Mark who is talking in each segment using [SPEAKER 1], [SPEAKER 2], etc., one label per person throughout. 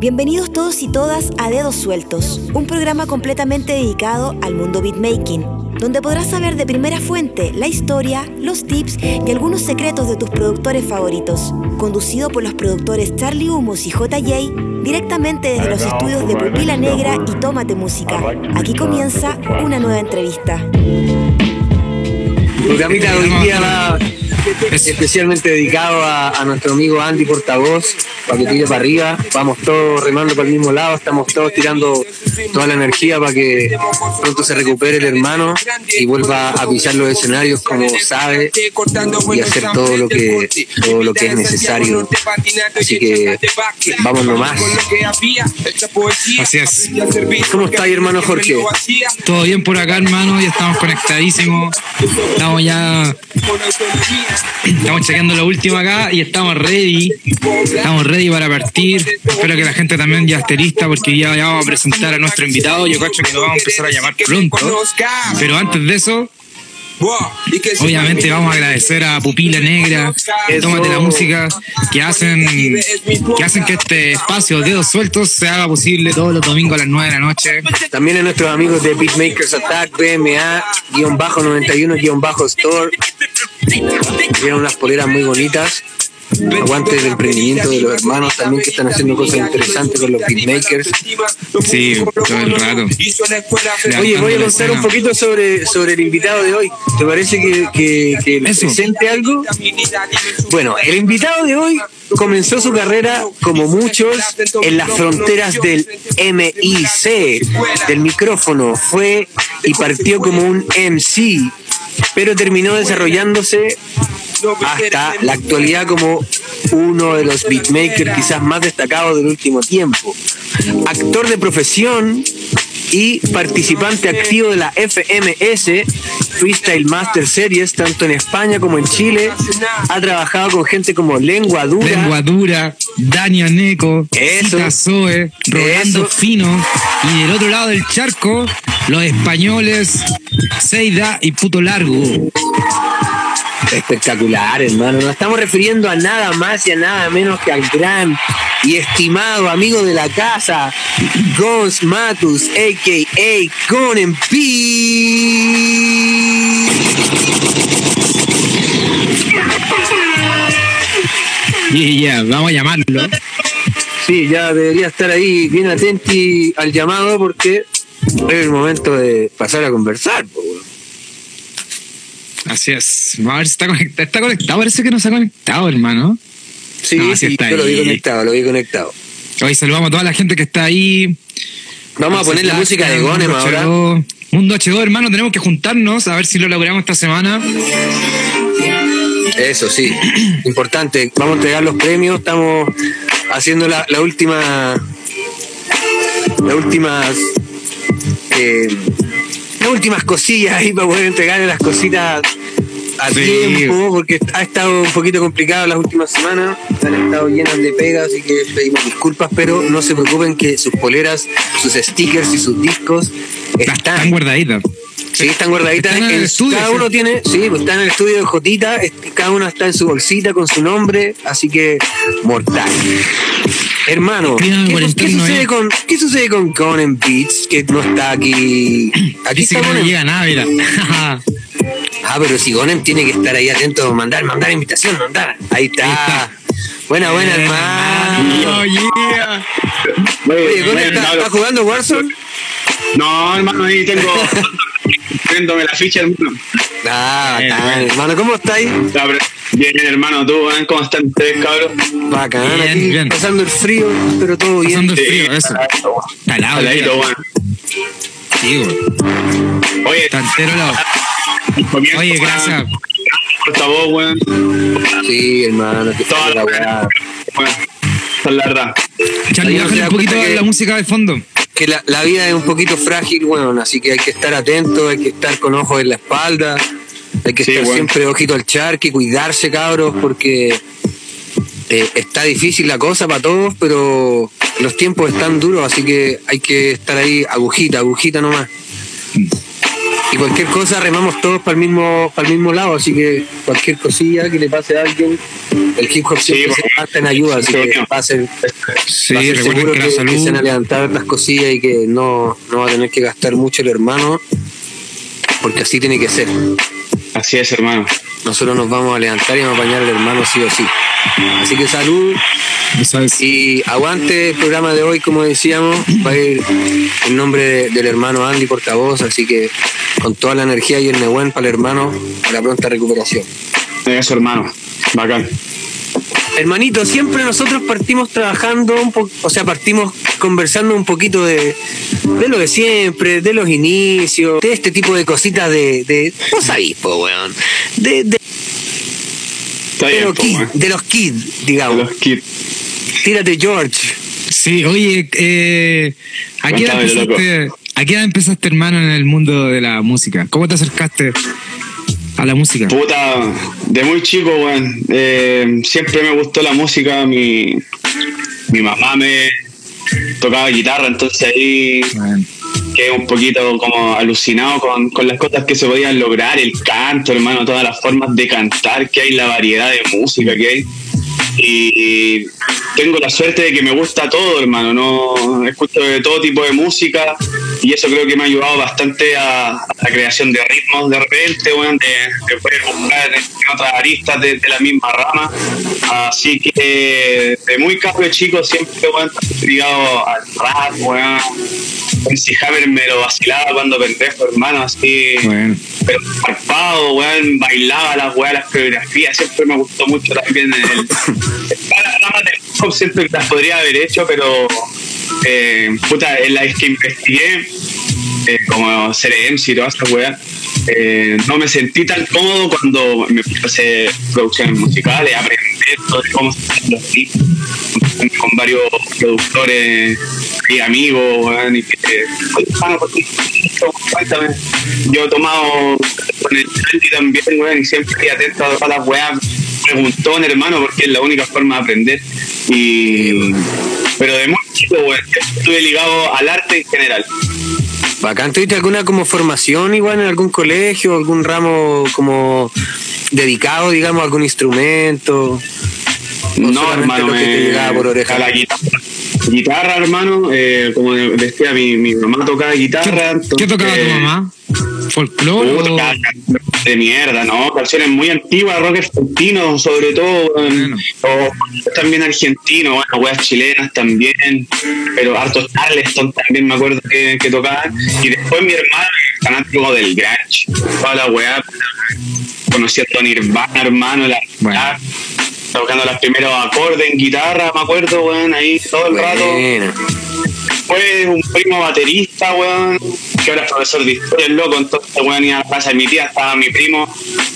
[SPEAKER 1] Bienvenidos todos y todas a Dedos Sueltos, un programa completamente dedicado al mundo beatmaking, donde podrás saber de primera fuente la historia, los tips y algunos secretos de tus productores favoritos. Conducido por los productores Charlie Humos y JJ, directamente desde los estudios de Pupila Negra y Tómate Música. Aquí comienza una nueva entrevista.
[SPEAKER 2] Programita de hoy día va especialmente dedicado a, a nuestro amigo Andy Portavoz, para que tire para arriba. Vamos todos remando para el mismo lado, estamos todos tirando toda la energía para que pronto se recupere el hermano y vuelva a pisar los escenarios como sabe y hacer todo lo que todo lo que es necesario. Así que vamos nomás.
[SPEAKER 3] Así es.
[SPEAKER 2] ¿Cómo está hermano Jorge?
[SPEAKER 3] Todo bien por acá, hermano. Ya estamos conectadísimos. Estamos ya. Estamos chequeando lo último acá y estamos ready. Estamos ready para partir. Espero que la gente también ya esté lista porque ya, vamos a presentar a nuestro invitado. Yo creo que lo vamos a empezar a llamar pronto. Pero antes de eso, Obviamente vamos a agradecer a Pupila Negra, Tómate la Música, que hacen, que hacen que este espacio Dedos Sueltos se haga posible todos los domingos a las 9 de la noche.
[SPEAKER 2] También a nuestros amigos de Beatmakers Attack, BMA-Store. Tienen unas poleras muy bonitas. Aguante el emprendimiento de los hermanos también que están haciendo cosas interesantes con los beatmakers.
[SPEAKER 3] Sí, todo el rato.
[SPEAKER 2] Oye, voy a contar un poquito sobre, sobre el invitado de hoy. ¿Te parece que, que, que les presente algo? Bueno, el invitado de hoy comenzó su carrera, como muchos, en las fronteras del MIC, del micrófono. Fue y partió como un MC, pero terminó desarrollándose hasta la actualidad como uno de los beatmakers quizás más destacados del último tiempo. Actor de profesión y participante activo de la FMS Freestyle Master Series, tanto en España como en Chile. Ha trabajado con gente como Lengua Dura,
[SPEAKER 3] Lengua Dura, Dani Aneco,
[SPEAKER 2] Eso.
[SPEAKER 3] Cita Zoe, Rolando
[SPEAKER 2] Eso.
[SPEAKER 3] Fino. Y del otro lado del charco, los españoles, Seida y Puto Largo.
[SPEAKER 2] Espectacular, hermano. Nos estamos refiriendo a nada más y a nada menos que al gran y estimado amigo de la casa, Gons Matus, a.k.a. Conen P.
[SPEAKER 3] Y ya, vamos a llamarlo.
[SPEAKER 2] Sí, ya debería estar ahí bien atenti al llamado porque es el momento de pasar a conversar. weón.
[SPEAKER 3] Así es. Vamos a ver si está conectado. Está conectado, parece que no se ha conectado, hermano.
[SPEAKER 2] Sí,
[SPEAKER 3] No, sí está
[SPEAKER 2] yo lo vi conectado, lo vi conectado.
[SPEAKER 3] Hoy saludamos a toda la gente que está ahí.
[SPEAKER 2] Vamos a poner la música de Gonem ahora.
[SPEAKER 3] H2. Mundo H2, hermano, tenemos que juntarnos a ver si lo logramos esta semana.
[SPEAKER 2] Eso sí, importante. Vamos a entregar los premios. Estamos haciendo la, la última. Las últimas. eh, las últimas cosillas ahí para poder entregarle las cositas a
[SPEAKER 3] Sí.
[SPEAKER 2] tiempo, porque ha estado un poquito complicado las últimas semanas. Han estado llenas de pegas, así que pedimos disculpas, pero no se preocupen que sus poleras, sus stickers y sus discos
[SPEAKER 3] Están
[SPEAKER 2] están.
[SPEAKER 3] guardaditas.
[SPEAKER 2] Sí, están guardaditas.
[SPEAKER 3] Están en el estudio,
[SPEAKER 2] cada
[SPEAKER 3] sí.
[SPEAKER 2] uno tiene, sí, pues está en el estudio de Jotita, cada uno está en su bolsita con su nombre, así que mortal. Hermano, ¿qué, sucede con, ¿qué sucede con Conan Beats que no está aquí? Aquí está
[SPEAKER 3] que no llega nada, mira.
[SPEAKER 2] Ah, pero si Conan tiene que estar ahí atento, mandar, mandar invitación, mandar. Ahí está.
[SPEAKER 3] Ahí está.
[SPEAKER 2] Buena, buena, hermano.
[SPEAKER 3] Oh, yeah.
[SPEAKER 2] Oye, Conan está, está jugando Warzone.
[SPEAKER 4] No, hermano, ahí tengo. Viéndome la ficha, hermano.
[SPEAKER 2] Ah,
[SPEAKER 3] Bien,
[SPEAKER 2] bacán,
[SPEAKER 3] bien.
[SPEAKER 2] hermano, ¿cómo estáis?
[SPEAKER 4] Bien, hermano, tú, ¿eh? ¿cómo están ustedes, cabros?
[SPEAKER 2] Bacán,
[SPEAKER 3] Bien,
[SPEAKER 2] aquí
[SPEAKER 3] bien.
[SPEAKER 2] pasando el frío, pero todo bien.
[SPEAKER 3] Pasando el frío, eso. Talado,
[SPEAKER 4] Saladito,
[SPEAKER 3] tío.
[SPEAKER 4] bueno.
[SPEAKER 3] Sí, güey.
[SPEAKER 4] Oye,
[SPEAKER 3] lado.
[SPEAKER 4] comienzo,
[SPEAKER 3] Oye, gracias.
[SPEAKER 4] Por favor, weón.
[SPEAKER 2] Sí, hermano, que
[SPEAKER 4] Toda
[SPEAKER 2] la
[SPEAKER 4] la
[SPEAKER 2] weá.
[SPEAKER 4] Esa es la verdad.
[SPEAKER 3] Charlie, bájale un poquito
[SPEAKER 2] que-
[SPEAKER 3] la música de fondo.
[SPEAKER 2] Que la, la vida es un poquito frágil, bueno, así que hay que estar atento, hay que estar con ojos en la espalda, hay que
[SPEAKER 4] Sí,
[SPEAKER 2] estar siempre ojito al charque, cuidarse, cabros, porque eh, está difícil la cosa para todos, pero los tiempos están duros, así que hay que estar ahí agujita, agujita nomás. Y cualquier cosa remamos todos para el mismo para el mismo lado, así que cualquier cosilla que le pase a alguien, el hip hop siempre
[SPEAKER 4] Sí,
[SPEAKER 2] se parte en ayuda, así que ser,
[SPEAKER 3] Sí, recuerden
[SPEAKER 2] seguro
[SPEAKER 3] que
[SPEAKER 2] que empiecen a levantar las cosillas y que no, no va a tener que gastar mucho el hermano, porque así tiene que ser.
[SPEAKER 4] Así es, hermano.
[SPEAKER 2] Nosotros nos vamos a levantar y vamos a apañar al hermano sí o sí. Así que salud y aguante el programa de hoy, como decíamos, va a ir en nombre de- del hermano Andy portavoz, así que con toda la energía y el buen para el hermano, para pronta recuperación.
[SPEAKER 4] Eso, hermano. Bacán.
[SPEAKER 2] Hermanito, siempre nosotros partimos trabajando, un po- o sea, partimos conversando un poquito de, de lo de siempre, de los inicios, de este tipo de cositas de, de vos sabís, po, weón, de, de, de los kids,
[SPEAKER 4] weón.
[SPEAKER 2] de los kids,
[SPEAKER 4] De
[SPEAKER 2] digamos.
[SPEAKER 4] los kids.
[SPEAKER 2] Tírate, George.
[SPEAKER 3] Sí, oye, eh, ¿a, qué edad empezaste, ¿a qué edad empezaste, hermano, en el mundo de la música? ¿Cómo te acercaste a la música?
[SPEAKER 4] Puta, de muy chico, weón. eh, siempre me gustó la música. Mi, mi mamá me tocaba guitarra, entonces ahí
[SPEAKER 3] Bueno,
[SPEAKER 4] quedé un poquito como alucinado con, con las cosas que se podían lograr, el canto, hermano, todas las formas de cantar que hay, la variedad de música que hay. Y tengo la suerte de que me gusta todo, hermano. No escucho de todo tipo de música y eso creo que me ha ayudado bastante a, a la creación de ritmos de repente, weón, de, de poder buscar en otras aristas de, de la misma rama. Así que de muy cabro chico siempre, weón, ligado al rap, weón. MC Hammer me lo vacilaba cuando pendejo, hermano, así
[SPEAKER 3] bueno.
[SPEAKER 4] pero zarpado, weón, bailaba las weas, las coreografías, siempre me gustó mucho también el, ramas del hip hop siento que las podría haber hecho, pero eh, puta, en las que investigué, eh, como MC y todas esas weas, eh, no me sentí tan cómodo cuando me puse a hacer producciones musicales, aprender de cómo se hacen los beats, con, varios productores y amigos, weón, y que. Yo he tomado con el Andy también, weón, y siempre atento a todas las weas, preguntón, hermano, porque es la única forma de aprender. Y, pero de muy chico, weón, estuve ligado al arte en general.
[SPEAKER 2] Bacán, ¿tuviste alguna como formación igual en algún colegio, algún ramo como dedicado, digamos, a algún instrumento? ¿O
[SPEAKER 4] No, hermano,
[SPEAKER 2] lo que te
[SPEAKER 4] me,
[SPEAKER 2] llegaba por oreja?
[SPEAKER 4] a la guitarra. Guitarra, hermano, eh, como decía, mi, mi mamá tocaba guitarra.
[SPEAKER 3] ¿Qué, qué tocaba tu
[SPEAKER 4] entonces,
[SPEAKER 3] mamá? ¿Folclore?
[SPEAKER 4] De mierda, ¿no? Canciones muy antiguas, rock argentino, sobre todo, o también argentino, bueno, weas chilenas también, pero hartos Charleston también me acuerdo que, que tocaban. Y después mi hermano, fanático del Grunge, toda la wea, conocí a Tony Nirvana, hermano, la
[SPEAKER 3] Bueno.
[SPEAKER 4] Tocando los primeros acordes en guitarra, me acuerdo, weón, ahí todo el rato fue un primo baterista, weón, que ahora es profesor de historia, el loco, entonces, weón, iba a la casa de mi tía, estaba mi primo,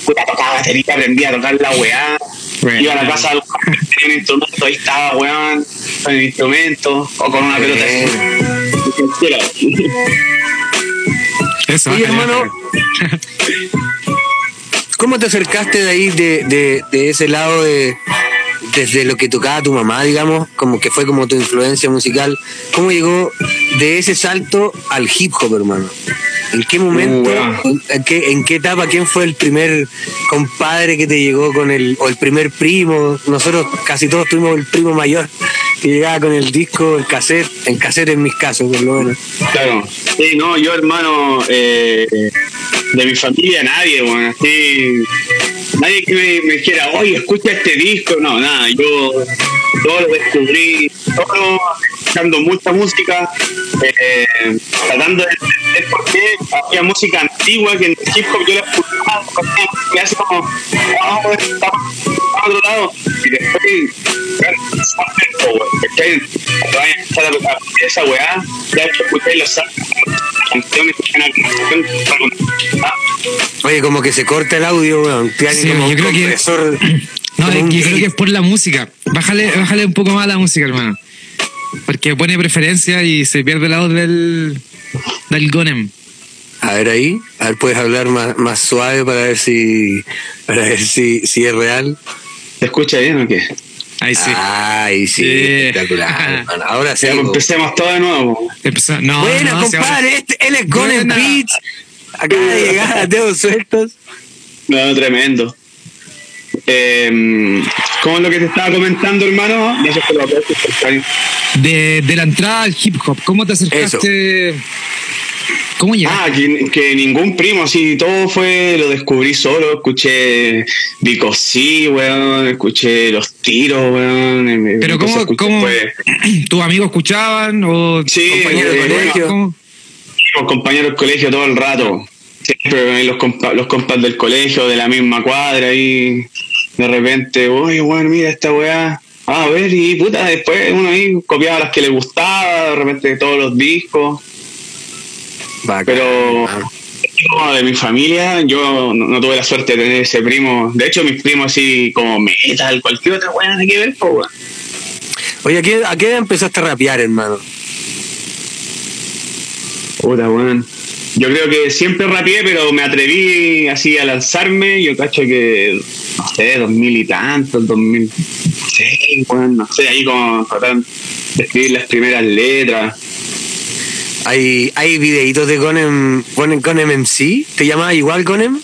[SPEAKER 4] puta, tocaba batería, aprendía a tocar la weá,
[SPEAKER 3] Bueno.
[SPEAKER 4] iba a la casa del tenía un instrumento, ahí estaba, weón, con el instrumento, o con una pelota.
[SPEAKER 3] Eso, bájale,
[SPEAKER 2] hermano. ¿Cómo te acercaste de ahí, de, de, de ese lado de desde lo que tocaba tu mamá, digamos, como que fue como tu influencia musical? ¿Cómo llegó de ese salto al hip hop, hermano? ¿En qué momento,
[SPEAKER 4] Uh,
[SPEAKER 2] en, qué, en qué etapa, quién fue el primer compadre que te llegó con el, o el primer primo? Nosotros casi todos tuvimos el primo mayor que llegaba con el disco, el cassette, en cassette en mis casos, por lo menos.
[SPEAKER 4] Claro. Sí, no, yo hermano, eh, de mi familia nadie, bueno, así, nadie que me, me dijera, oye, escucha este disco, no, nada, yo todo lo descubrí, todo escuchando mucha música, eh, tratando de entender por qué había música antigua que en el hip hop yo la escuchaba, me hace como, ah, bueno, estamos a otro lado, y después,
[SPEAKER 2] Oye, como que se corta el audio, weón.
[SPEAKER 3] Sí,
[SPEAKER 2] como
[SPEAKER 3] yo creo que- No,
[SPEAKER 2] como
[SPEAKER 3] es yo creo que es por la música. Bájale, bájale un poco más la música, hermano. Porque pone preferencia y se pierde la voz del, del Gonem.
[SPEAKER 2] A ver ahí, a ver, puedes hablar más, más suave para ver si para ver si, si es real.
[SPEAKER 4] ¿Se escucha bien o qué?
[SPEAKER 3] Ahí sí.
[SPEAKER 2] Ay, sí,
[SPEAKER 3] Sí.
[SPEAKER 2] espectacular. hermano. Ahora sí.
[SPEAKER 4] Empecemos todo de nuevo.
[SPEAKER 3] Empezó- no, no, ahora-
[SPEAKER 2] compadre, este, él es Golden
[SPEAKER 3] Buena.
[SPEAKER 2] Beats. Acaba de llegar a dedos sueltos.
[SPEAKER 4] No, tremendo. Eh, como lo que te estaba comentando, hermano, gracias por la
[SPEAKER 3] de, de la entrada al hip hop, ¿cómo te acercaste? ¿Cómo llegaste?
[SPEAKER 4] Ah, que, que, ningún primo, así, todo fue, lo descubrí solo, escuché Bicosí, weón, escuché los tiros, weón.
[SPEAKER 3] Pero ¿cómo, cómo tus amigos escuchaban o
[SPEAKER 4] sí, compañeros de colegio? ¿cómo? Los compañeros del colegio todo el rato. Siempre los, compa los compas del colegio, de la misma cuadra, y de repente, oye, weón, mira esta weá. Ah, a ver, y puta, después uno ahí copiaba las que le gustaba, de repente todos los discos. Pero de mi familia, yo no, tuve la suerte de tener ese primo. De hecho, mis primos así como metal, cualquier otra weá de que ver, po,
[SPEAKER 2] Oye, ¿a qué, ¿a qué empezaste a rapear, hermano?
[SPEAKER 4] Puta, weón. Yo creo que siempre rapeé, pero me atreví así a lanzarme. Yo cacho que, no sé, dos mil y tantos, dos mil. Sí, bueno, no sé, ahí como tratando de escribir las primeras letras.
[SPEAKER 2] ¿Hay, hay videitos de Gonem, Gonem, Gonem MC? ¿Te llamaba igual Gonem?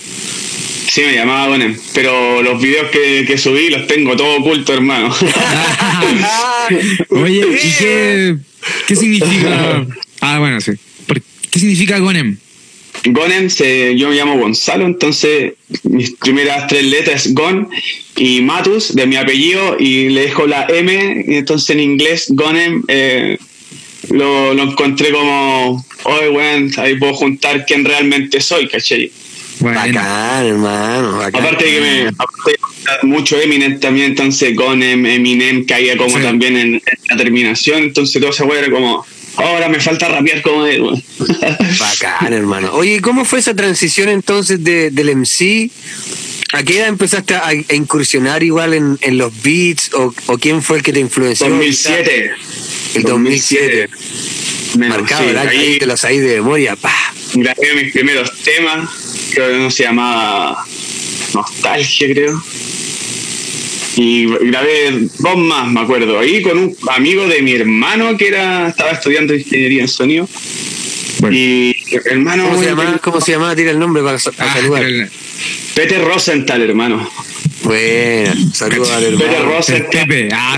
[SPEAKER 4] Sí, me llamaba Gonem, pero los videos que, que subí los tengo todo oculto, hermano.
[SPEAKER 3] Oye, ¿y qué, qué significa? Ah, bueno, sí. ¿Qué significa Gonem?
[SPEAKER 4] Gonem, se, yo me llamo Gonzalo, entonces mis primeras tres letras es Gon y Matus de mi apellido y le dejo la M, y entonces en inglés Gonem eh, lo, lo, encontré como, oye, bueno, ahí puedo juntar quién realmente soy, ¿cachai?
[SPEAKER 2] Bueno. Bacán, hermano.
[SPEAKER 4] Aparte de que me aparte mucho Eminem también, entonces Gonem, Eminem caía como también en, la terminación, entonces todo ese era como Ahora me falta rapear como él.
[SPEAKER 2] Bacán, hermano. Oye, ¿cómo fue esa transición entonces de, del MC? ¿A qué edad empezaste a, incursionar igual en, en los beats? O, o, quién fue el que te influenció?
[SPEAKER 4] 2007.
[SPEAKER 2] El 2007. Marcado, sí, ahí te los ahí de memoria. Pa.
[SPEAKER 4] Grabé mis primeros temas, creo que no se llamaba Nostalgia, creo y grabé dos más, me acuerdo, ahí con un amigo de mi hermano que era estaba estudiando ingeniería en sonido. Y hermano.
[SPEAKER 2] ¿Cómo se, llama? ¿Cómo se llama? Tira el nombre para, para ah, saludar.
[SPEAKER 4] Peter Rosenthal, hermano.
[SPEAKER 2] Bueno, saludos al hermano.
[SPEAKER 4] Peter Rosenthal. Ah,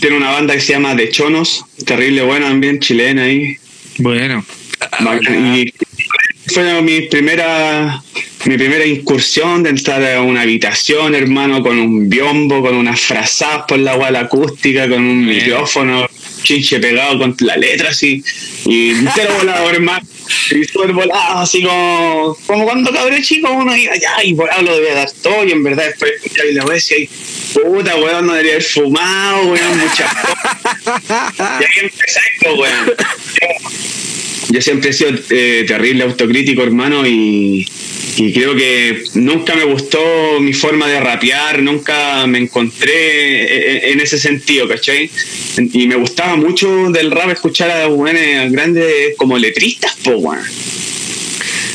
[SPEAKER 4] Tiene una banda que se llama De Chonos, terrible buena también, chilena ahí.
[SPEAKER 3] Bueno.
[SPEAKER 4] Y fue mi primera mi primera incursión de entrar a una habitación, hermano, con un biombo, con unas frazadas por la guala acústica, con un micrófono chinche pegado con la letra así, y entero volado, hermano. Y súper volado, así como, como cuando cabré chico uno iba allá y volado lo debía dar todo, y en verdad después escuchar la voz y puta, weón, no debería haber fumado, weón, muchas. Y ahí empecé esto, weón. Yo siempre he sido eh, terrible autocrítico, hermano, y, y creo que nunca me gustó mi forma de rapear, nunca me encontré en ese sentido, ¿cachai? Y me gustaba mucho del rap escuchar a buenos grandes como letristas, po, weón.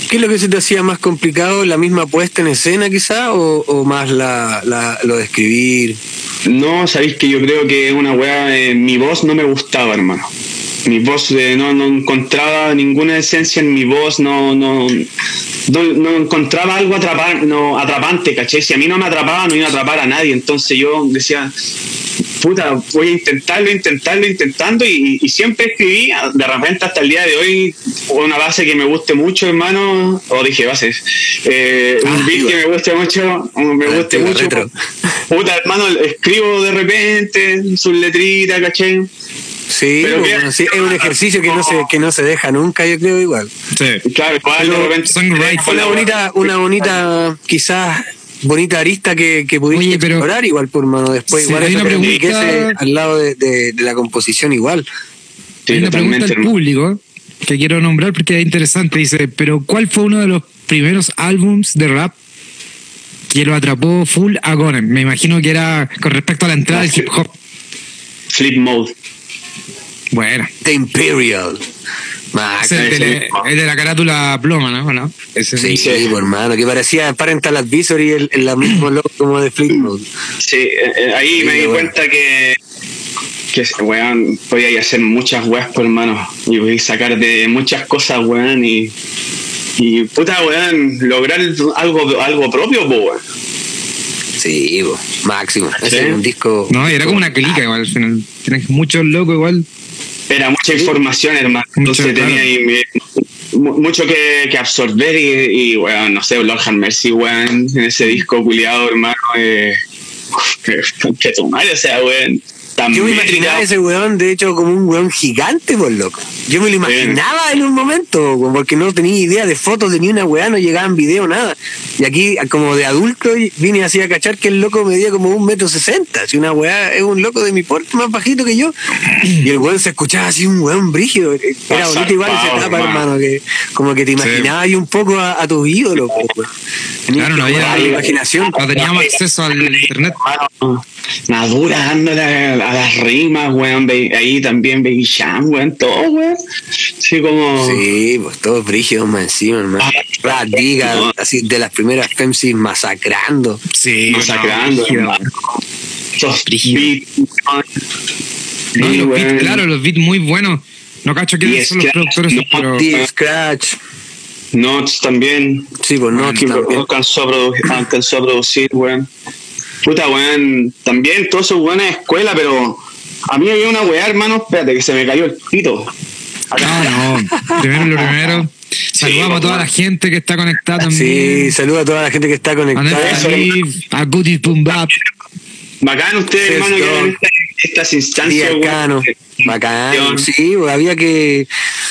[SPEAKER 2] ¿Qué es lo que se te hacía más complicado? ¿La misma puesta en escena quizá o, más la, lo de escribir?
[SPEAKER 4] No, sabéis que yo creo que una weá, eh, mi voz no me gustaba, hermano mi voz eh, no, no, encontraba ninguna esencia en mi voz, no, no, no, encontraba algo atrapar, no, atrapante, ¿caché? Si a mí no me atrapaba, no iba a atrapar a nadie. Entonces yo decía, puta, voy a intentarlo, intentarlo, intentando y, siempre escribí, de repente hasta el día de hoy, una base que me guste mucho, hermano, o dije bases, eh, un ah, beat que me guste mucho, me ah, guste mucho. Puta, hermano, escribo de repente sus letritas, ¿caché?
[SPEAKER 2] Sí, bueno, sí, es un ejercicio que no se que no se deja nunca, yo creo igual.
[SPEAKER 4] Sí, claro,
[SPEAKER 2] una bonita, una bonita, quizás bonita arista que, que pudiste explorar igual por mano después igual eso pregunta... al lado de, de, la composición igual.
[SPEAKER 3] hay una pregunta al público que quiero nombrar porque es interesante. Dice, pero ¿cuál fue uno de los primeros álbums de rap que lo atrapó full a Gonem? Me imagino que era con respecto a la entrada del hip hop.
[SPEAKER 4] Flip Mode.
[SPEAKER 3] Bueno.
[SPEAKER 2] The Imperial.
[SPEAKER 3] es el, de, la carátula ploma, ¿no?
[SPEAKER 2] Ese sí, sí, pues, hermano, que parecía Parental Advisory el, el mismo logo como de Flipmode.
[SPEAKER 4] Sí, eh, eh, ahí me di cuenta que que weón, podía hacer muchas weas por hermano y voy a sacar de muchas cosas weón y y puta, weón, lograr algo, algo propio, po, weón.
[SPEAKER 2] Sí, po, máximo. Ese
[SPEAKER 4] Sí.
[SPEAKER 2] es un disco.
[SPEAKER 3] No, era como una clica igual. al final. Tienes muchos locos igual.
[SPEAKER 4] Era mucha información, hermano.
[SPEAKER 3] Mucho,
[SPEAKER 4] Entonces
[SPEAKER 3] claro.
[SPEAKER 4] tenía ahí, mu- mucho que, que absorber y, y, weón, no sé, Lord Mercy, weón, en ese disco culiado, hermano. Eh, que tu madre, o sea, weón.
[SPEAKER 2] Yo me imaginaba ese weón, de hecho, como un weón gigante, por loco. Yo me lo imaginaba en un momento, porque no tenía idea de fotos de ni una weá, no llegaban video, nada. Y aquí, como de adulto, vine así a cachar que el loco medía como un metro sesenta. Si una weá es un loco de mi porte, más bajito que yo. Y el weón se escuchaba así, un weón brígido. Era bonito igual esa etapa,
[SPEAKER 4] hermano.
[SPEAKER 2] que como que te imaginabas ahí un poco a, a tus ídolos,
[SPEAKER 3] Claro, no había-
[SPEAKER 2] la imaginación.
[SPEAKER 3] No teníamos acceso al internet.
[SPEAKER 4] Madura dándole a, las rimas, weón. Be- Ahí también Baby Sham, weón. Todo, weón. Sí, como.
[SPEAKER 2] Sí, pues todos brígidos más encima, hermano. Rad Diga,
[SPEAKER 4] No.
[SPEAKER 2] así de las primeras femsis masacrando.
[SPEAKER 3] Sí,
[SPEAKER 4] masacrando,
[SPEAKER 3] no,
[SPEAKER 4] hermano. Esos
[SPEAKER 3] Brígido.
[SPEAKER 4] beats, weón.
[SPEAKER 3] No, los beats,
[SPEAKER 4] weón.
[SPEAKER 3] claro, los beats muy buenos. No cacho quiénes son los productores,
[SPEAKER 4] no,
[SPEAKER 3] pero.
[SPEAKER 2] Scratch.
[SPEAKER 4] Notes también.
[SPEAKER 2] Sí, pues no,
[SPEAKER 4] que
[SPEAKER 2] también.
[SPEAKER 4] alcanzó a, producir, alcanzó a producir, weón. Puta, weón. También todos esos weones de escuela, pero a mí había una weá, hermano. Espérate, que se me cayó el pito.
[SPEAKER 3] No, no. Primero lo primero. Saludamos a toda la gente que está conectada
[SPEAKER 2] Sí,
[SPEAKER 3] también.
[SPEAKER 2] saluda a toda la gente que está conectada.
[SPEAKER 3] A Goody Boom Bap.
[SPEAKER 4] Bacán ustedes,
[SPEAKER 2] Sí,
[SPEAKER 4] hermano,
[SPEAKER 2] sí,
[SPEAKER 4] que estas instancias.
[SPEAKER 2] Bacán, sí, había que,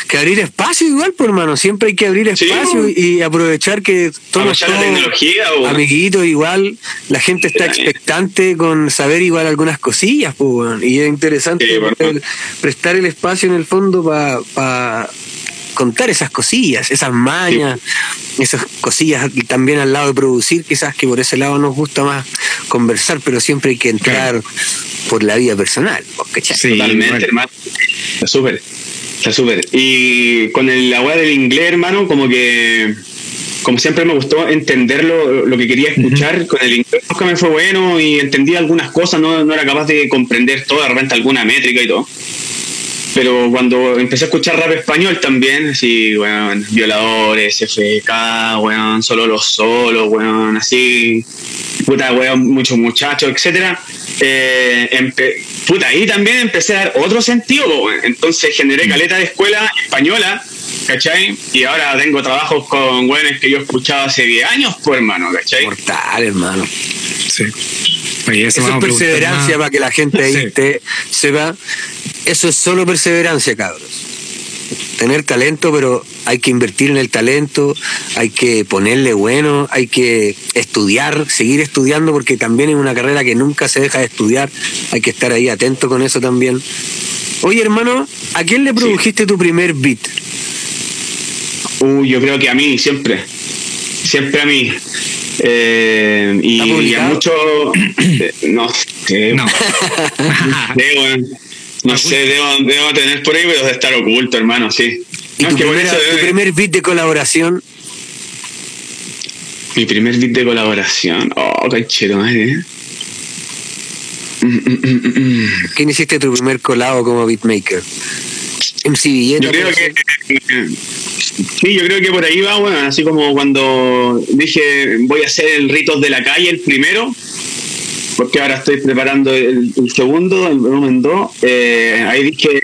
[SPEAKER 2] que abrir espacio igual, pues hermano, siempre hay que abrir espacio y aprovechar que todos
[SPEAKER 4] Aprovechar la tecnología, weón.
[SPEAKER 2] amiguitos igual, la gente está expectante con saber igual algunas cosillas, pues, y es interesante
[SPEAKER 4] Sí,
[SPEAKER 2] prestar el espacio en el fondo para contar esas cosillas, esas mañas, esas cosillas y también al lado de producir, quizás que por ese lado nos gusta más conversar, pero siempre hay que entrar por la vida personal, ¿vos cachai?
[SPEAKER 3] Sí,
[SPEAKER 4] Totalmente, hermano. Está súper. Está súper. Y con el, weá del inglés, hermano, como que. Como siempre me gustó entender lo, lo que quería escuchar con el inglés. Nunca me fue bueno y entendí algunas cosas, no, no era capaz de comprender todo, de repente alguna métrica y todo. Pero cuando empecé a escuchar rap español también, así, weón, violadores, FK, weón, solo los solos, weón, así, puta, weón, muchos muchachos, etcétera. Eh, puta, ahí también empecé a dar otro sentido, weón. entonces generé caleta de escuela española, ¿cachai? Y ahora tengo trabajos con weones que yo escuchaba hace 10 años, pues hermano, ¿cachai?
[SPEAKER 2] Mortal, hermano.
[SPEAKER 3] Sí. Oye,
[SPEAKER 2] Eso
[SPEAKER 3] eso
[SPEAKER 2] es perseverancia
[SPEAKER 3] más.
[SPEAKER 2] para que la gente ahí
[SPEAKER 3] Sí.
[SPEAKER 2] te sepa. Eso es solo perseverancia, cabros. Tener talento, pero hay que invertir en el talento, hay que ponerle bueno, hay que estudiar, seguir estudiando, porque también es una carrera que nunca se deja de estudiar. Hay que estar ahí atento con eso también. Oye, hermano, ¿a quién le produjiste tu primer beat?
[SPEAKER 4] Uh, yo creo que a mí, siempre. Siempre a mí. Eh, y,
[SPEAKER 2] ¿Está
[SPEAKER 4] y a muchos. eh, no sé.
[SPEAKER 3] No.
[SPEAKER 4] weón. No sé, debo, debo tener por ahí, pero debe estar oculto, hermano, sí.
[SPEAKER 2] ¿Y
[SPEAKER 4] No,
[SPEAKER 2] tu,
[SPEAKER 4] que por
[SPEAKER 2] primera-
[SPEAKER 4] eso
[SPEAKER 2] tu primer beat de colaboración?
[SPEAKER 4] Mi primer beat de colaboración. Oh, canchero, madre. ¿eh? Mm, mm, mm, mm.
[SPEAKER 2] ¿Quién hiciste tu primer colabo como beatmaker? MC Villeta.
[SPEAKER 4] Yo creo que. Sí, yo creo que por ahí va, bueno, así como cuando dije voy a hacer el Ritos de la Calle, el primero, porque ahora estoy preparando el, segundo, el volumen 2. eh, ahí dije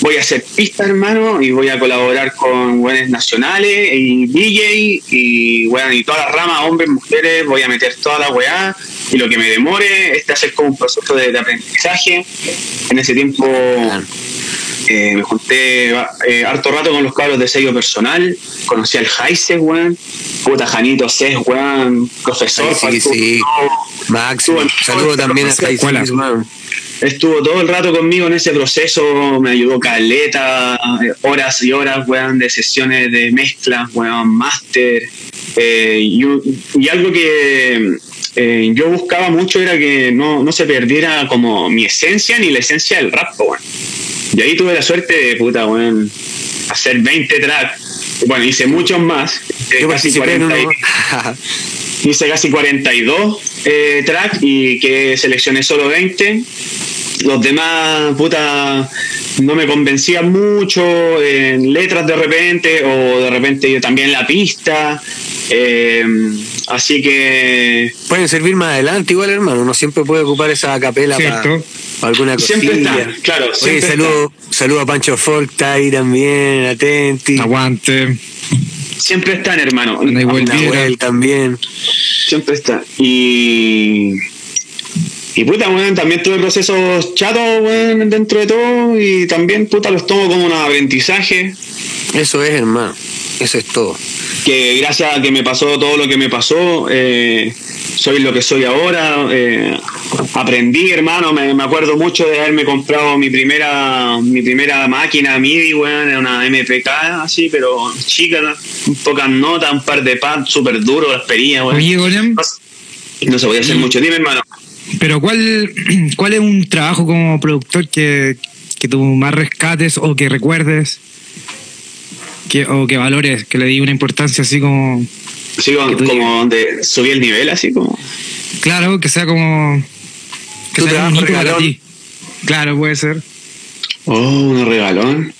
[SPEAKER 4] voy a hacer pista, hermano, y voy a colaborar con buenos nacionales y DJ y, bueno, y todas las ramas, hombres, mujeres, voy a meter toda la weá. Y lo que me demore, este hacer como un proceso de aprendizaje. En ese tiempo eh, me junté eh, harto rato con los cabros de sello personal, conocí al Jaise, weón, puta Janito Cés, weón, profesor.
[SPEAKER 2] Sí, sí, sí.
[SPEAKER 4] Estuvo-
[SPEAKER 2] Saludo también a. Guzmán.
[SPEAKER 4] Estuvo todo el rato conmigo en ese proceso, me ayudó caleta, eh, horas y horas, weón, de sesiones de mezcla, weón, máster. eh, y, algo que eh, yo buscaba mucho era que no, no se perdiera como mi esencia ni la esencia del rap, weón. Y ahí tuve la suerte de, puta, weón, hacer 20 tracks. Bueno, hice muchos más. eh,
[SPEAKER 2] Yo
[SPEAKER 4] casi
[SPEAKER 2] participé en
[SPEAKER 4] 40 y-
[SPEAKER 2] uno.
[SPEAKER 4] hice casi 42 eh, tracks y que seleccioné solo 20 los demás, puta, no me convencían mucho en letras de repente, o de repente yo también la pista. Eh, así que.
[SPEAKER 2] Pueden servir más adelante, igual, hermano. Uno siempre puede ocupar esa capela para, alguna cosilla.
[SPEAKER 4] Siempre está, claro,
[SPEAKER 2] Oye,
[SPEAKER 4] siempre
[SPEAKER 2] saludo, saludo a Pancho Folk, está ahí también, atenti.
[SPEAKER 3] Aguante.
[SPEAKER 4] siempre están, hermano.
[SPEAKER 3] Igual.
[SPEAKER 2] Nahuel también.
[SPEAKER 4] Siempre está. Y. Y puta, weón, también tuve procesos chatos, weón, dentro de todo. Y también, puta, los tomo como un aprendizaje.
[SPEAKER 2] Eso es, hermano. Eso es todo.
[SPEAKER 4] Que gracias a que me pasó todo lo que me pasó, eh, soy lo que soy ahora. eh, aprendí, hermano. Me, me acuerdo mucho de haberme comprado mi primera mi primera máquina MIDI, weón. Era una MPK, así, pero chica, pocas notas, un par de pads, súper duro, las perillas, weón.
[SPEAKER 3] Oye,
[SPEAKER 4] No se podía hacer mucho. Dime, hermano.
[SPEAKER 3] Pero ¿cuál, ¿cuál es un trabajo como productor que, que tú más rescates o que recuerdes? Que, o que valores, que le di una importancia así como...
[SPEAKER 4] Sí, como, como donde subí el nivel, así como.
[SPEAKER 3] Claro, que sea como... Que
[SPEAKER 2] Tu
[SPEAKER 3] sea un para ti. Claro, puede ser.
[SPEAKER 4] Oh, un regalón.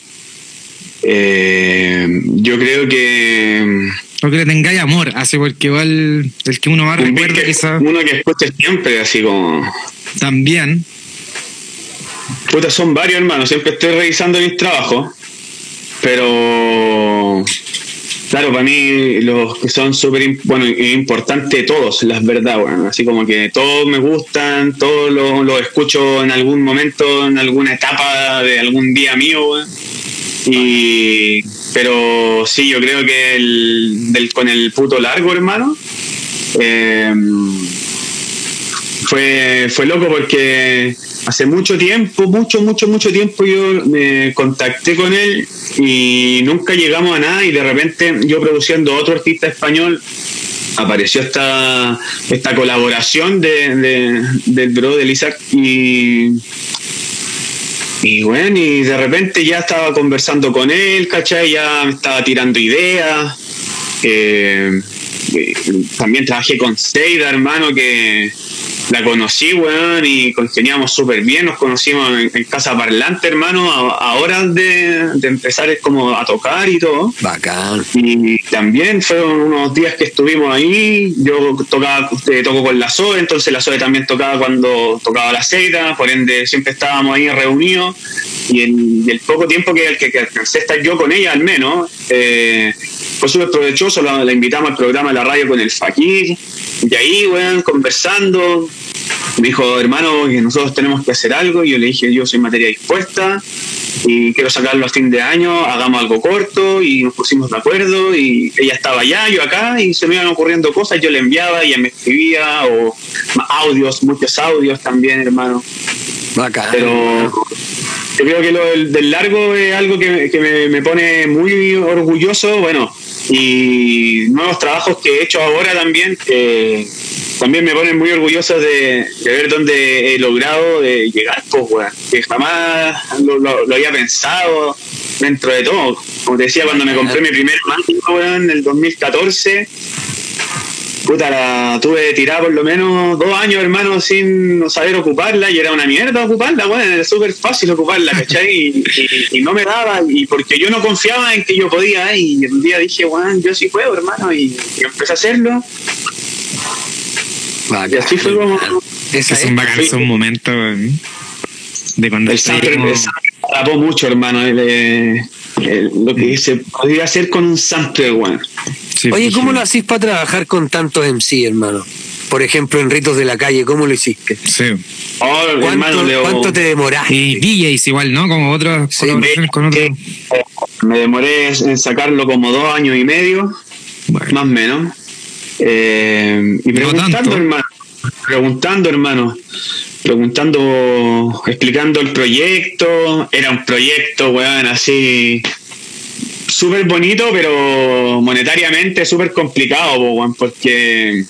[SPEAKER 4] Eh, yo creo que.
[SPEAKER 3] O que le tengáis amor, así porque igual el que uno más
[SPEAKER 4] un
[SPEAKER 3] recuerda
[SPEAKER 4] que-
[SPEAKER 3] quizás
[SPEAKER 4] uno que escuche siempre, así como.
[SPEAKER 3] también.
[SPEAKER 4] Puta, son varios hermanos, siempre estoy revisando mis trabajos, pero claro, para mí los que son súper bueno, importantes todos, las verdad, bueno, así como que todos me gustan, todos los los escucho en algún momento, en alguna etapa de algún día mío, weón. y pero sí, yo creo que el, con el puto largo, hermano, eh, fue, fue loco porque hace mucho tiempo, mucho, mucho, mucho tiempo yo me contacté con él y nunca llegamos a nada y de repente yo produciendo otro artista español apareció esta, esta colaboración de, de- del bro de Isaac y y bueno, y de repente ya estaba conversando con él, ¿cachai? Ya me estaba tirando ideas. Eh, eh, también trabajé con Seida, hermano, que la conocí, weón, y congeniamos súper bien. Nos conocimos en, en Casa Parlante, hermano, a, a horas de, de empezar como a tocar y todo.
[SPEAKER 2] Bacán.
[SPEAKER 4] Y también fueron unos días que estuvimos ahí. Yo tocaba, eh, toco con la SOE, entonces la SOE también tocaba cuando tocaba la Seita, por ende siempre estábamos ahí reunidos. Y el, el poco tiempo que, que, que alcancé a estar yo con ella, al menos, eh, fue súper provechoso. La, la invitamos al programa de la radio con el Fakir. Y ahí, weón, conversando. Me dijo, hermano, que nosotros tenemos que hacer algo. Y yo le dije, yo soy materia dispuesta y quiero sacarlo a fin de año, hagamos algo corto y nos pusimos de acuerdo y ella estaba allá, yo acá y se me iban ocurriendo cosas, yo le enviaba, ella me escribía o audios, muchos audios también, hermano.
[SPEAKER 2] Bacán.
[SPEAKER 4] Pero yo creo que lo del, del largo es algo que, que me, me pone muy orgulloso, bueno, y nuevos trabajos que he hecho ahora también, que también me ponen muy orgulloso de, de ver dónde he logrado eh, llegar, pues, weón, que jamás lo, lo- había pensado dentro de todo. Como decía, cuando me compré mi primer máquina, weón, en el 2014, puta, la tuve tirada por lo menos dos años, hermano, sin no saber ocuparla y era una mierda ocuparla, weón, era súper fácil ocuparla, ¿cachai? Y, y- y no me daba, y porque yo no confiaba en que yo podía, y un día dije, weón, yo sí puedo, hermano, y, y empecé a hacerlo,
[SPEAKER 2] Bacán,
[SPEAKER 4] y así fue como...
[SPEAKER 3] Son
[SPEAKER 2] es.
[SPEAKER 3] bacanes esos momentos weón, de cuando
[SPEAKER 4] El sample,
[SPEAKER 3] como-
[SPEAKER 4] el sample me atrapó mucho, hermano, el, el- lo que se podía hacer con un sample, weón.
[SPEAKER 3] Sí,
[SPEAKER 2] Oye, ¿cómo lo hacís para trabajar con tantos MC, hermano? Por ejemplo, en Ritos de la Calle, ¿cómo lo hiciste?
[SPEAKER 3] Sí.
[SPEAKER 4] Oh, hermano,
[SPEAKER 2] ¿Cuánto,
[SPEAKER 4] Leo,
[SPEAKER 2] cuánto te demoraste?
[SPEAKER 3] Y DJs igual, ¿no? Como otras
[SPEAKER 2] Sí,
[SPEAKER 3] colaboraciones con otros.
[SPEAKER 4] me demoré en sacarlo como dos años y medio,
[SPEAKER 3] Bueno.
[SPEAKER 4] más o menos. Eh, y preguntando, hermano, preguntando, hermano, preguntando, explicando el proyecto. Era un proyecto, weón, así súper bonito, pero monetariamente súper complicado, porque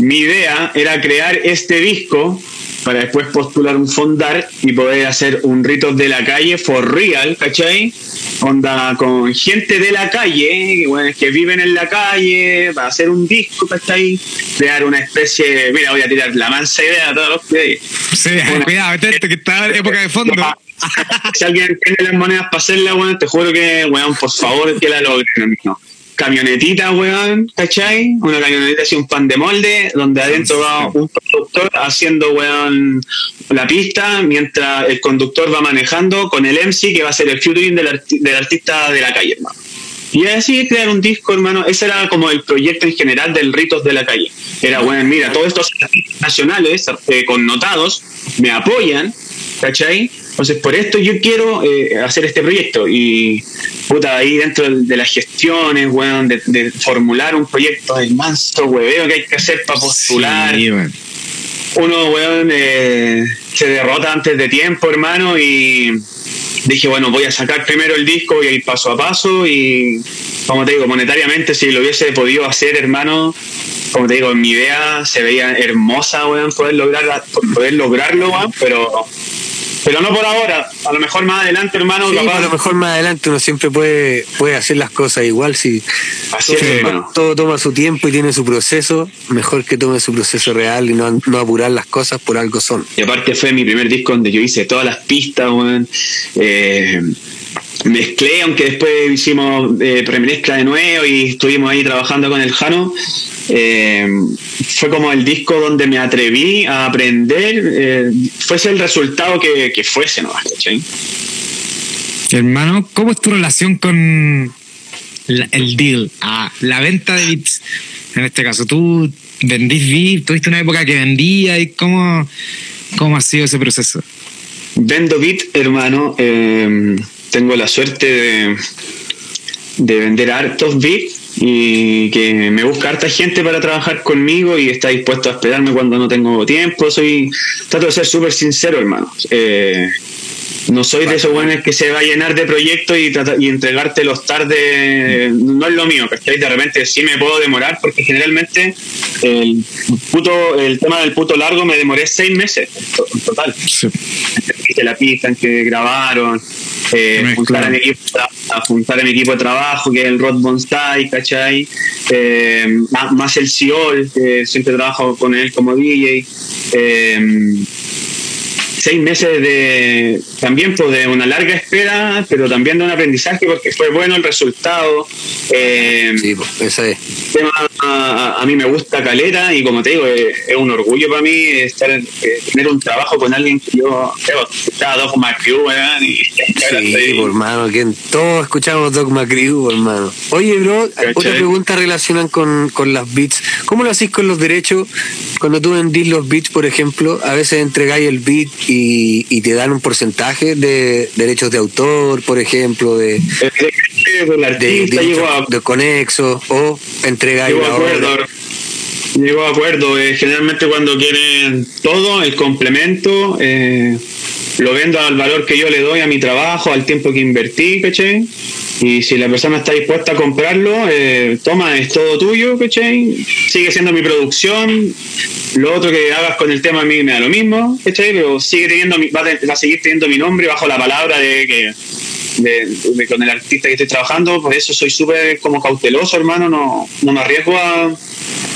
[SPEAKER 4] mi idea era crear este disco para después postular un fondar y poder hacer un ritos de la calle for real, ¿cachai? onda con gente de la calle, que, bueno, que viven en la calle, para hacer un disco, ¿cachai? Crear una especie, mira, voy a tirar la mansa idea a todos los que...
[SPEAKER 3] Sí, cuidado, atento, que está en época de fondo.
[SPEAKER 4] Si alguien tiene las monedas para hacerla, weón, te juro que, weón, por favor, que la logren, ¿no? camionetita, weón, ¿cachai? Una camionetita así, un pan de molde, donde adentro va un productor haciendo, weón, la pista, mientras el conductor va manejando con el MC, que va a ser el featuring del, del artista de la calle, hermano. Y así crear un disco, hermano. Ese era como el proyecto en general del Ritos de la Calle. Era, bueno, mira, todos estos nacionales eh, connotados me apoyan, ¿cachai? Entonces, por esto yo quiero eh, hacer este proyecto. Y, puta, ahí dentro de, las gestiones, weón, de, formular un proyecto, el manso hueveo que hay que hacer para postular. Uno, weón, eh, se derrota antes de tiempo, hermano, y dije, bueno, voy a sacar primero el disco, voy a ir paso a paso y, como te digo, monetariamente, si lo hubiese podido hacer, hermano, como te digo, en mi idea se veía hermosa, weón, poder, lograr, poder lograrlo, weón, pero pero no por ahora, a lo mejor más adelante, hermano.
[SPEAKER 2] a lo mejor más adelante uno siempre puede, puede hacer las cosas igual. Si
[SPEAKER 4] Así todo, hermano.
[SPEAKER 2] todo toma su tiempo y tiene su proceso, mejor que tome su proceso real y no, no apurar las cosas por algo son.
[SPEAKER 4] Y aparte fue mi primer disco donde yo hice todas las pistas, weón. Eh, mezclé, aunque después hicimos eh, premezcla de nuevo y estuvimos ahí trabajando con el Jano. Eh, fue como el disco donde me atreví a aprender, eh, fuese el resultado que, fuese, ¿no?
[SPEAKER 3] Hermano, ¿cómo es tu relación con el deal? Ah, la venta de bits. En este caso, tú vendís bits, tuviste una época que vendía y cómo, cómo ha sido ese proceso.
[SPEAKER 4] Vendo bits, hermano. Eh, tengo la suerte de, de vender hartos bits y que me busca harta gente para trabajar conmigo y está dispuesto a esperarme cuando no tengo tiempo. Soy, trato de ser súper sincero, hermano. Eh, no soy de esos buenos que se va a llenar de proyectos y, y entregártelos tarde. No es lo mío, ¿cachai? De repente sí me puedo demorar porque generalmente el puto, el tema del puto largo me demoré seis meses en total. Sí. La pista en que grabaron, eh, juntar, a mi equipo, a juntar a mi equipo de trabajo, que es el Rod Bonsai, ¿cachai? Eh, más, el Ciol, que siempre trabajo con él como DJ. Eh, seis meses de también pues, de una larga espera, pero también de un aprendizaje porque fue bueno el resultado.
[SPEAKER 2] Eh, sí, pues, esa es.
[SPEAKER 4] A, a, mí me gusta Calera y como te digo, es, un orgullo para mí estar eh, tener un trabajo con alguien que yo escuchaba Dogma Crew, y,
[SPEAKER 2] Sí, hermano, que todos escuchamos Dogma Crew, hermano. Oye, bro, otra pregunta relacionada con, con las beats. ¿Cómo lo hacís con los derechos? Cuando tú vendís los beats, por ejemplo, a veces entregáis el beat y, y te dan un porcentaje de derechos de autor, por ejemplo, de,
[SPEAKER 4] de,
[SPEAKER 2] de, conexo o
[SPEAKER 4] obra. Llego a acuerdo. Eh, generalmente cuando quieren todo, el complemento, eh, lo vendo al valor que yo le doy a mi trabajo, al tiempo que invertí, ¿cachai? Y si la persona está dispuesta a comprarlo, eh, toma, es todo tuyo, ¿cachai? Sigue siendo mi producción. Lo otro que hagas con el tema a mí me da lo mismo, ¿cachai? Pero sigue teniendo va, a, seguir teniendo mi nombre bajo la palabra de que de, con el artista que estoy trabajando, por eso soy súper como cauteloso, hermano, no, no me arriesgo a,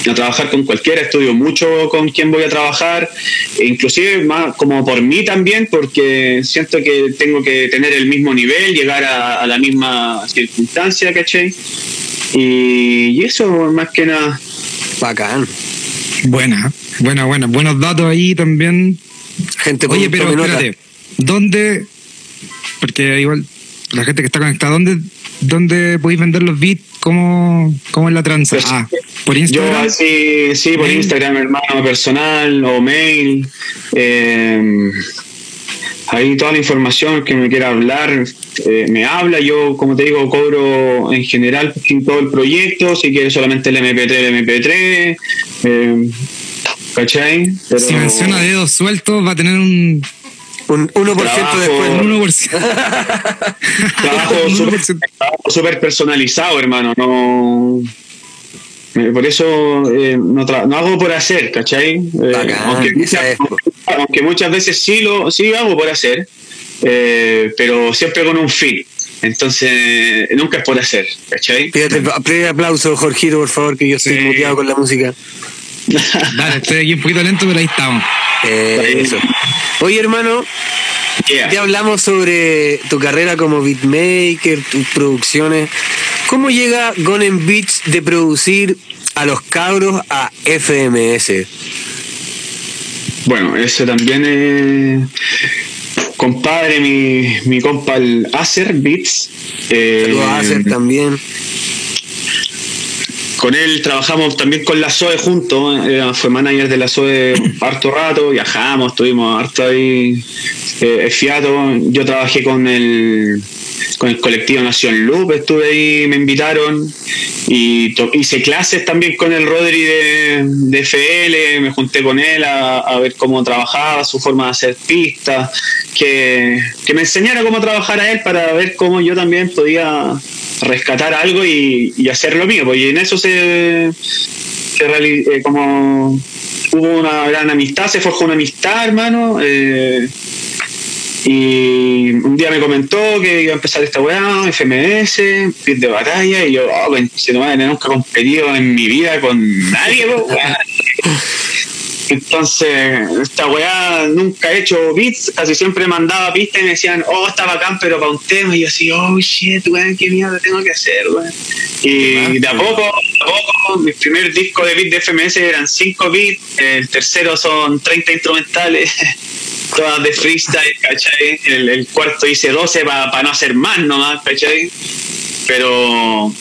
[SPEAKER 4] a trabajar con cualquiera, estudio mucho con quién voy a trabajar, e inclusive más como por mí también, porque siento que tengo que tener el mismo nivel, llegar a, la misma circunstancia, ¿cachai? Y, eso más que nada.
[SPEAKER 2] Bacán.
[SPEAKER 3] Buena, buena, buena. Buenos datos ahí también. Gente, Oye, pero espérate, ¿dónde? Porque igual la gente que está conectada, ¿dónde, dónde podéis vender los bits? ¿Cómo, cómo es la transa?
[SPEAKER 4] Pues,
[SPEAKER 3] ah, por Instagram.
[SPEAKER 4] Yo, sí, sí, por Instagram, hermano, personal o mail. Eh, ahí toda la información que me quiera hablar eh, me habla. Yo, como te digo, cobro en general todo el proyecto. Si quieres solamente el MP3, el MP3. Eh, ¿Cachai?
[SPEAKER 3] si menciona dedos sueltos, va a tener un
[SPEAKER 2] un 1% después.
[SPEAKER 3] Un
[SPEAKER 4] 1%. trabajo súper personalizado, hermano. No. Eh, por eso eh, no, no, hago por hacer, ¿cachai? Eh, aunque, muchas, aunque, muchas, veces sí lo sí hago por hacer, pero siempre con un fin. Entonces, nunca es por hacer, ¿cachai?
[SPEAKER 2] Fíjate, primer aplauso, Jorgito, por favor, que yo estoy
[SPEAKER 4] Sí.
[SPEAKER 2] muteado con la música.
[SPEAKER 3] Dale, estoy aquí un poquito lento, pero ahí estamos.
[SPEAKER 2] Eh, eso. Oye, hermano,
[SPEAKER 4] Yeah.
[SPEAKER 2] ya hablamos sobre tu carrera como beatmaker, tus producciones. ¿Cómo llega Gonen Beats de producir a los cabros a FMS?
[SPEAKER 4] Bueno, eso también es. Compadre, mi, mi compa el Acer Beats. eh,
[SPEAKER 2] Saludos a Acer también.
[SPEAKER 4] Con él trabajamos también con la SOE juntos. eh, fue manager de la SOE harto rato. Viajamos, estuvimos harto ahí eh, fiato. Yo trabajé con el con el colectivo Nación Loop, estuve ahí, me invitaron y hice clases también con el Rodri de, de FL, me junté con él a, a ver cómo trabajaba, su forma de hacer pistas, que, que me enseñara cómo trabajar a él para ver cómo yo también podía rescatar algo y, y hacer lo mío, porque en eso se, se eh, como hubo una gran amistad, se forjó una amistad, hermano. eh, y un día me comentó que iba a empezar esta weá, FMS, pit de batalla, y yo, oh, si no nunca he competido en mi vida con nadie. Entonces, esta weá nunca he hecho beats, casi siempre mandaba pistas y me decían, oh, está bacán, pero para un tema, y yo así, oh, shit, weón, qué mierda tengo que hacer, weón. Y de a poco, de a poco, mi primer disco de beat de FMS eran 5 beats, el tercero son 30 instrumentales, todas de freestyle, ¿cachai? El, el cuarto hice 12 para no hacer más nomás, ¿cachai? Pero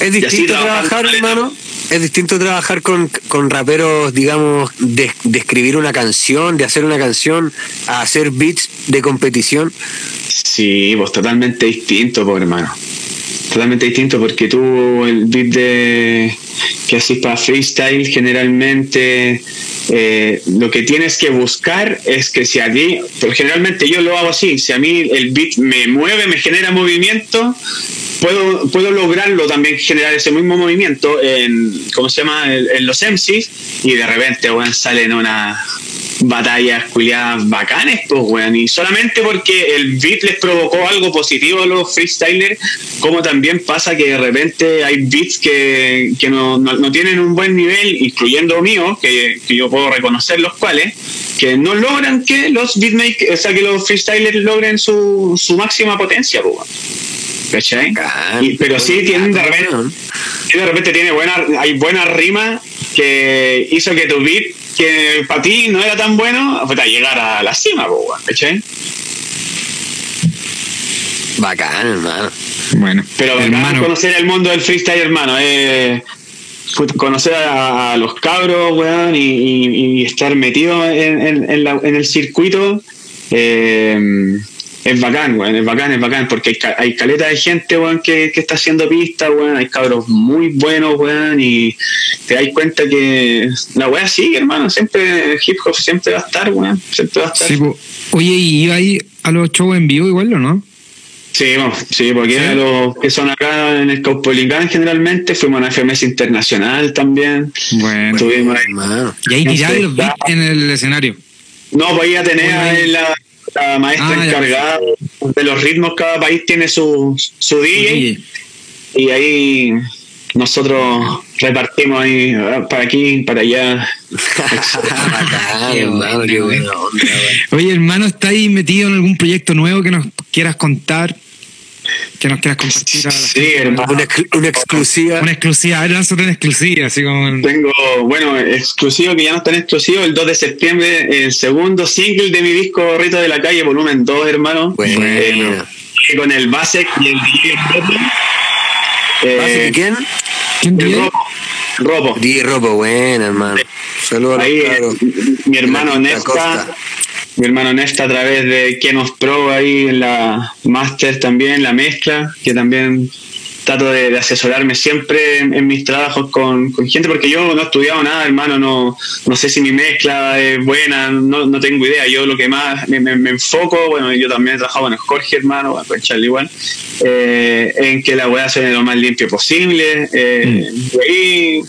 [SPEAKER 2] ¿Es distinto trabajar, hermano? ¿Es distinto trabajar con, con raperos, digamos, de, de escribir una canción, de hacer una canción, a hacer beats de competición?
[SPEAKER 4] Sí, pues totalmente distinto, pues hermano. Totalmente distinto porque tú el beat de que haces para freestyle generalmente eh, lo que tienes que buscar es que si a ti, pero generalmente yo lo hago así, si a mí el beat me mueve, me genera movimiento, puedo, puedo lograrlo también generar ese mismo movimiento en, ¿cómo se llama? En, los MCs y de repente, weón, salen unas batallas culiadas bacanes, pues, weón, y solamente porque el beat les provocó algo positivo a los freestylers, como también pasa que de repente hay beats que, que no, no- tienen un buen nivel, incluyendo mío, que, que yo puedo reconocer los cuales, que no logran que los beatmakers, o sea, que los freestylers logren su, su máxima potencia, pues. ¿Cachai?
[SPEAKER 2] Bacán.
[SPEAKER 4] Y- pero sí tienen de repente, de repente tiene buena, hay buena rima que hizo que tu beat, que para ti no era tan bueno, puta, llegar a la cima, ¿cachai?
[SPEAKER 2] Bacán, hermano.
[SPEAKER 3] Bueno,
[SPEAKER 4] Pero bacán
[SPEAKER 3] hermano,
[SPEAKER 4] conocer el mundo del freestyle, hermano. Eh, conocer a, a los cabros, weón, y, y- y estar metido en, en- en la- en el circuito. eh, es bacán, weón, es bacán, es bacán, porque hay, ca- hay caleta de gente, weón, que, que está haciendo pistas, weón, hay cabros muy buenos, weón, y te das cuenta que la weá sigue, hermano, siempre, el hip hop siempre va a estar, weón, siempre va a estar.
[SPEAKER 3] sí, oye, ¿y iba ahí a los shows en vivo igual o no?
[SPEAKER 4] Sí, bueno, sí, porque
[SPEAKER 3] Sí.
[SPEAKER 4] los que son acá en el Caupolicán generalmente, fuimos a una FMS internacional también.
[SPEAKER 3] Bueno,
[SPEAKER 4] Estuvimos ahí.
[SPEAKER 3] Y ahí
[SPEAKER 4] sé,
[SPEAKER 3] los beats en el escenario.
[SPEAKER 4] No, pues ya tenés
[SPEAKER 3] Bueno,
[SPEAKER 4] ahí la, la maestra
[SPEAKER 3] Ah, ya.
[SPEAKER 4] encargada de los ritmos, cada país tiene su, su DJ y ahí nosotros repartimos ahí ah, para aquí, para allá.
[SPEAKER 3] Qué
[SPEAKER 2] qué
[SPEAKER 3] bueno. Oye, hermano, ¿está ahí metido en algún proyecto nuevo que nos quieras contar? Que nos quieras compartir. a la
[SPEAKER 4] Sí,
[SPEAKER 3] gente?
[SPEAKER 4] hermano.
[SPEAKER 2] Una, una exclusiva.
[SPEAKER 3] Una exclusiva, a ver, lánzate una exclusiva, así como...
[SPEAKER 4] Tengo, bueno, exclusivo, que ya no está en exclusivo, el 2 de septiembre, el segundo single de mi disco Rito de la Calle, volumen 2, hermano.
[SPEAKER 2] Bueno.
[SPEAKER 4] Eh, con el Basek y el DJ Ropo. Eh,
[SPEAKER 2] ¿Base quién?
[SPEAKER 3] ¿Quién
[SPEAKER 4] el? Ropo. Ropo.
[SPEAKER 2] DJ Ropo, buena, hermano. Saludos a
[SPEAKER 4] Ahí, mi hermano
[SPEAKER 2] costa.
[SPEAKER 4] Mi hermano Nefta a través de Kenos Pro ahí en la Master también, la mezcla, que también trato de, de asesorarme siempre en, en mis trabajos con, con gente, porque yo no he estudiado nada, hermano, no, no sé si mi mezcla es buena, no, no tengo idea, yo lo que más me, me- me enfoco, bueno, yo también he trabajado con Jorge, hermano, bueno, con Charlie igual, eh, en que la weá suene lo más limpio posible, eh, y ahí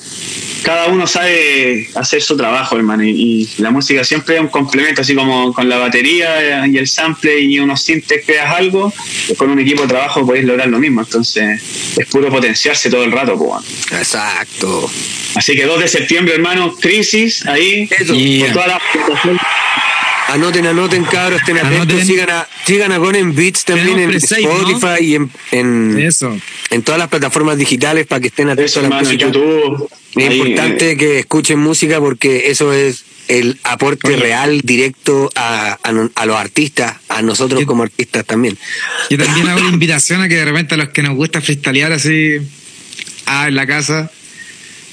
[SPEAKER 4] cada uno sabe hacer su trabajo, hermano, y, la música siempre es un complemento, así como con la batería y el sample y unos sintes creas algo, con un equipo de trabajo podéis lograr lo mismo, entonces es puro potenciarse todo el rato, pues.
[SPEAKER 2] Exacto.
[SPEAKER 4] Así que 2 de septiembre, hermano, crisis, ahí,
[SPEAKER 2] Eso.
[SPEAKER 4] con toda la
[SPEAKER 2] Anoten, anoten, cabros, estén atentos. Sigan a, sigan a Gonen Beats también en. Spotify y en, en,
[SPEAKER 3] Eso.
[SPEAKER 2] en todas las plataformas digitales para que estén atentos
[SPEAKER 4] Eso,
[SPEAKER 2] a la
[SPEAKER 4] hermano,
[SPEAKER 2] música.
[SPEAKER 4] YouTube.
[SPEAKER 2] Es
[SPEAKER 4] ahí,
[SPEAKER 2] importante
[SPEAKER 4] eh,
[SPEAKER 2] que escuchen música porque eso es el aporte
[SPEAKER 3] Oye.
[SPEAKER 2] real, directo a, a los artistas, a nosotros
[SPEAKER 3] Yo-
[SPEAKER 2] como artistas también.
[SPEAKER 3] Yo también hago la invitación a que de repente a los que nos gusta freestylear así ah, en la casa,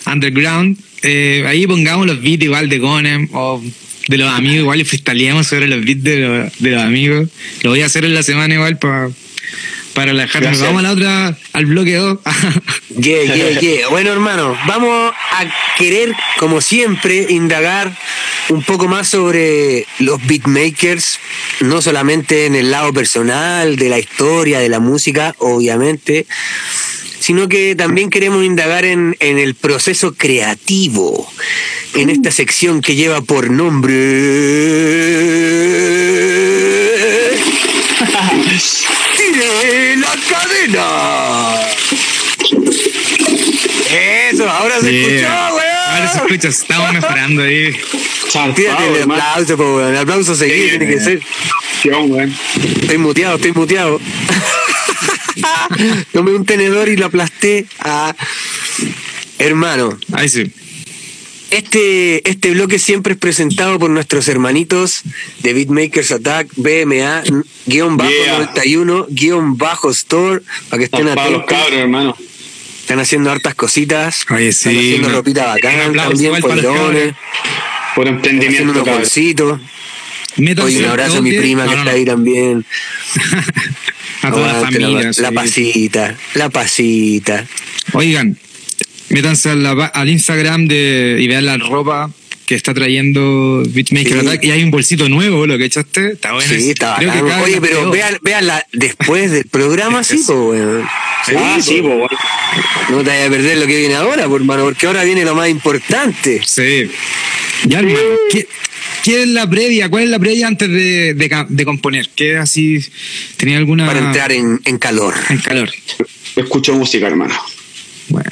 [SPEAKER 3] underground, eh, ahí pongamos los beats igual de Gonem o de los amigos, igual y freestyleamos sobre los beats de, los- de los amigos. Lo voy a hacer en la semana igual para para relajarnos. Vamos a la otra, al bloque 2.
[SPEAKER 2] Yeah, yeah, yeah. Bueno, hermano, vamos a querer, como siempre, indagar un poco más sobre los beatmakers, no solamente en el lado personal, de la historia, de la música, obviamente, sino que también queremos indagar en, en el proceso creativo, en esta sección que lleva por nombre... ¡Tire la cadena! Eso, ahora se escuchó,
[SPEAKER 3] Ahora se
[SPEAKER 2] weón.
[SPEAKER 3] escucha, estamos mejorando ahí.
[SPEAKER 2] Tírate el aplauso, po, weón. El aplauso seguido
[SPEAKER 4] Sí,
[SPEAKER 2] tiene que
[SPEAKER 4] eh.
[SPEAKER 2] ser.
[SPEAKER 4] Weón.
[SPEAKER 2] Estoy muteado, estoy muteado. Tomé un tenedor y lo aplasté a. Hermano,
[SPEAKER 3] Ahí sí.
[SPEAKER 2] este, este bloque siempre es presentado por nuestros hermanitos de Beatmakers Attack, BMA, guion bajo
[SPEAKER 4] Yeah.
[SPEAKER 2] 91, guion bajo store, para que estén
[SPEAKER 4] los
[SPEAKER 2] atentos.
[SPEAKER 4] cabros, hermano.
[SPEAKER 2] Están haciendo hartas cositas.
[SPEAKER 3] Oye,
[SPEAKER 2] Están
[SPEAKER 3] sí,
[SPEAKER 2] haciendo
[SPEAKER 3] me-
[SPEAKER 2] ropita bacán también,
[SPEAKER 3] los cabros.
[SPEAKER 4] Por
[SPEAKER 2] Están haciendo
[SPEAKER 4] emprendimiento,
[SPEAKER 2] unos bolsitos.
[SPEAKER 3] Métanse
[SPEAKER 2] Oye, un abrazo a mi prima
[SPEAKER 3] No,
[SPEAKER 2] que
[SPEAKER 3] no,
[SPEAKER 2] está ahí también.
[SPEAKER 3] A toda la familia.
[SPEAKER 2] La, pasita, la pasita.
[SPEAKER 3] Oigan, métanse la- al Instagram de, y vean la ropa que está trayendo Beatmaker
[SPEAKER 2] Sí.
[SPEAKER 3] Attack. Y hay un bolsito nuevo, lo que echaste. Está bueno.
[SPEAKER 2] Sí, está
[SPEAKER 3] Creo
[SPEAKER 2] bacán. Oye, pero
[SPEAKER 3] peor.
[SPEAKER 2] vean, véanla después del programa, sí, pues, weón.
[SPEAKER 4] Ah, sí, po, weón.
[SPEAKER 2] No te vayas a perder lo que viene ahora, por hermano, porque ahora viene lo más importante.
[SPEAKER 3] Sí. Ya, hermano, ¿qué, qué es la previa? ¿Cuál es la previa antes de, de componer? ¿Qué así? ¿Tenía alguna.
[SPEAKER 2] Para entrar en, en calor.
[SPEAKER 3] en calor?
[SPEAKER 4] Escucho música, hermano.
[SPEAKER 3] Bueno.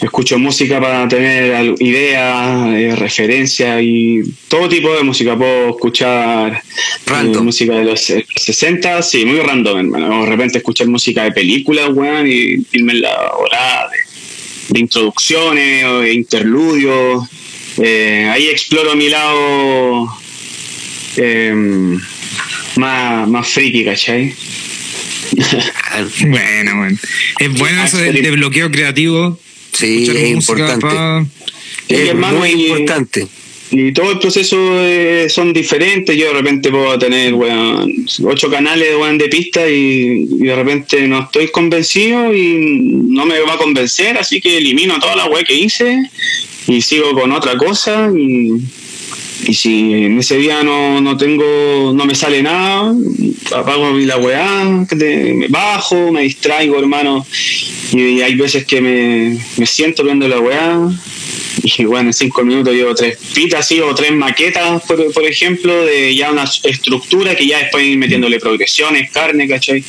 [SPEAKER 4] Escucho música para tener ideas, eh, referencias y todo tipo de música. Puedo escuchar eh, música de los eh, 60, sí, muy random, hermano. O de repente escuchar música de películas, weón, y irme en la hora de, de introducciones o de interludios. Eh, ahí exploro mi lado eh, más, más friki, ¿cachai?
[SPEAKER 3] Bueno, bueno. Es bueno eso del de bloqueo creativo.
[SPEAKER 2] Sí, es importante.
[SPEAKER 3] pa-
[SPEAKER 2] Es
[SPEAKER 4] hermano,
[SPEAKER 2] muy
[SPEAKER 4] y-
[SPEAKER 2] importante.
[SPEAKER 4] Y todo el proceso eh, son diferentes. Yo de repente puedo tener weón, ocho canales de pista y, y de repente no estoy convencido y no me va a convencer, así que elimino toda la weá que hice y sigo con otra cosa. Y, y si en ese día no, no tengo, no me sale nada, apago la weá, me bajo, me distraigo, hermano. Y, hay veces que me, me siento viendo la weá y bueno, en cinco minutos llevo tres pitas ¿sí? o tres maquetas, por, por ejemplo, de ya una estructura que ya después ir metiéndole progresiones, carne, ¿cachai?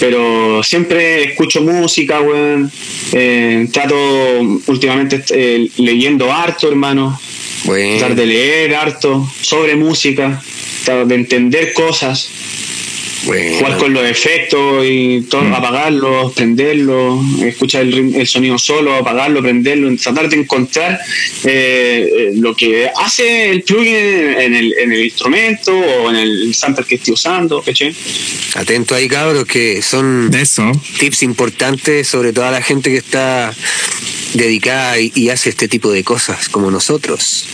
[SPEAKER 4] Pero siempre escucho música, weón. Eh, trato últimamente eh, leyendo harto, hermano.
[SPEAKER 2] Bueno.
[SPEAKER 4] Tratar de leer harto sobre música, tratar de entender cosas,
[SPEAKER 2] bueno.
[SPEAKER 4] jugar con los efectos y todo, apagarlos, prenderlos, escuchar el, sonido solo, apagarlo, prenderlo, tratar de encontrar eh, eh, lo que hace el plugin en el, en el instrumento o en el sample que esté usando, ¿cachai?
[SPEAKER 2] Atento ahí, cabros, que son
[SPEAKER 3] Eso.
[SPEAKER 2] tips importantes sobre toda la gente que está dedicada y, y hace este tipo de cosas como nosotros.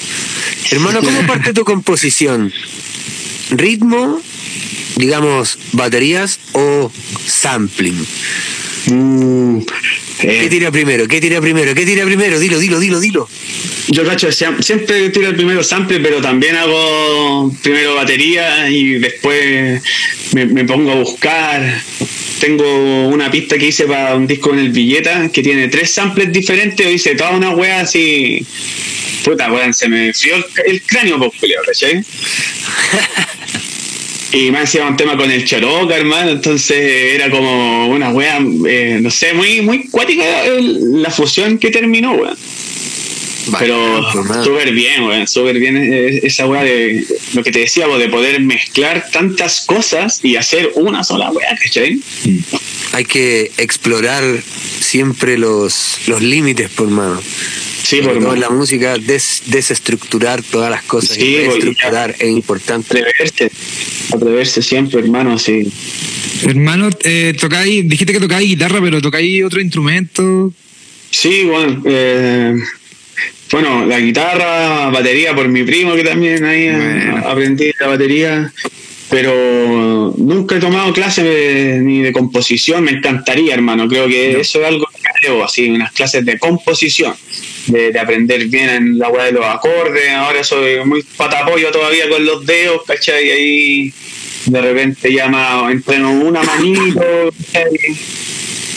[SPEAKER 2] Hermano, ¿cómo parte tu composición? ¿Ritmo, digamos, baterías o sampling?
[SPEAKER 4] Mm, eh,
[SPEAKER 2] ¿Qué tira primero? ¿Qué tira primero? ¿Qué tira primero? Dilo, dilo, dilo, dilo.
[SPEAKER 4] Yo cacho, siem- siempre tiro el primero sample, pero también hago primero batería y después me, me pongo a buscar tengo una pista que hice para un disco en el billeta que tiene tres samples diferentes. O hice toda una wea así. Puta, weón, se me frió el, cráneo, pues, ¿cachai? Y me hacía un tema con el Choroca, hermano, entonces era como una wea, eh, no sé, muy muy cuática la fusión que terminó, weón. Pero súper bien, weón, súper bien eh, esa weá de lo que te decía, de poder mezclar tantas cosas y hacer una sola weá, ¿cachai?
[SPEAKER 2] Hay que explorar siempre los, los límites, por mano.
[SPEAKER 4] Sí, por
[SPEAKER 2] todo la música, des- desestructurar todas las cosas
[SPEAKER 4] Sí,
[SPEAKER 2] y reestructurar es importante.
[SPEAKER 4] atreverse, atreverse siempre, hermano, sí.
[SPEAKER 3] Hermano, eh, tocáis, dijiste que tocáis guitarra, pero tocáis otro instrumento.
[SPEAKER 4] Sí, bueno, eh, bueno, la guitarra, batería por mi primo que también ahí eh,
[SPEAKER 3] Bueno.
[SPEAKER 4] aprendí la batería, pero nunca he tomado clases de- ni de composición, me encantaría, hermano, creo que eso es algo que creo, así, unas clases de composición, de, de aprender bien en la weá de los acordes, ahora soy muy patapollo todavía con los dedos, ¿cachai? Y ahí de repente ya más entreno una manito, ¿cachai?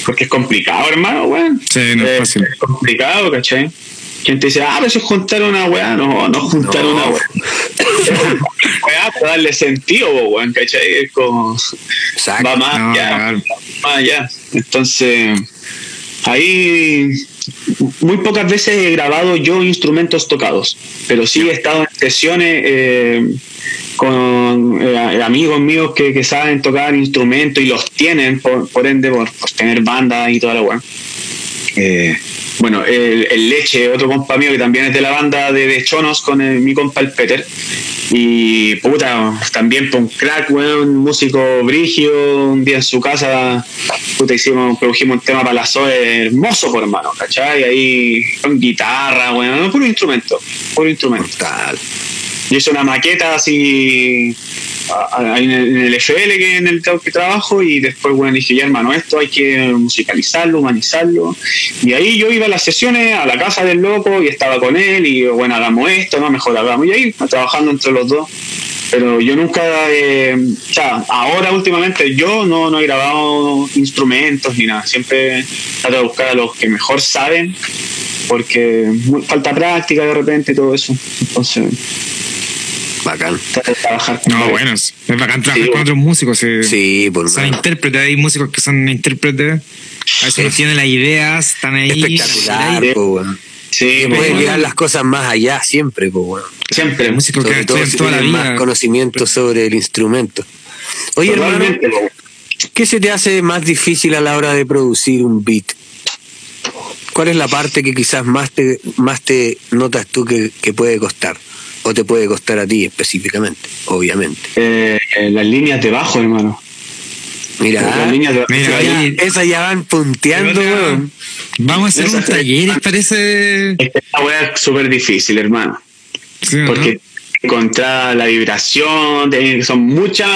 [SPEAKER 4] Porque es complicado, hermano, weón.
[SPEAKER 3] Sí, no es fácil.
[SPEAKER 4] Es complicado, ¿cachai? Quien te dice, ah, pero eso es juntar una weá. No, no juntar
[SPEAKER 2] No.
[SPEAKER 4] una weá. weá para darle sentido, weón, ¿cachai? Es como.
[SPEAKER 2] Exacto.
[SPEAKER 4] Va más
[SPEAKER 3] No,
[SPEAKER 4] allá.
[SPEAKER 3] claro.
[SPEAKER 4] va Más allá. Entonces, ahí. Muy pocas veces he grabado yo instrumentos tocados, pero sí he estado en sesiones eh, con eh, amigos míos que, que saben tocar instrumentos y los tienen, por, por ende, por, por tener bandas y toda la weá. Eh, bueno, el, el Leche, otro compa mío que también es de la banda de, de Chonos con el- mi compa el Peter. Y puta, también por un crack, weón, un músico brigio, un día en su casa, puta, hicimos, produjimos un tema para la SOE hermoso, por hermano, ¿cachai? Ahí con guitarra, weón, no, puro instrumento, puro instrumento.
[SPEAKER 2] Brutal.
[SPEAKER 4] Yo hice una maqueta así en el, FL que en el que trabajo y después bueno dije ya hermano esto hay que musicalizarlo, humanizarlo. Y ahí yo iba a las sesiones a la casa del loco y estaba con él y bueno hagamos esto, no mejor hagamos. Y ahí trabajando entre los dos. Pero yo nunca eh, ahora últimamente yo no, no he grabado instrumentos ni nada. Siempre trato de buscar a los que mejor saben porque falta práctica de repente todo eso. Entonces
[SPEAKER 2] Bacán.
[SPEAKER 4] trabajar
[SPEAKER 3] No, bueno, es es bacán trabajar
[SPEAKER 4] Sí,
[SPEAKER 3] con otros músicos. eh.
[SPEAKER 2] Sí, por
[SPEAKER 3] Son intérpretes, hay músicos que son intérpretes. A veces no tienen las ideas, están ahí.
[SPEAKER 2] Espectacular,
[SPEAKER 4] Sí.
[SPEAKER 2] po, weón.
[SPEAKER 4] Sí,
[SPEAKER 2] Que
[SPEAKER 4] pues,
[SPEAKER 2] pueden
[SPEAKER 3] bueno.
[SPEAKER 2] llevar las cosas más allá siempre, po, weón.
[SPEAKER 4] siempre.
[SPEAKER 3] Hay músicos que
[SPEAKER 2] Sobre todo
[SPEAKER 3] estudian
[SPEAKER 2] si
[SPEAKER 3] toda la
[SPEAKER 2] tienen
[SPEAKER 3] vida.
[SPEAKER 2] más conocimiento sobre el instrumento. Oye, hermano. ¿qué se te hace más difícil a la hora de producir un beat? ¿Cuál es la parte que quizás más te, más te notas tú que, que puede costar? O te puede costar a ti específicamente, obviamente.
[SPEAKER 4] Eh, eh, las líneas de bajo, hermano.
[SPEAKER 2] Mira,
[SPEAKER 4] Las líneas de
[SPEAKER 3] Mira,
[SPEAKER 2] esas ya-
[SPEAKER 3] ahí-
[SPEAKER 2] esas ya van punteando, weón.
[SPEAKER 3] Vamos a hacer un taller, parece.
[SPEAKER 4] Esta weá es súper difícil, hermano.
[SPEAKER 3] Sí, ¿no?
[SPEAKER 4] Porque encontrar la vibración, de- son muchas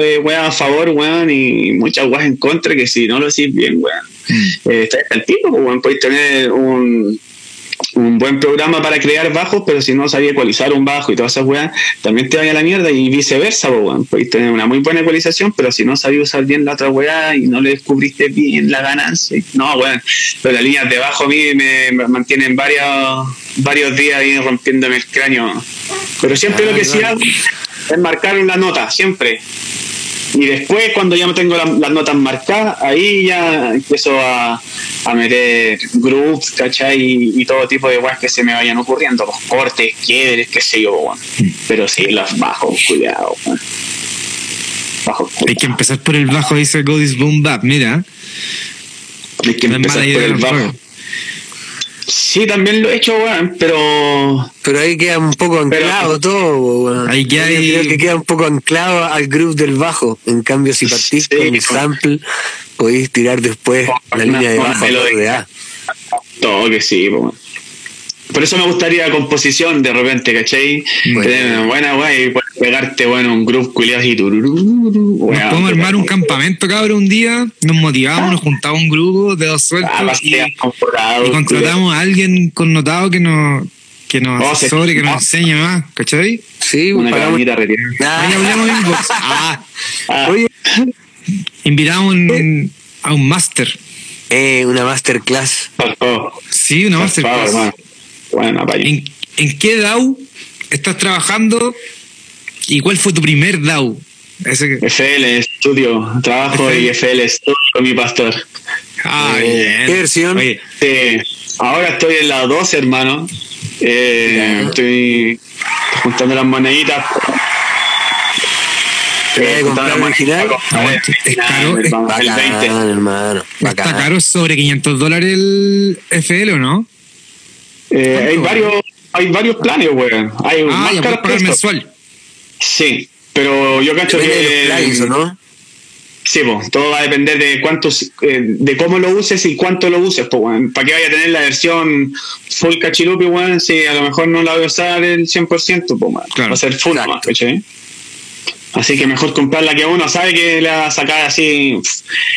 [SPEAKER 4] eh, weas a favor, weón, y muchas weas en contra, que si no lo decís bien, weón,
[SPEAKER 3] Mm.
[SPEAKER 4] eh, está el tipo, weón, podéis tener un, un buen programa para crear bajos, pero si no sabía ecualizar un bajo y todas esas weas, también te vaya a la mierda y viceversa, weón. Podéis tener una muy buena ecualización, pero si no sabías usar bien la otra wea y no le descubriste bien la ganancia, no, weón. Pero las líneas de bajo a mí me mantienen varios, varios días ahí rompiéndome el cráneo. Pero siempre
[SPEAKER 2] Ah,
[SPEAKER 4] lo que sí hago es marcar la nota, siempre. Y después, cuando ya me tengo la- las notas marcadas, ahí ya empiezo a, a meter grooves, ¿cachai? Y, y todo tipo de weas que se me vayan ocurriendo, pues, cortes, quiebres, qué sé yo, weón. Pero sí, los bajos, cuidado, weón. Bajos,
[SPEAKER 3] Hay que empezar por el bajo, dice Godis Boom Bap. Mira,
[SPEAKER 4] Hay que
[SPEAKER 3] no
[SPEAKER 4] empezar por el bajo. Sí, también lo he hecho, weón, pero
[SPEAKER 2] Pero ahí queda un poco anclado todo, weón.
[SPEAKER 3] Ahí
[SPEAKER 2] Yo
[SPEAKER 3] hay-
[SPEAKER 2] creo que queda un poco anclado al groove del bajo. En cambio, si partís
[SPEAKER 4] Sí,
[SPEAKER 2] con un sample, podéis tirar después la línea de bajo de A.
[SPEAKER 4] todo que sí, weón. Por eso me gustaría composición de repente, ¿cachai?
[SPEAKER 2] Bueno.
[SPEAKER 4] Buena weá y poder pegarte, bueno, un groove culiado así. tururú,
[SPEAKER 3] Nos podemos armar un campamento, cabrón, un día. Nos motivamos, nos juntamos un grupo de dos sueltos
[SPEAKER 4] Ah,
[SPEAKER 3] y, y contratamos a alguien connotado que nos, que nos
[SPEAKER 4] Oh,
[SPEAKER 3] asesore, que nos
[SPEAKER 4] Ah.
[SPEAKER 3] enseñe más, ¿cachai?
[SPEAKER 2] Sí,
[SPEAKER 4] culiao, Una cabañita retirada.
[SPEAKER 2] Ah,
[SPEAKER 3] Ahí hablamos inbox. Ah,
[SPEAKER 4] Ah,
[SPEAKER 2] Oye,
[SPEAKER 3] invitamos un- a un máster.
[SPEAKER 2] Eh, una masterclass.
[SPEAKER 4] Oh,
[SPEAKER 3] Sí, una
[SPEAKER 4] favor,
[SPEAKER 3] masterclass.
[SPEAKER 4] Bueno.
[SPEAKER 3] ¿En, ¿En qué DAO estás trabajando y cuál fue tu primer DAO? Ese que-
[SPEAKER 4] FL Studio, trabajo
[SPEAKER 3] FL.
[SPEAKER 4] y FL Studio con mi pastor.
[SPEAKER 3] Ah,
[SPEAKER 2] Eh,
[SPEAKER 3] bien.
[SPEAKER 2] ¿qué versión?
[SPEAKER 3] Oye,
[SPEAKER 4] Eh, ahora estoy en la 12, hermano. Eh, estoy juntando las moneditas.
[SPEAKER 2] Eh, comprar original.
[SPEAKER 3] Es caro, es
[SPEAKER 4] el 20.
[SPEAKER 2] Bacán, hermano.
[SPEAKER 3] está caro sobre 500 dólares el FL o no?
[SPEAKER 4] Eh, hay varios hay varios planes, weón. Hay
[SPEAKER 3] Ah,
[SPEAKER 4] más
[SPEAKER 3] ya
[SPEAKER 4] caros
[SPEAKER 3] pagar
[SPEAKER 4] esto.
[SPEAKER 3] mensual.
[SPEAKER 4] Sí, pero yo cacho
[SPEAKER 2] Depende de
[SPEAKER 4] que
[SPEAKER 2] los plugins, ¿o no?
[SPEAKER 4] Sí, pues, todo va a depender de cuántos, eh, de cómo lo uses y cuánto lo uses, pues, weón. Para que vaya a tener la versión full cachirupi, weón, si a lo mejor no la voy a usar el 100%, pues.
[SPEAKER 3] Claro.
[SPEAKER 4] va a ser full. Así que mejor comprar la que uno sabe que le va a sacar así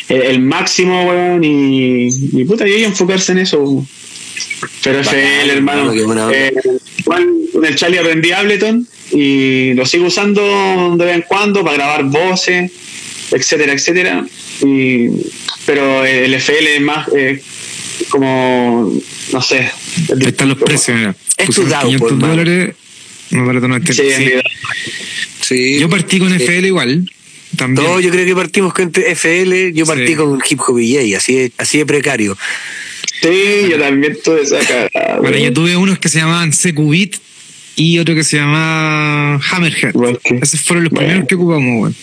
[SPEAKER 4] el, máximo, weón, y, y puta, y enfocarse en eso. weón. Pero
[SPEAKER 2] Bacán,
[SPEAKER 4] FL, hermano.
[SPEAKER 2] onda.
[SPEAKER 4] eh, igual con el Charlie aprendí Ableton y lo sigo usando de vez en cuando para grabar voces, etcétera, etcétera. Y, pero el FL es más eh, como, no sé.
[SPEAKER 3] Ahí están los precios, mira.
[SPEAKER 2] Es tu DAO,
[SPEAKER 3] 500
[SPEAKER 2] pues,
[SPEAKER 3] dólares. Más barato no es
[SPEAKER 4] Sí.
[SPEAKER 3] Yo partí con
[SPEAKER 2] Sí.
[SPEAKER 3] FL igual. También.
[SPEAKER 2] No, yo creo que partimos con FL, yo partí
[SPEAKER 3] Sí.
[SPEAKER 2] con Hip Hop DJ, así así de precario.
[SPEAKER 4] Sí, yo también tuve esa cara.
[SPEAKER 3] Bueno, yo tuve unos que se llamaban CQBit y otro que se llamaba Hammerhead. Esos fueron los
[SPEAKER 4] Bueno.
[SPEAKER 3] primeros que ocupamos, weón.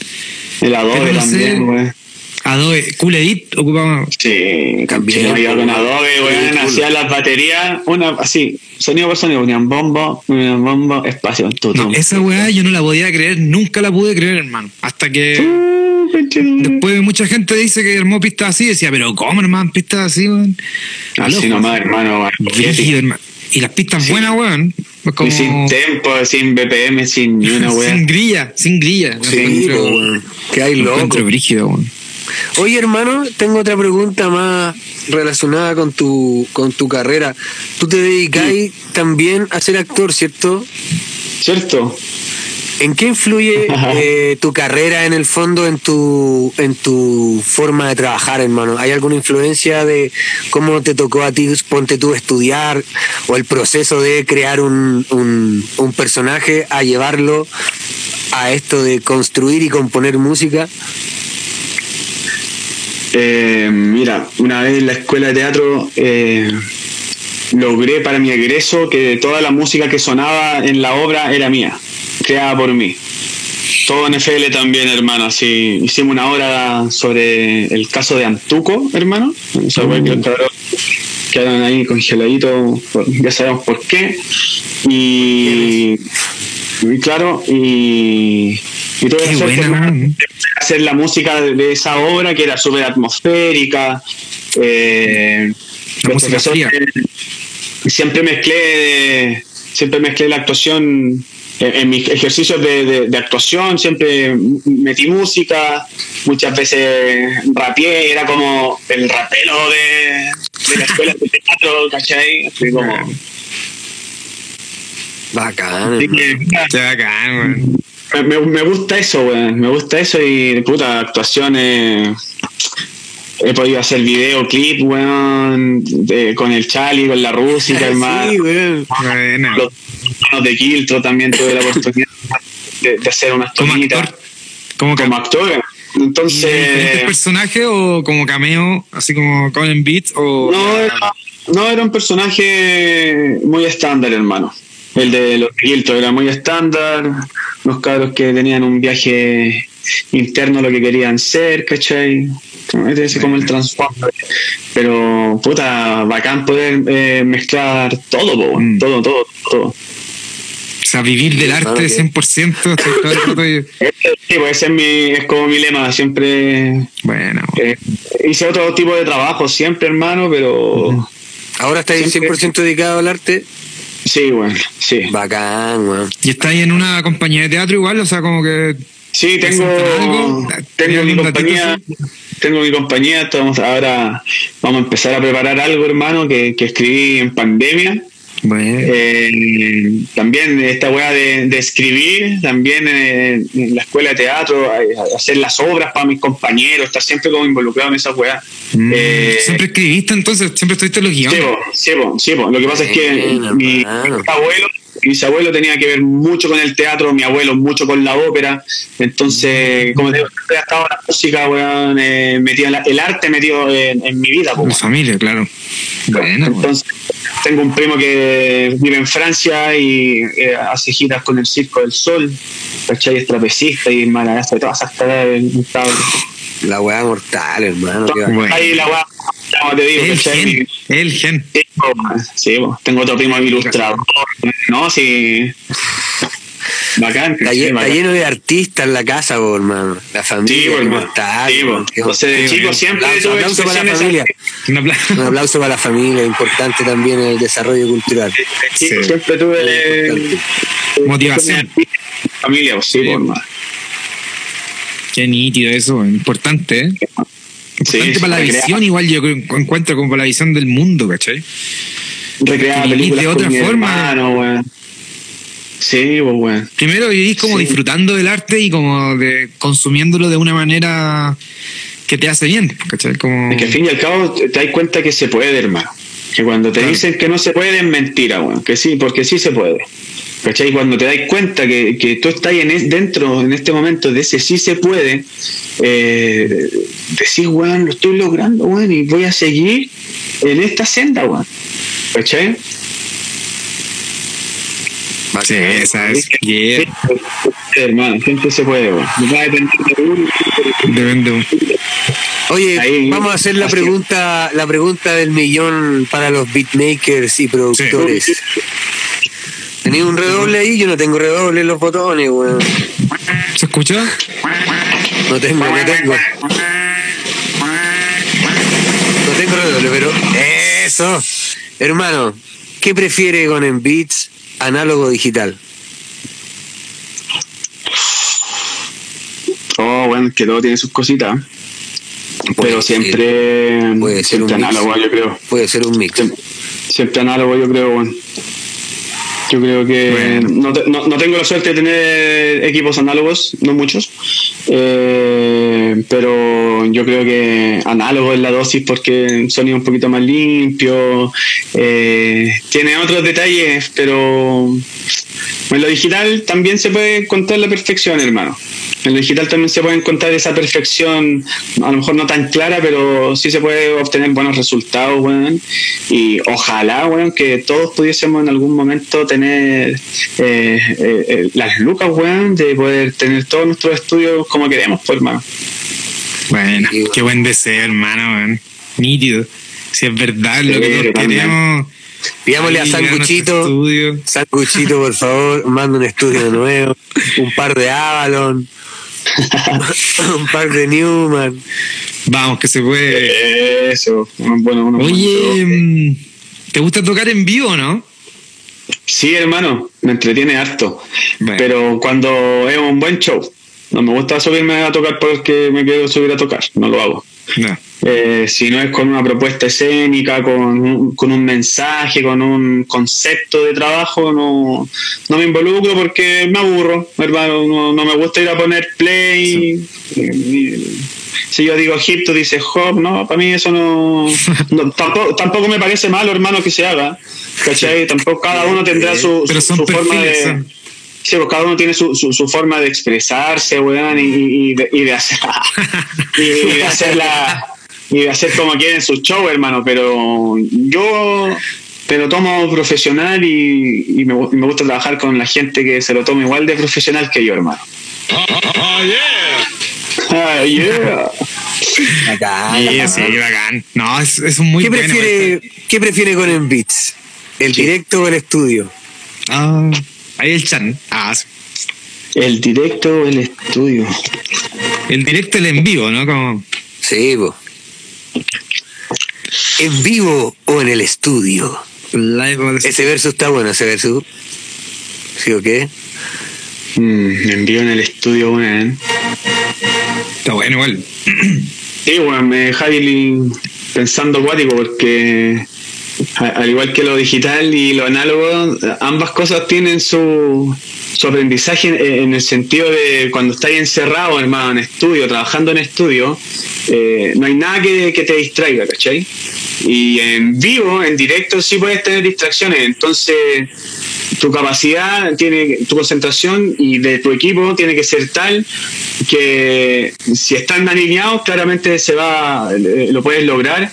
[SPEAKER 4] El Adobe también, güey.
[SPEAKER 3] Adobe, Cool Edit.
[SPEAKER 4] Sí,
[SPEAKER 2] También,
[SPEAKER 4] sí, con Adobe, weón, hacía las baterías, una así, sonido por sonido, ponían bombo, ponían bombo, espacio,
[SPEAKER 3] No,
[SPEAKER 4] tutum.
[SPEAKER 3] esa weá yo no la podía creer, nunca la pude creer, hermano. Hasta que después mucha gente dice que armó pistas así, decía, pero ¿cómo hermano? Pistas así, weón.
[SPEAKER 4] Así nomás, hermano, weón.
[SPEAKER 3] Hermano. Y las pistas
[SPEAKER 4] Sí.
[SPEAKER 3] buenas, weón. Pues como
[SPEAKER 4] Y sin tempo, sin BPM, sin ni una weá.
[SPEAKER 3] sin grilla, sin grilla.
[SPEAKER 4] Sí,
[SPEAKER 2] weón. Que hay
[SPEAKER 3] lo
[SPEAKER 2] loco.
[SPEAKER 3] brígido, weón.
[SPEAKER 2] Oye, hermano, tengo otra pregunta más relacionada con tu, con tu carrera. Tú te dedicas también a ser actor, ¿cierto?
[SPEAKER 4] ¿Cierto?
[SPEAKER 2] ¿En qué influye eh, tu carrera en el fondo en tu, en tu forma de trabajar, hermano? ¿Hay alguna influencia de cómo te tocó a ti, ponte tú, estudiar o el proceso de crear un, un, un personaje a llevarlo a esto de construir y componer música?
[SPEAKER 4] Eh, mira, una vez en la escuela de teatro eh, logré para mi egreso que toda la música que sonaba en la obra era mía, creada por mí. Todo en FL también, hermano. Así, hicimos una obra sobre el caso de Antuco, hermano. Cabros quedaron ahí congeladitos, ya sabemos por qué. Y, y claro, y, y tuve
[SPEAKER 3] Qué
[SPEAKER 4] hacer la música de, esa obra que era súper atmosférica. Eh,
[SPEAKER 3] La música
[SPEAKER 4] Siempre mezclé, siempre mezclé la actuación en, mis ejercicios de, de- de actuación, siempre metí música, muchas veces rapeé, era como el rapero de, de la escuela de teatro, ¿cachai? Así como,
[SPEAKER 2] Bacán.
[SPEAKER 4] así que,
[SPEAKER 3] bacán, weón.
[SPEAKER 4] Me, me- me gusta eso, weón. Me gusta eso y, puta, actuaciones. He podido hacer videoclip, weón, de- con el Chali, con la Rústica, hermano.
[SPEAKER 2] Sí, weón.
[SPEAKER 3] Buena.
[SPEAKER 4] Los hermanos de Kiltro también tuve la oportunidad de, de hacer unas
[SPEAKER 3] Como
[SPEAKER 4] tomitas
[SPEAKER 3] actor. Como,
[SPEAKER 4] como actor.
[SPEAKER 3] ¿Y de diferentes
[SPEAKER 4] Entonces,
[SPEAKER 3] personajes o como cameo, así como Colin Beats o.
[SPEAKER 4] no era, no era un personaje muy estándar, hermano. El de los de Kiltro era muy estándar. Unos cabros que tenían un viaje interno a lo que querían ser, ¿cachai? Como- Ese es como el trasfondo. Pero, puta, bacán poder eh, mezclar todo, po,
[SPEAKER 3] Mm.
[SPEAKER 4] todo, todo, todo.
[SPEAKER 3] O sea, vivir del arte
[SPEAKER 2] que-
[SPEAKER 3] 100%. estoy todo el rato ahí.
[SPEAKER 4] Sí, pues ese es, mi, es como mi lema. Siempre
[SPEAKER 3] Bueno,
[SPEAKER 4] eh, hice otro tipo de trabajo, siempre, hermano, pero
[SPEAKER 2] Ahora estás
[SPEAKER 4] Siempre-
[SPEAKER 2] 100% dedicado al arte.
[SPEAKER 4] Sí, bueno, sí.
[SPEAKER 2] Bacán, weón.
[SPEAKER 3] ¿y está ahí en una compañía de teatro igual? O sea, como que.
[SPEAKER 4] Sí, tengo,
[SPEAKER 3] ¿Presentan algo?
[SPEAKER 4] tengo mi
[SPEAKER 3] ¿Tienen un ratito
[SPEAKER 4] compañía. Tengo mi compañía, estamos ahora vamos a empezar a preparar algo, hermano, que, que escribí en pandemia.
[SPEAKER 3] Bueno.
[SPEAKER 4] Eh, también esta weá de, de escribir, también en, en la escuela de teatro, eh, hacer las obras para mis compañeros, estar siempre como involucrado en esa weá.
[SPEAKER 3] Mm,
[SPEAKER 4] Eh,
[SPEAKER 3] siempre escribiste entonces, siempre estuviste en los
[SPEAKER 4] Sí,
[SPEAKER 3] guiones.
[SPEAKER 4] sí, sí, po. Lo que pasa es que
[SPEAKER 2] Bueno,
[SPEAKER 4] mi abuelo, mi abuelo tenía que ver mucho con el teatro, mi abuelo mucho con la ópera. Entonces, como te digo, ha estado la música, weón, eh, metido en la- el arte metido en, en mi vida.
[SPEAKER 3] La familia, claro. Bueno, pues.
[SPEAKER 4] Entonces, tengo un primo que vive en Francia y eh, hace giras con el Circo del Sol, ¿cachai? Es trapecista y malazo de todas esas cosas.
[SPEAKER 2] La weá mortal, hermano.
[SPEAKER 3] Bueno.
[SPEAKER 4] Ahí la weá, como te digo,
[SPEAKER 3] el gen, el gen.
[SPEAKER 4] Sí, sí, tengo otro primo ilustrador. No, sí. Bacán,
[SPEAKER 2] Está, lleno de artistas la casa, po, hermano. La
[SPEAKER 4] Sí,
[SPEAKER 2] familia
[SPEAKER 4] hermano.
[SPEAKER 2] mortal.
[SPEAKER 4] Sí, po.
[SPEAKER 2] po. Qué
[SPEAKER 4] Entonces, de
[SPEAKER 3] Sí,
[SPEAKER 4] chico
[SPEAKER 3] bueno.
[SPEAKER 4] siempre tuve
[SPEAKER 2] aplauso para la familia.
[SPEAKER 3] Un aplauso.
[SPEAKER 2] Un aplauso para la familia, importante también en el desarrollo cultural.
[SPEAKER 4] Sí,
[SPEAKER 3] Sí.
[SPEAKER 4] Siempre tuve
[SPEAKER 3] Motivación.
[SPEAKER 4] Familia, sí,
[SPEAKER 3] Sí.
[SPEAKER 4] po, hermano.
[SPEAKER 3] Qué nítido eso, importante, ¿eh?
[SPEAKER 4] Sí,
[SPEAKER 3] Importante para la visión, igual yo encuentro como para la visión del mundo, ¿cachai?
[SPEAKER 4] Recrear películas
[SPEAKER 3] de otra forma.
[SPEAKER 4] hermano. Sí, pues, weón.
[SPEAKER 3] Primero vivís como
[SPEAKER 4] Sí.
[SPEAKER 3] disfrutando del arte y como de consumiéndolo de una manera que te hace bien, ¿cachai? Como...
[SPEAKER 4] Es que al fin y al cabo te das cuenta que se puede, hermano. Que cuando te dicen que no se puede es mentira, weón. Que sí, porque sí se puede. ¿Cachai? Cuando te das cuenta que, que tú estás en es- dentro, en este momento, de ese sí se puede, eh, decís, weón, lo estoy logrando, weón, y voy a seguir en esta senda, weón. ¿Cachai?
[SPEAKER 3] Sí, esa es. Yeah.
[SPEAKER 4] Sí, hermano, siempre se puede, va a depender de uno,
[SPEAKER 3] Depende un-
[SPEAKER 2] Oye,
[SPEAKER 4] Ahí-
[SPEAKER 2] vamos a hacer la pregunta, la pregunta del millón para los beatmakers y productores. ¿Tenéis un redoble ahí? Yo no tengo redoble en los botones, weón.
[SPEAKER 3] ¿Se escucha?
[SPEAKER 2] No tengo, no tengo. No tengo redoble, pero eso. Hermano, ¿qué prefiere con en beats análogo digital?
[SPEAKER 4] Oh, bueno, que todo tiene sus cositas. Pero
[SPEAKER 2] ser-
[SPEAKER 4] siempre,
[SPEAKER 2] puede ser
[SPEAKER 4] siempre
[SPEAKER 2] un mix.
[SPEAKER 4] análogo, yo creo.
[SPEAKER 2] Puede ser un mix.
[SPEAKER 4] Siempre, siempre análogo, yo creo, bueno. Yo creo que
[SPEAKER 3] Bueno.
[SPEAKER 4] no, te- no- no tengo la suerte de tener equipos análogos, no muchos, eh, pero yo creo que análogo es la dosis porque es un poquito más limpio, eh, tiene otros detalles, pero en lo digital también se puede encontrar la perfección, hermano. En lo digital también se puede encontrar esa perfección, a lo mejor no tan clara, pero sí se puede obtener buenos resultados, weón. Y ojalá, weón, que todos pudiésemos en algún momento tener eh, eh, eh, las lucas, weón, de poder tener todos nuestros estudios como queremos, pues, hermano.
[SPEAKER 3] Bueno,
[SPEAKER 2] Sí,
[SPEAKER 3] qué buen deseo, hermano, weón. Nítido. Si es verdad lo
[SPEAKER 4] Sí,
[SPEAKER 3] que todos queremos.
[SPEAKER 2] Pidámosle a Sanguchito. Sanguchito, por favor, manda un estudio nuevo, un par de Avalon, un par de Newman.
[SPEAKER 3] Vamos, que se puede.
[SPEAKER 4] Eso, bueno, uno
[SPEAKER 3] Oye, mm, ¿te gusta tocar en vivo, no?
[SPEAKER 4] Sí, hermano, me entretiene harto.
[SPEAKER 3] Bueno.
[SPEAKER 4] Pero cuando es un buen show, no me gusta subirme a tocar porque me quiero subir a tocar, no lo hago.
[SPEAKER 3] No.
[SPEAKER 4] Eh, si no es con una propuesta escénica, con un, con un mensaje, con un concepto de trabajo, no, no me involucro porque me aburro, hermano. No, no me gusta ir a poner play. Y- y- si yo digo hip, tú dices hop, no, para mí eso no. no, tampoco, tampoco me parece malo, hermano, que se haga. ¿Cachai? Tampoco cada uno tendrá su,
[SPEAKER 3] Pero
[SPEAKER 4] su-
[SPEAKER 3] son
[SPEAKER 4] su forma de.
[SPEAKER 3] son.
[SPEAKER 4] Sí, pues cada uno tiene su, su, su forma de expresarse, weón, y, y de, y de hacer y, y de hacer la y de hacer como quieren su show, hermano, pero yo te lo tomo profesional y, y me, gu- me gusta trabajar con la gente que se lo toma igual de profesional que yo, hermano. Ah, yeah.
[SPEAKER 2] Acá.
[SPEAKER 3] Sí, sí, qué bacán. No, es, es un muy
[SPEAKER 2] ¿Qué
[SPEAKER 3] bueno.
[SPEAKER 2] prefiere, ¿Qué prefiere con en beats? ¿El directo o el estudio?
[SPEAKER 3] Ah, ahí el chan. Ah, sí.
[SPEAKER 4] El directo o el estudio.
[SPEAKER 3] el directo, el en vivo, ¿no? Como,
[SPEAKER 2] Sí, po. ¿En vivo o en el estudio?
[SPEAKER 3] live
[SPEAKER 2] Ese verso está bueno, ese verso. ¿Sí o qué?
[SPEAKER 4] Mm, me envío en el estudio una, ¿eh?
[SPEAKER 3] Está bueno igual.
[SPEAKER 4] Sí, bueno, me dejáis pensando acuático porque al igual que lo digital y lo análogo, ambas cosas tienen su, su aprendizaje en el sentido de cuando estás encerrado, hermano, en estudio, trabajando en estudio, eh, no hay nada que, que, te distraiga, ¿cachai? Y en vivo, en directo, sí puedes tener distracciones. Entonces, tu capacidad, tiene tu concentración y de tu equipo tiene que ser tal que si están alineados, claramente se va, eh, lo puedes lograr,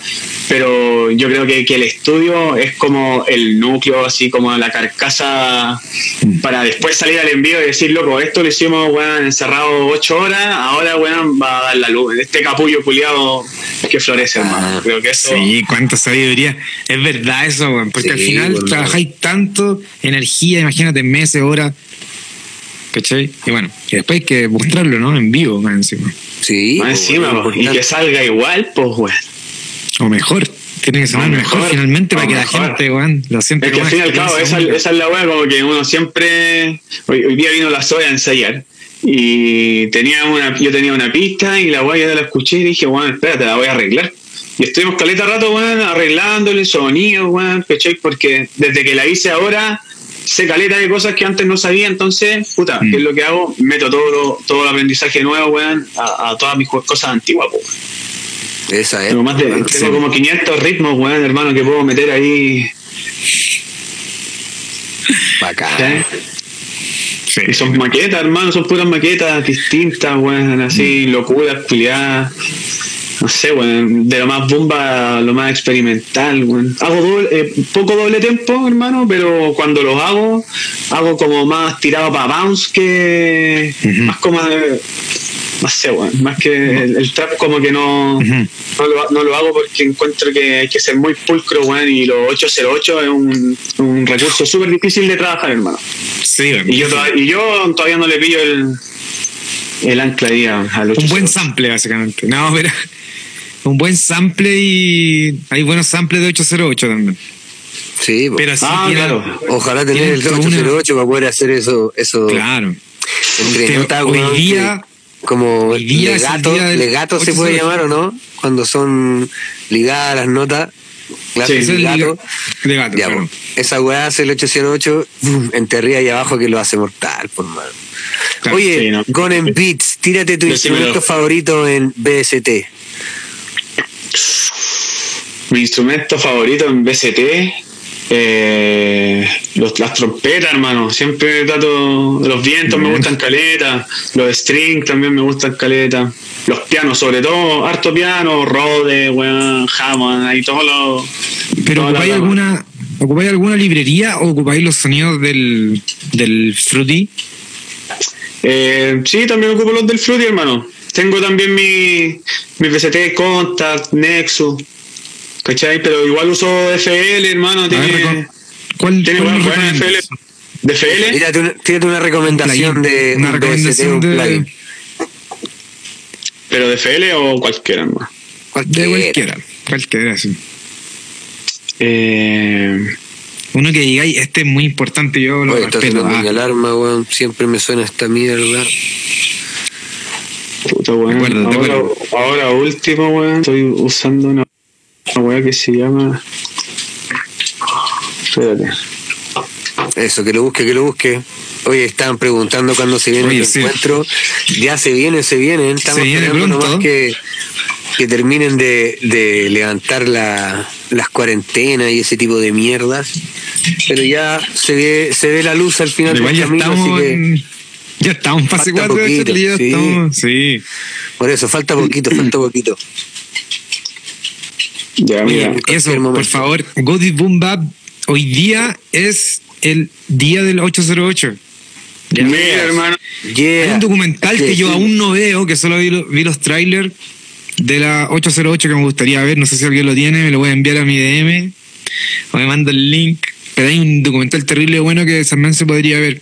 [SPEAKER 4] pero yo creo que, que el estudio es como el núcleo, así como la carcasa para después salir al envío y decir, loco, esto lo hicimos, weón, encerrado ocho horas, ahora, weón, va a dar la luz. Este capullo culiado que florece, hermano. Creo que eso...
[SPEAKER 3] Sí, cuánta sabiduría. Es verdad eso, weón, porque al final trabajáis tanto energía, imagínate, meses, horas. ¿Cachai? Y bueno, y después hay que mostrarlo, ¿no? En vivo, más encima.
[SPEAKER 2] Sí.
[SPEAKER 4] Más encima, y que salga igual, pues, weón.
[SPEAKER 3] O mejor. Tiene que sonar mejor, mejor, finalmente para que la gente, weón, lo sienta.
[SPEAKER 4] Es que al fin y al cabo, esa, esa, es la weá, como que uno siempre. Hoy, hoy día vino la soya a ensayar. Y tenía una, yo tenía una pista y la weá ya la escuché y dije, weón, espérate, la voy a arreglar. Y estuvimos caleta rato, weón, arreglándole sonido, weón, ¿cachai? Porque desde que la hice ahora, sé caleta de cosas que antes no sabía, entonces, puta, mm. ¿qué es lo que hago? Meto todo, todo el aprendizaje nuevo, weón, a, a todas mis cosas antiguas, weón.
[SPEAKER 2] Esa es.
[SPEAKER 4] Tengo, más de, tengo sí. como 500 ritmos, weón, hermano, que puedo meter ahí.
[SPEAKER 2] Bacán.
[SPEAKER 4] Sí. Y son maquetas, hermano, son puras maquetas distintas, weón, así, locuras, peleadas. No sé, weón, de lo más bomba a lo más experimental, weón. Hago doble, eh, poco doble tempo, hermano, pero cuando los hago, hago como más tirado para bounce que. Más como. De, no sé, weón, más que el, el, trap como que no, uh -huh. no, lo, no, lo, hago porque encuentro que hay que ser muy pulcro, weón, y los 808 es un, un recurso súper difícil de trabajar, hermano.
[SPEAKER 3] Sí,
[SPEAKER 4] y yo, y yo todavía no le pillo el, el ancla ahí al 808.
[SPEAKER 3] Un buen sample, básicamente. No, pero un buen sample y hay buenos samples de 808 también.
[SPEAKER 2] Sí,
[SPEAKER 3] pero sí
[SPEAKER 4] ah, claro.
[SPEAKER 2] Ojalá tener el 808 una... para poder hacer eso. eso
[SPEAKER 3] claro.
[SPEAKER 2] Entre
[SPEAKER 3] hoy día
[SPEAKER 2] como legato, legato se puede llamar o no cuando son ligadas las notas
[SPEAKER 3] clase sí, legato, legato
[SPEAKER 2] ya, claro. esa weá hace el 808 enterría ahí abajo que lo hace mortal por mano. Claro, oye sí, no. Gone Beats tírate tu instrumento favorito en BST
[SPEAKER 4] mi instrumento favorito en BST eh, los, las trompetas, hermano. Siempre trato. Los vientos me gustan caleta. Los strings también me gustan caleta. Los pianos, sobre todo, harto piano, Rode, weón, Hammond, ahí todos los.
[SPEAKER 3] ¿Pero ocupáis la... alguna, ocupáis alguna librería o ocupáis los sonidos del, del Fruity?
[SPEAKER 4] Eh, sí, también ocupo los del Fruity, hermano. Tengo también mi, mi Contact, Nexus. ¿Cachai? Pero igual uso FL, hermano. Tiene,
[SPEAKER 3] ver, ¿Cuál,
[SPEAKER 4] tiene
[SPEAKER 3] cuál
[SPEAKER 4] buena FL. ¿De FL?
[SPEAKER 2] Tírate una, tírate una recomendación de
[SPEAKER 3] una recomendación de,
[SPEAKER 2] plugin.
[SPEAKER 4] ¿Pero de FL o cualquiera, hermano?
[SPEAKER 3] Cualquiera. De cualquiera. Cualquiera, sí.
[SPEAKER 4] Eh...
[SPEAKER 3] Uno que digáis, este es muy importante, yo lo
[SPEAKER 2] Oye,
[SPEAKER 3] respeto.
[SPEAKER 2] Ah. mi alarma, weón. Siempre me suena esta mierda.
[SPEAKER 4] Puta, weón.
[SPEAKER 3] acuerdo,
[SPEAKER 4] ahora, ahora último, weón. Estoy usando una una weá que se llama. Espérate.
[SPEAKER 2] Eso, que lo busque, que lo busque. Oye, estaban preguntando cuándo se viene
[SPEAKER 3] Oye,
[SPEAKER 2] el
[SPEAKER 3] sí.
[SPEAKER 2] encuentro. Ya se vienen, se vienen. Estamos
[SPEAKER 3] Se viene
[SPEAKER 2] esperando nomás que, que terminen de, de levantar la, las cuarentenas y ese tipo de mierdas. Pero ya se ve, se ve la luz al final del
[SPEAKER 3] ya
[SPEAKER 2] camino,
[SPEAKER 3] estamos,
[SPEAKER 2] así que
[SPEAKER 3] en- ya estamos fase
[SPEAKER 2] Falta
[SPEAKER 3] 4 de ya
[SPEAKER 2] sí.
[SPEAKER 3] estamos. Sí.
[SPEAKER 2] por eso falta poquito, falta poquito.
[SPEAKER 4] Ya,
[SPEAKER 3] Oye,
[SPEAKER 4] mira.
[SPEAKER 2] en cualquier
[SPEAKER 3] eso, por favor, Godi Boom Bap, hoy día es el día del 808. Ya.
[SPEAKER 4] Mira, hermano.
[SPEAKER 2] Yeah.
[SPEAKER 3] Hay un documental que yo aún no veo, que solo vi, lo- vi los trailers de la 808 que me gustaría ver. No sé si alguien lo tiene, me lo voy a enviar a mi DM o me manda el link. Pero hay un documental terrible bueno que también se podría ver.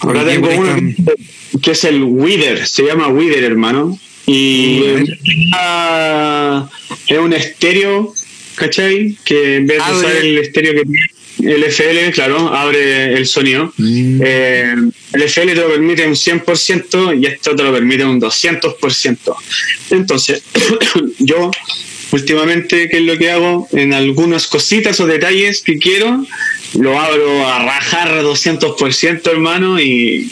[SPEAKER 4] Ahora tengo uno que es el Wither, se llama Wither, hermano. Y ah, es un estéreo, ¿cachai? Que en vez de usar el estéreo que tiene el FL, claro, abre el sonido.
[SPEAKER 3] Mm.
[SPEAKER 4] Eh, el FL te lo permite un 100% y esto te lo permite un 200%. Entonces, yo últimamente, ¿qué es lo que hago? En algunas cositas o detalles que quiero, lo abro a rajar 200%, hermano, y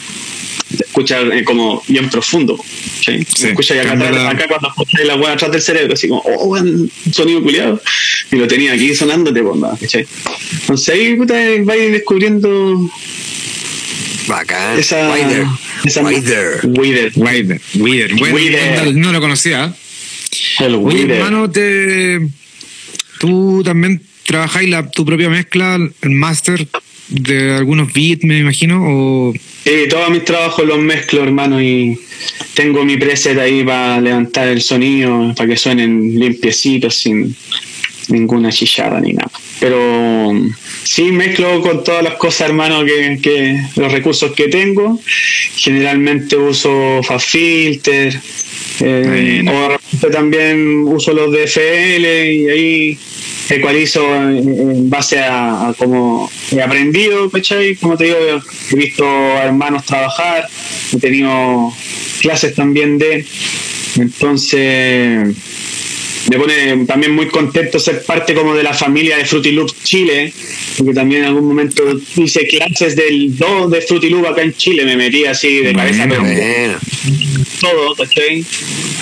[SPEAKER 4] escucha eh, como bien profundo. ¿sí?
[SPEAKER 3] Sí,
[SPEAKER 4] escucha acá,
[SPEAKER 3] cambia
[SPEAKER 4] atrás- acá cuando escuchas la weá atrás del cerebro, así como, oh, un sonido culiado. Y lo tenía aquí sonándote, ¿cachai? Entonces ahí, puta, vais descubriendo
[SPEAKER 2] Bacán.
[SPEAKER 4] esa.
[SPEAKER 2] Wider.
[SPEAKER 4] esa
[SPEAKER 2] Wider.
[SPEAKER 4] Wider.
[SPEAKER 3] Wider, Wider. Bueno,
[SPEAKER 4] Wider.
[SPEAKER 3] no, lo conocía.
[SPEAKER 4] El
[SPEAKER 3] Oye,
[SPEAKER 4] Wider.
[SPEAKER 3] hermano, te, tú también trabajáis la, tu propia mezcla, el master de algunos beats, me imagino, o
[SPEAKER 4] Sí, todos mis trabajos los mezclo, hermano, y tengo mi preset ahí para levantar el sonido, para que suenen limpiecitos, sin ninguna chillada ni nada. Pero sí mezclo con todas las cosas, hermano, que, que los recursos que tengo. Generalmente uso Fast Filter, eh, o también uso los DFL y ahí ecualizo en, en base a, a cómo he aprendido, ¿cachai? Como te digo, he visto a hermanos trabajar, he tenido clases también de... Entonces, me pone también muy contento ser parte como de la familia de Fruity Loop Chile, porque también en algún momento hice clases del 2 de Fruity Loop acá en Chile, me metí así de cabeza
[SPEAKER 3] Bueno,
[SPEAKER 4] pero
[SPEAKER 2] Bueno.
[SPEAKER 4] todo, ¿cachai?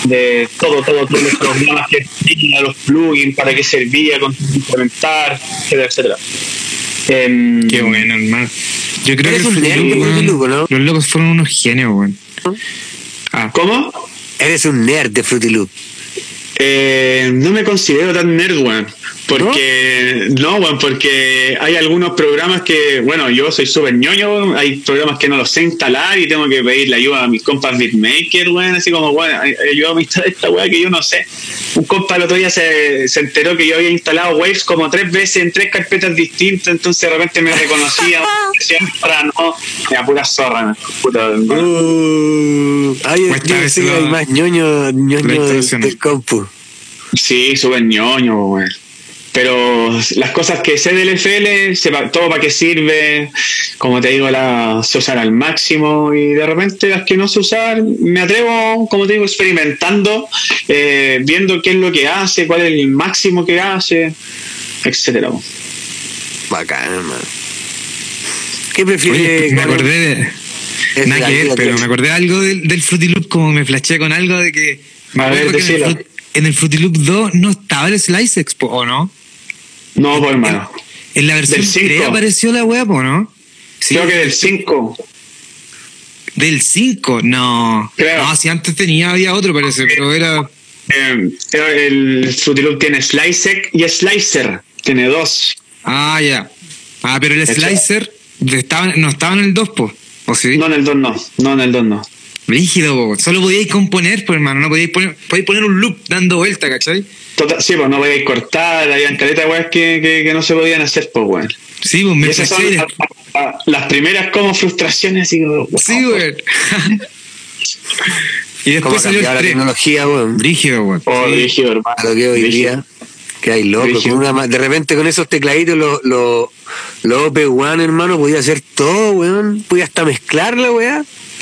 [SPEAKER 4] De todo, todo, todos los programas que tenía, los plugins, para qué servía, con implementar, etcétera, etcétera. Em,
[SPEAKER 3] qué bueno, hermano. Yo creo que
[SPEAKER 2] un nerd
[SPEAKER 3] Loop,
[SPEAKER 2] de Fruity
[SPEAKER 3] weón,
[SPEAKER 2] Loop, ¿no?
[SPEAKER 3] los locos fueron unos genios, weón. Ah,
[SPEAKER 4] ¿Cómo?
[SPEAKER 2] Eres un nerd de Fruity Loop.
[SPEAKER 4] Eh, no me considero tan nerd, weón. Porque, no, weón, porque hay algunos programas que, bueno, yo soy súper ñoño, weón, hay programas que no los sé instalar y tengo que pedirle ayuda a mis compas beatmaker, weón, así como, weón, ay- ayúdame a instalar esta weá que yo no sé. Un compa el otro día se, se enteró que yo había instalado Waves como tres veces en tres carpetas distintas, entonces de repente me reconocía, decía, para no, me pura zorra, me- puta,
[SPEAKER 2] Uh, ay, yo
[SPEAKER 3] Cuesta
[SPEAKER 2] yo
[SPEAKER 3] veces
[SPEAKER 2] sé que
[SPEAKER 3] la-
[SPEAKER 2] hay más ñoño,
[SPEAKER 3] la
[SPEAKER 2] ñoño del, del compu.
[SPEAKER 4] Sí, súper ñoño, güey. Pero las cosas que sé del FL, sepa todo para qué sirve, como te digo, las sé usar al máximo y de repente las que no sé usar, me atrevo, como te digo, experimentando, eh, viendo qué es lo que hace, cuál es el máximo que hace, etcétera.
[SPEAKER 2] Bacán, hermano. ¿Qué
[SPEAKER 3] oye,
[SPEAKER 2] prefieres?
[SPEAKER 3] me acordé de.
[SPEAKER 2] Es
[SPEAKER 3] Nada que ver, pero me acordé de algo del, del Fruity Loop, como me flasheé con algo de que.
[SPEAKER 4] A ver,
[SPEAKER 3] en el, en el Fruity Loop 2 no estaba el Slice Expo, ¿o no?
[SPEAKER 4] No, pues hermano.
[SPEAKER 3] En la versión
[SPEAKER 4] Del
[SPEAKER 3] 3
[SPEAKER 4] cinco.
[SPEAKER 3] apareció la web, ¿o no? Sí,
[SPEAKER 4] Creo que del 5.
[SPEAKER 3] Del 5, no.
[SPEAKER 4] Creo.
[SPEAKER 3] No, si antes tenía, había otro, parece, pero era.
[SPEAKER 4] Eh, el Fruity tiene Slicer y Slicer. Tiene dos.
[SPEAKER 3] Ah, ya. Ah, pero el. Slicer estaba, no estaba en el 2, po. ¿O sí?
[SPEAKER 4] No en el 2 no. No en el 2 no.
[SPEAKER 3] Rígido, po. Solo podíais componer, pues, hermano. No podíais poner, podíais poner un loop dando vuelta, ¿cachai?
[SPEAKER 4] Total, sí, pues no podíais cortar, habían caletas weas que, que, que no se podían hacer, pues weón.
[SPEAKER 3] Sí, pues me
[SPEAKER 4] esas son las primeras como frustraciones, así como, wow.
[SPEAKER 3] Sí, güey. y
[SPEAKER 2] ¿Cómo ha
[SPEAKER 3] después salió el
[SPEAKER 2] la
[SPEAKER 3] 3.
[SPEAKER 2] tecnología, weón?
[SPEAKER 3] Rígido, güey.
[SPEAKER 4] Oh,
[SPEAKER 3] Sí.
[SPEAKER 4] rígido, hermano.
[SPEAKER 2] A lo que hoy
[SPEAKER 4] Rígido.
[SPEAKER 2] día. Que hay loco. Con una de repente con esos tecladitos, los los los OP1, hermano, podía hacer todo, weón. Podía hasta mezclar la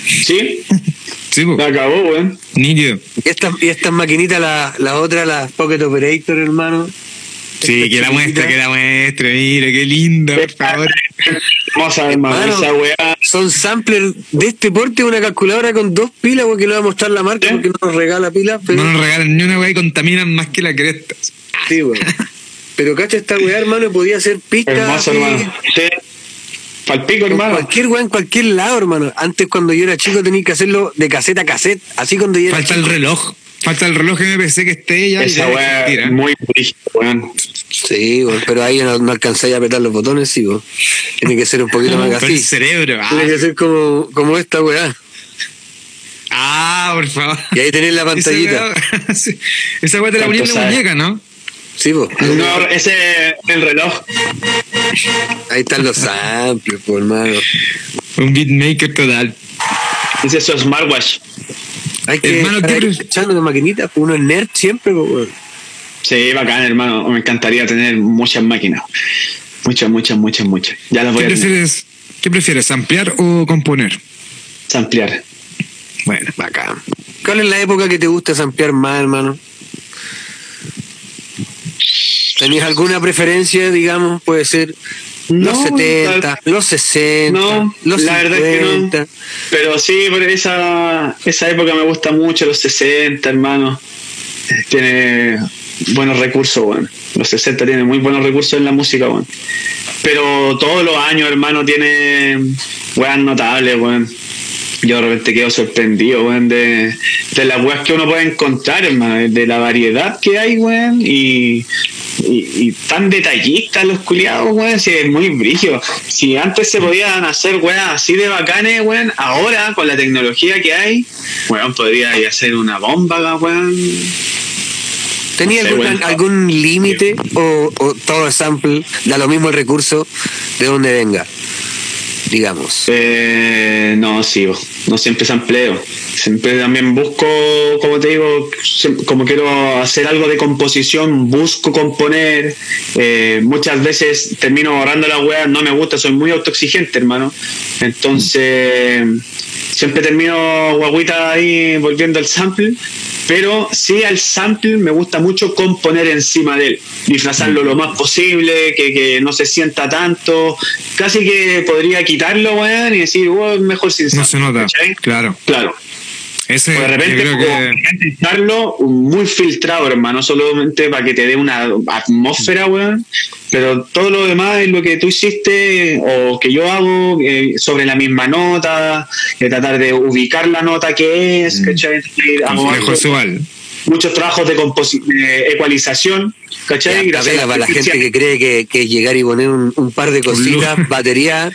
[SPEAKER 2] weá.
[SPEAKER 4] Sí,
[SPEAKER 3] Sí,
[SPEAKER 4] la
[SPEAKER 3] pues.
[SPEAKER 4] acabó, weón.
[SPEAKER 3] Nítido.
[SPEAKER 2] Y estas y estas maquinitas, la, la otra, la Pocket Operator, hermano.
[SPEAKER 3] Sí, que la muestra, que la muestra. Mira, qué linda, por favor.
[SPEAKER 4] Hermosa, hermano.
[SPEAKER 2] Hermano.
[SPEAKER 4] Esa wea.
[SPEAKER 2] Son samplers de este porte, una calculadora con dos pilas, porque le voy a mostrar la marca
[SPEAKER 4] ¿Eh?
[SPEAKER 2] porque no nos regala pilas, pero
[SPEAKER 3] No nos regalan ni una weá y contaminan más que la cresta.
[SPEAKER 2] sí, weón. Pero cacha esta weá, hermano, y podía hacer pistas.
[SPEAKER 4] Hermoso,
[SPEAKER 2] así,
[SPEAKER 4] hermano. Sí. Palpico,
[SPEAKER 2] En
[SPEAKER 4] hermano.
[SPEAKER 2] cualquier weá, en cualquier lado, hermano. Antes cuando yo era chico tenía que hacerlo de caseta a cassette. Así cuando yo era
[SPEAKER 3] Falta el reloj. Falta el reloj MPC que esté ya.
[SPEAKER 4] Esa
[SPEAKER 3] tira.
[SPEAKER 4] es muy rígida, weón.
[SPEAKER 2] Sí, weón, pero ahí no, no alcanzáis a apretar los botones, sí, weón. Tiene que ser un poquito más
[SPEAKER 3] Pero el
[SPEAKER 2] así.
[SPEAKER 3] cerebro. Ah,
[SPEAKER 2] Tiene que ser como, como esta weá.
[SPEAKER 3] Ah, por favor.
[SPEAKER 2] Y ahí tenés la
[SPEAKER 3] Esa
[SPEAKER 2] pantallita.
[SPEAKER 3] weá- sí. Esa weá te la ponía en la muñeca, ¿no?
[SPEAKER 2] Sí.
[SPEAKER 4] No, ese es el reloj.
[SPEAKER 2] Ahí están los samples, po, hermano.
[SPEAKER 3] Un beatmaker total.
[SPEAKER 4] Ese es su smartwatch.
[SPEAKER 2] Hay que
[SPEAKER 3] Hermano,
[SPEAKER 2] estar
[SPEAKER 3] ¿qué
[SPEAKER 2] ahí
[SPEAKER 3] pre-
[SPEAKER 2] echando de maquinitas, pues uno es nerd siempre.
[SPEAKER 4] Sí, bacán, hermano. Me encantaría tener muchas máquinas. Muchas, muchas, muchas, muchas. Ya las voy
[SPEAKER 3] ¿Qué
[SPEAKER 4] a
[SPEAKER 3] prefieres, ¿Qué prefieres, ampliar o componer?
[SPEAKER 4] ampliar.
[SPEAKER 3] Bueno,
[SPEAKER 2] Bacán. ¿Cuál es la época que te gusta samplear más, hermano? ¿Tenías alguna preferencia, digamos? Puede ser los 70, los 60,
[SPEAKER 4] no,
[SPEAKER 2] los
[SPEAKER 4] la
[SPEAKER 2] 50.
[SPEAKER 4] verdad es que no. Pero sí, por esa, esa época me gusta mucho, los 60, hermano. Tiene buenos recursos, bueno. Los 60 tiene muy buenos recursos en la música, bueno. Pero todos los años, hermano, tiene weas notables, weón. Yo de repente quedo sorprendido, weón, de, de las weas que uno puede encontrar, hermano, de la variedad que hay, weón, y, y, y tan detallistas los culiados, weón, si es muy brillo. Si antes se podían hacer weas así de bacanes, weón, ahora con la tecnología que hay, weón, podría hacer una bomba, weón.
[SPEAKER 2] ¿Tenía
[SPEAKER 4] No sé,
[SPEAKER 2] algún, algún límite o, o todo es sample? Da lo mismo el recurso de donde venga, digamos.
[SPEAKER 4] Eh, no, sí, no siempre sampleo. Siempre también busco, como te digo, como quiero hacer algo de composición, busco componer. Eh, muchas veces termino borrando la wea, no me gusta, soy muy autoexigente, hermano. Entonces, siempre termino guaguita ahí volviendo al sample. Pero sí al sample me gusta mucho componer encima de él, disfrazarlo lo más posible, que, que no se sienta tanto. Casi que podría quitarlo, weón, y decir, weón, mejor sin
[SPEAKER 3] No se
[SPEAKER 4] sample",
[SPEAKER 3] nota.
[SPEAKER 4] ¿cachai?
[SPEAKER 3] Claro.
[SPEAKER 4] Claro.
[SPEAKER 3] Ese,
[SPEAKER 4] O de
[SPEAKER 3] yo
[SPEAKER 4] repente,
[SPEAKER 3] creo
[SPEAKER 4] como
[SPEAKER 3] que.
[SPEAKER 4] muy filtrado, hermano, solamente para que te dé una atmósfera, weón. Pero todo lo demás es lo que tú hiciste o que yo hago eh, sobre la misma nota, de tratar de ubicar la nota que es, ¿cachai? Hago
[SPEAKER 3] Complejo igual.
[SPEAKER 4] Muchos trabajos de, composi- de ecualización, ¿cachai?
[SPEAKER 2] Ya,
[SPEAKER 4] Gracias a
[SPEAKER 2] para la gente que cree que, que llegar y poner un, un par de cositas, batería,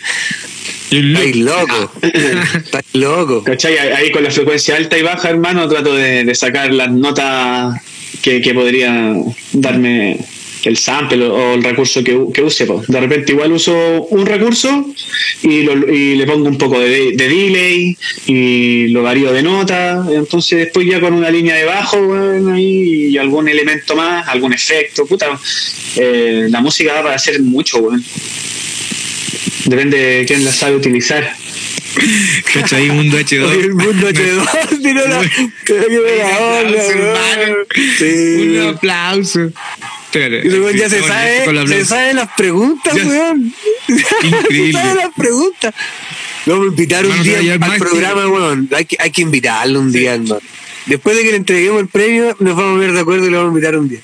[SPEAKER 2] estáis loco. Estáis loco.
[SPEAKER 4] ¿Cachai? Ahí ahí con la frecuencia alta y baja, hermano, trato de, de sacar las notas que, que podría darme el sample o el recurso que, use. po. De repente igual uso un recurso y, lo- y le pongo un poco de, de delay y lo varío de nota. Entonces después ya con una línea de bajo y algún elemento más, algún efecto. Puta, eh, la música da para hacer mucho. Depende de quién la sabe utilizar.
[SPEAKER 3] ¿Cachai? Mundo H2.
[SPEAKER 2] Oye, el mundo H2 tiró la. Qué buena onda,
[SPEAKER 3] aplauso, hermano.
[SPEAKER 2] weón.
[SPEAKER 3] Un aplauso. Espérate,
[SPEAKER 2] Y luego ya se sabe, se sabe las preguntas,
[SPEAKER 3] Ya.
[SPEAKER 2] weón.
[SPEAKER 3] Increíble.
[SPEAKER 2] Se sabe las preguntas. Lo vamos a invitar un día al programa, weón. Hay que, hay que invitarlo un día, hermano. Después de que le entreguemos el premio, nos vamos a ver de acuerdo y lo vamos a invitar un día.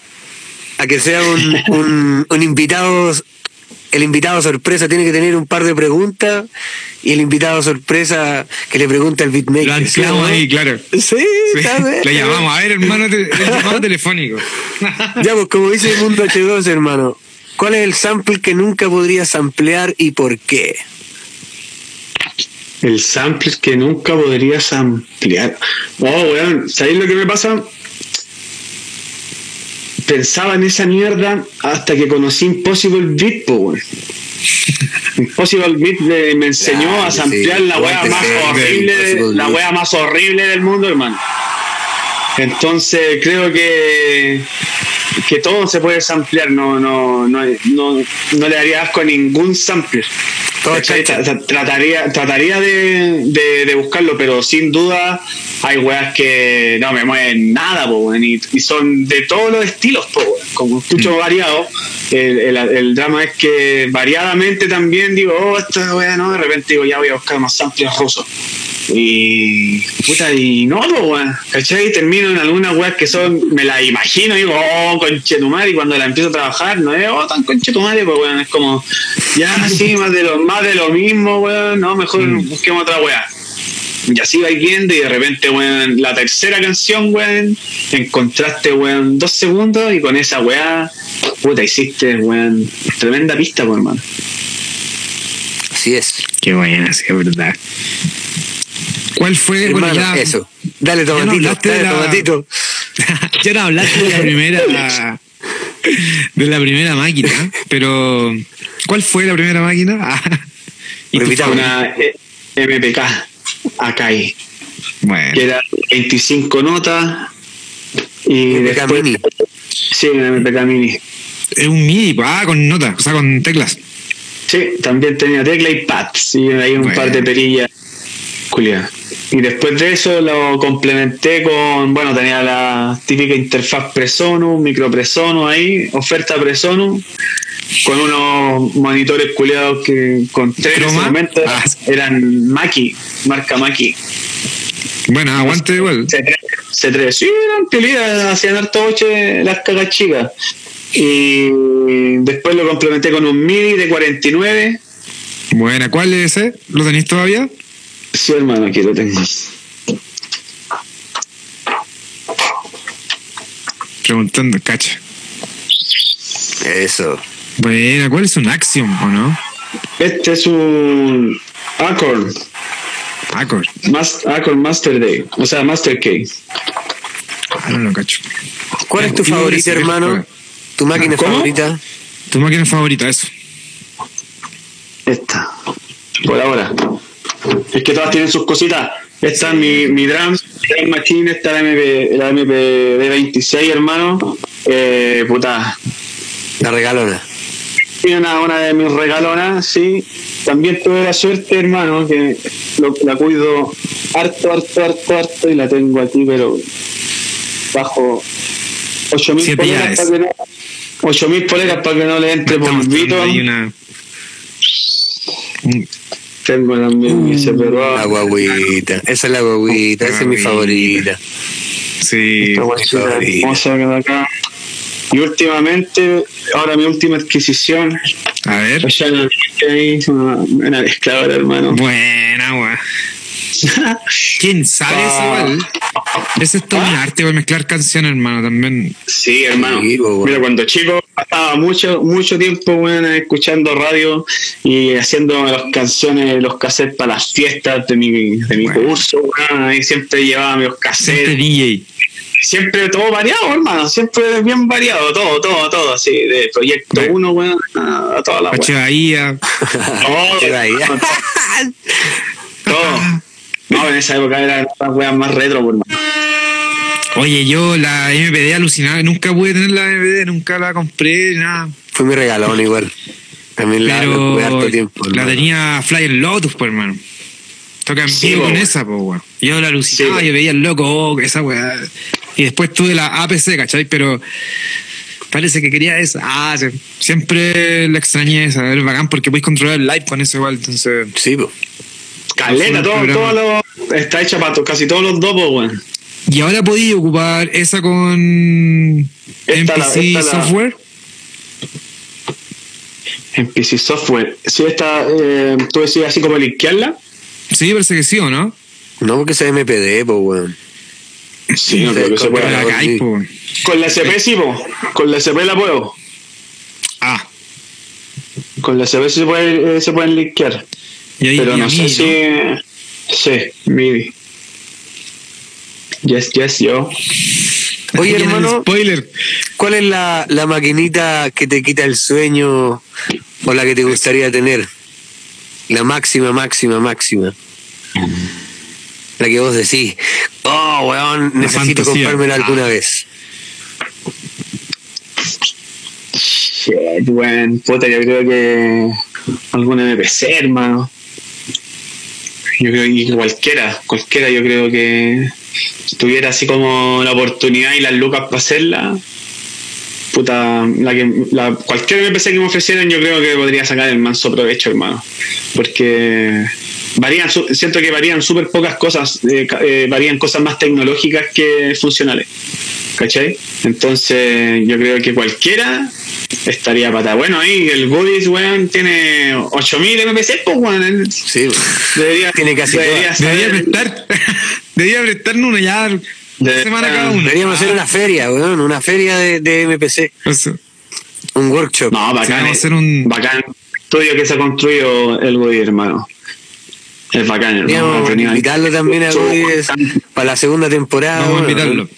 [SPEAKER 2] A que sea un, un, un invitado. El invitado sorpresa tiene que tener un par de preguntas y el invitado sorpresa que le pregunta al beatmaker.
[SPEAKER 3] Lo anclamos
[SPEAKER 2] ¿sí,
[SPEAKER 3] ahí, claro.
[SPEAKER 2] Sí,
[SPEAKER 3] Sí,
[SPEAKER 2] está bien.
[SPEAKER 3] Lo llamamos. A ver, hermano, te- el llamado telefónico.
[SPEAKER 2] Ya, pues como dice el Mundo H2, hermano, ¿cuál es el sample que nunca podrías ampliar y por qué?
[SPEAKER 4] El sample que nunca podrías ampliar. Oh, weón, ¿sabéis lo que me pasa? Pensaba en esa mierda hasta que conocí Impossible Beat, po, weón. Impossible Beat me, me enseñó
[SPEAKER 2] Claro,
[SPEAKER 4] a samplear
[SPEAKER 2] sí.
[SPEAKER 4] la wea más horrible, la wea más horrible del mundo, hermano. Entonces creo que que todo se puede samplear, no, no, no, no, no le daría asco a ningún sampler. Trataría, trataría de, buscarlo, pero sin duda hay weas que no me mueven nada, y, son de todos los estilos, como escucho variado. El, drama es que variadamente también digo, oh, esta wea no, de repente digo, ya voy a buscar más samplers rusos. Y puta, y no, weón, ¿cachai? Termino en algunas weas que son, me las imagino, digo, oh, conchetumare, y cuando la empiezo a trabajar, no es, oh, tan conchetumare, pues weón, es como, ya, sí, más de lo, más de lo mismo, weón, no, mejor busquemos otra wea. Y así vais viendo y de repente, weón, la tercera canción, weón, encontraste, weón, dos segundos y con esa weá, puta, hiciste, weón, tremenda pista, pues, hermano.
[SPEAKER 2] Así es.
[SPEAKER 3] Qué buena, sí, es verdad. ¿Cuál fue? Bueno, ya,
[SPEAKER 2] eso. Dale
[SPEAKER 3] ya
[SPEAKER 2] tomatito,
[SPEAKER 3] de
[SPEAKER 2] dale
[SPEAKER 3] la-
[SPEAKER 2] tomatito.
[SPEAKER 3] ya no hablaste de la primera de la primera máquina, pero ¿cuál fue la primera máquina? Y.
[SPEAKER 4] Una eh, MPK, Akai,
[SPEAKER 3] Bueno,
[SPEAKER 4] que era 25 notas y
[SPEAKER 2] MPK
[SPEAKER 4] después,
[SPEAKER 2] Mini.
[SPEAKER 4] Sí, una MPK Mini.
[SPEAKER 3] es un MIDI, ah, con notas, o sea, con teclas.
[SPEAKER 4] Sí, también tenía tecla y pads y hay un
[SPEAKER 3] Bueno.
[SPEAKER 4] par de perillas. Julia. Y después de eso lo complementé con, bueno, tenía la típica interfaz Presonus, micro Presonus ahí, oferta Presonus, con unos monitores culiados que encontré en ese momento.
[SPEAKER 3] Ah.
[SPEAKER 4] Eran Maki, marca Maki.
[SPEAKER 3] Bueno, aguante igual.
[SPEAKER 4] C3, C3. Sí, eran utilidad, hacían harto boche las cagas chicas. Y después lo complementé con un MIDI de 49.
[SPEAKER 3] Buena, ¿cuál es ese? ¿Lo tenéis todavía?
[SPEAKER 4] Sí, hermano, aquí lo tengo.
[SPEAKER 3] Preguntando, cacha.
[SPEAKER 2] Eso.
[SPEAKER 3] Buena, ¿cuál es un Axiom o no?
[SPEAKER 4] Este es un Acorn,
[SPEAKER 3] Accord.
[SPEAKER 4] Mas- Acorn Master Day, o sea, Master Key.
[SPEAKER 3] Ah, no lo cacho.
[SPEAKER 2] ¿Cuál es tu
[SPEAKER 3] ¿Qué
[SPEAKER 2] favorita, hermano? ¿Tu máquina
[SPEAKER 4] ¿Cómo?
[SPEAKER 2] favorita?
[SPEAKER 3] Tu máquina favorita, eso.
[SPEAKER 4] Esta, por ahora. Es que todas tienen sus cositas. Esta es mi, mi drum, drum machine, esta es la, MP, la MPD 26, hermano. Eh, puta,
[SPEAKER 2] La regalona.
[SPEAKER 4] Y una, una de mis regalonas, sí. También tuve la suerte, hermano, que lo- la cuido harto, harto, harto, harto y la tengo aquí, pero bajo 8000
[SPEAKER 3] Siete
[SPEAKER 4] poleras
[SPEAKER 3] llaves.
[SPEAKER 4] para que no, 8000 poleras para que no le entre polvito.
[SPEAKER 3] ahí una... un-
[SPEAKER 4] Tengo también mi ese perro.
[SPEAKER 2] La guaguita. Esa es la guaguita. Esa es mi favorita.
[SPEAKER 3] Sí.
[SPEAKER 4] Esta hermosa que acá. Y últimamente, ahora mi última adquisición,
[SPEAKER 3] A ver.
[SPEAKER 4] allá en el ahí, una, una mezcladora, hermano.
[SPEAKER 3] Buena, weón. ¿Quién sabe
[SPEAKER 4] Ah.
[SPEAKER 3] igual? Ese es todo un arte, weón, mezclar canciones, hermano, también.
[SPEAKER 4] Sí, hermano.
[SPEAKER 2] Sí, bueno.
[SPEAKER 4] Mira, cuando chico pasaba mucho, mucho tiempo bueno, escuchando radio y haciendo las canciones, los cassettes para las fiestas de mi, de mi
[SPEAKER 3] Bueno.
[SPEAKER 4] curso. bueno, ahí siempre llevaba mis
[SPEAKER 3] Siempre
[SPEAKER 4] cassettes.
[SPEAKER 3] DJ.
[SPEAKER 4] Siempre todo variado, hermano. Siempre bien variado, todo, todo, todo. Así, de proyecto
[SPEAKER 3] Bueno.
[SPEAKER 4] 1, bueno, a, a toda la
[SPEAKER 3] Pache
[SPEAKER 4] wea.
[SPEAKER 3] Bahía.
[SPEAKER 4] Todo, todo. No, en esa época eran las weas más retro, por hermano.
[SPEAKER 3] Oye, yo la MPD alucinaba, nunca pude tener la MPD, nunca la compré, nada.
[SPEAKER 2] Fue mi regalón igual. También la,
[SPEAKER 3] Pero
[SPEAKER 2] jugué harto tiempo.
[SPEAKER 3] la
[SPEAKER 2] hermano.
[SPEAKER 3] tenía Flyer Lotus, pues, hermano. Toca en
[SPEAKER 4] Sí,
[SPEAKER 3] vivo con
[SPEAKER 4] weón.
[SPEAKER 3] esa, pues, weón. Yo la alucinaba,
[SPEAKER 4] Sí.
[SPEAKER 3] yo veía el loco, oh, esa weá. Y después tuve la APC, ¿cachai? Pero parece que quería esa. Ah, sí. siempre la extrañé esa, es bacán porque podéis controlar el live con eso igual, entonces.
[SPEAKER 2] Sí, pues.
[SPEAKER 4] Caleta, todo, todo lo, está hecha para to- casi todos los dopos, weón.
[SPEAKER 3] Y ahora podía ocupar esa con
[SPEAKER 4] Esta la-
[SPEAKER 3] MPC
[SPEAKER 4] la-
[SPEAKER 3] Software.
[SPEAKER 4] En PC Software. Si esta, eh, tú decías así como linkearla.
[SPEAKER 3] Sí, parece que sí, ¿o no?
[SPEAKER 2] No, porque es MPD, pues, weón.
[SPEAKER 4] Sí, no creo que se
[SPEAKER 2] con-
[SPEAKER 4] pueda.
[SPEAKER 3] la.
[SPEAKER 4] Con la SP sí, po. Con la SP la puedo.
[SPEAKER 3] Ah,
[SPEAKER 4] Con la SP se, puede, eh, se pueden linkear. Pero no sé si. Sí, MIDI. Yes, yes, yo.
[SPEAKER 2] Oye, hermano,
[SPEAKER 3] Spoiler.
[SPEAKER 2] ¿cuál es la, la maquinita que te quita el sueño o la que te gustaría tener? La máxima, máxima, máxima. La que vos decís, oh, weón, necesito comprármela alguna
[SPEAKER 3] Ah.
[SPEAKER 2] vez.
[SPEAKER 4] Shit, weón. Puta, yo creo que. Alguna MPC, hermano. Yo creo que cualquiera, cualquiera, yo creo que. Tuviera así como la oportunidad y las lucas para hacerla. Puta, la que, la, cualquier MPC que me ofrecieran, yo creo que podría sacar el manso provecho, hermano. Porque varían, su- siento que varían súper pocas cosas, eh, eh, varían cosas más tecnológicas que funcionales. ¿Cachai? Entonces, yo creo que cualquiera estaría pata. Bueno, ahí el Goodies, weón, tiene 8000 MPC, pues, weón.
[SPEAKER 2] Sí,
[SPEAKER 4] Debería,
[SPEAKER 2] Tiene casi
[SPEAKER 4] debería.
[SPEAKER 3] Debería prestar. Debería prestarnos una ya.
[SPEAKER 4] De-
[SPEAKER 3] semana cada uno.
[SPEAKER 2] Deberíamos hacer una feria, weón, una feria de, de MPC,
[SPEAKER 3] O sea,
[SPEAKER 2] un workshop.
[SPEAKER 4] No,
[SPEAKER 3] Sí,
[SPEAKER 4] bacán.
[SPEAKER 3] vamos a
[SPEAKER 4] eh.
[SPEAKER 3] hacer un-
[SPEAKER 4] Bacán estudio que se ha construido el Goodies, hermano. Es bacán, hermano.
[SPEAKER 2] Invitarlo también a Goodies para la segunda temporada.
[SPEAKER 3] vamos a
[SPEAKER 2] weón.
[SPEAKER 3] invitarlo.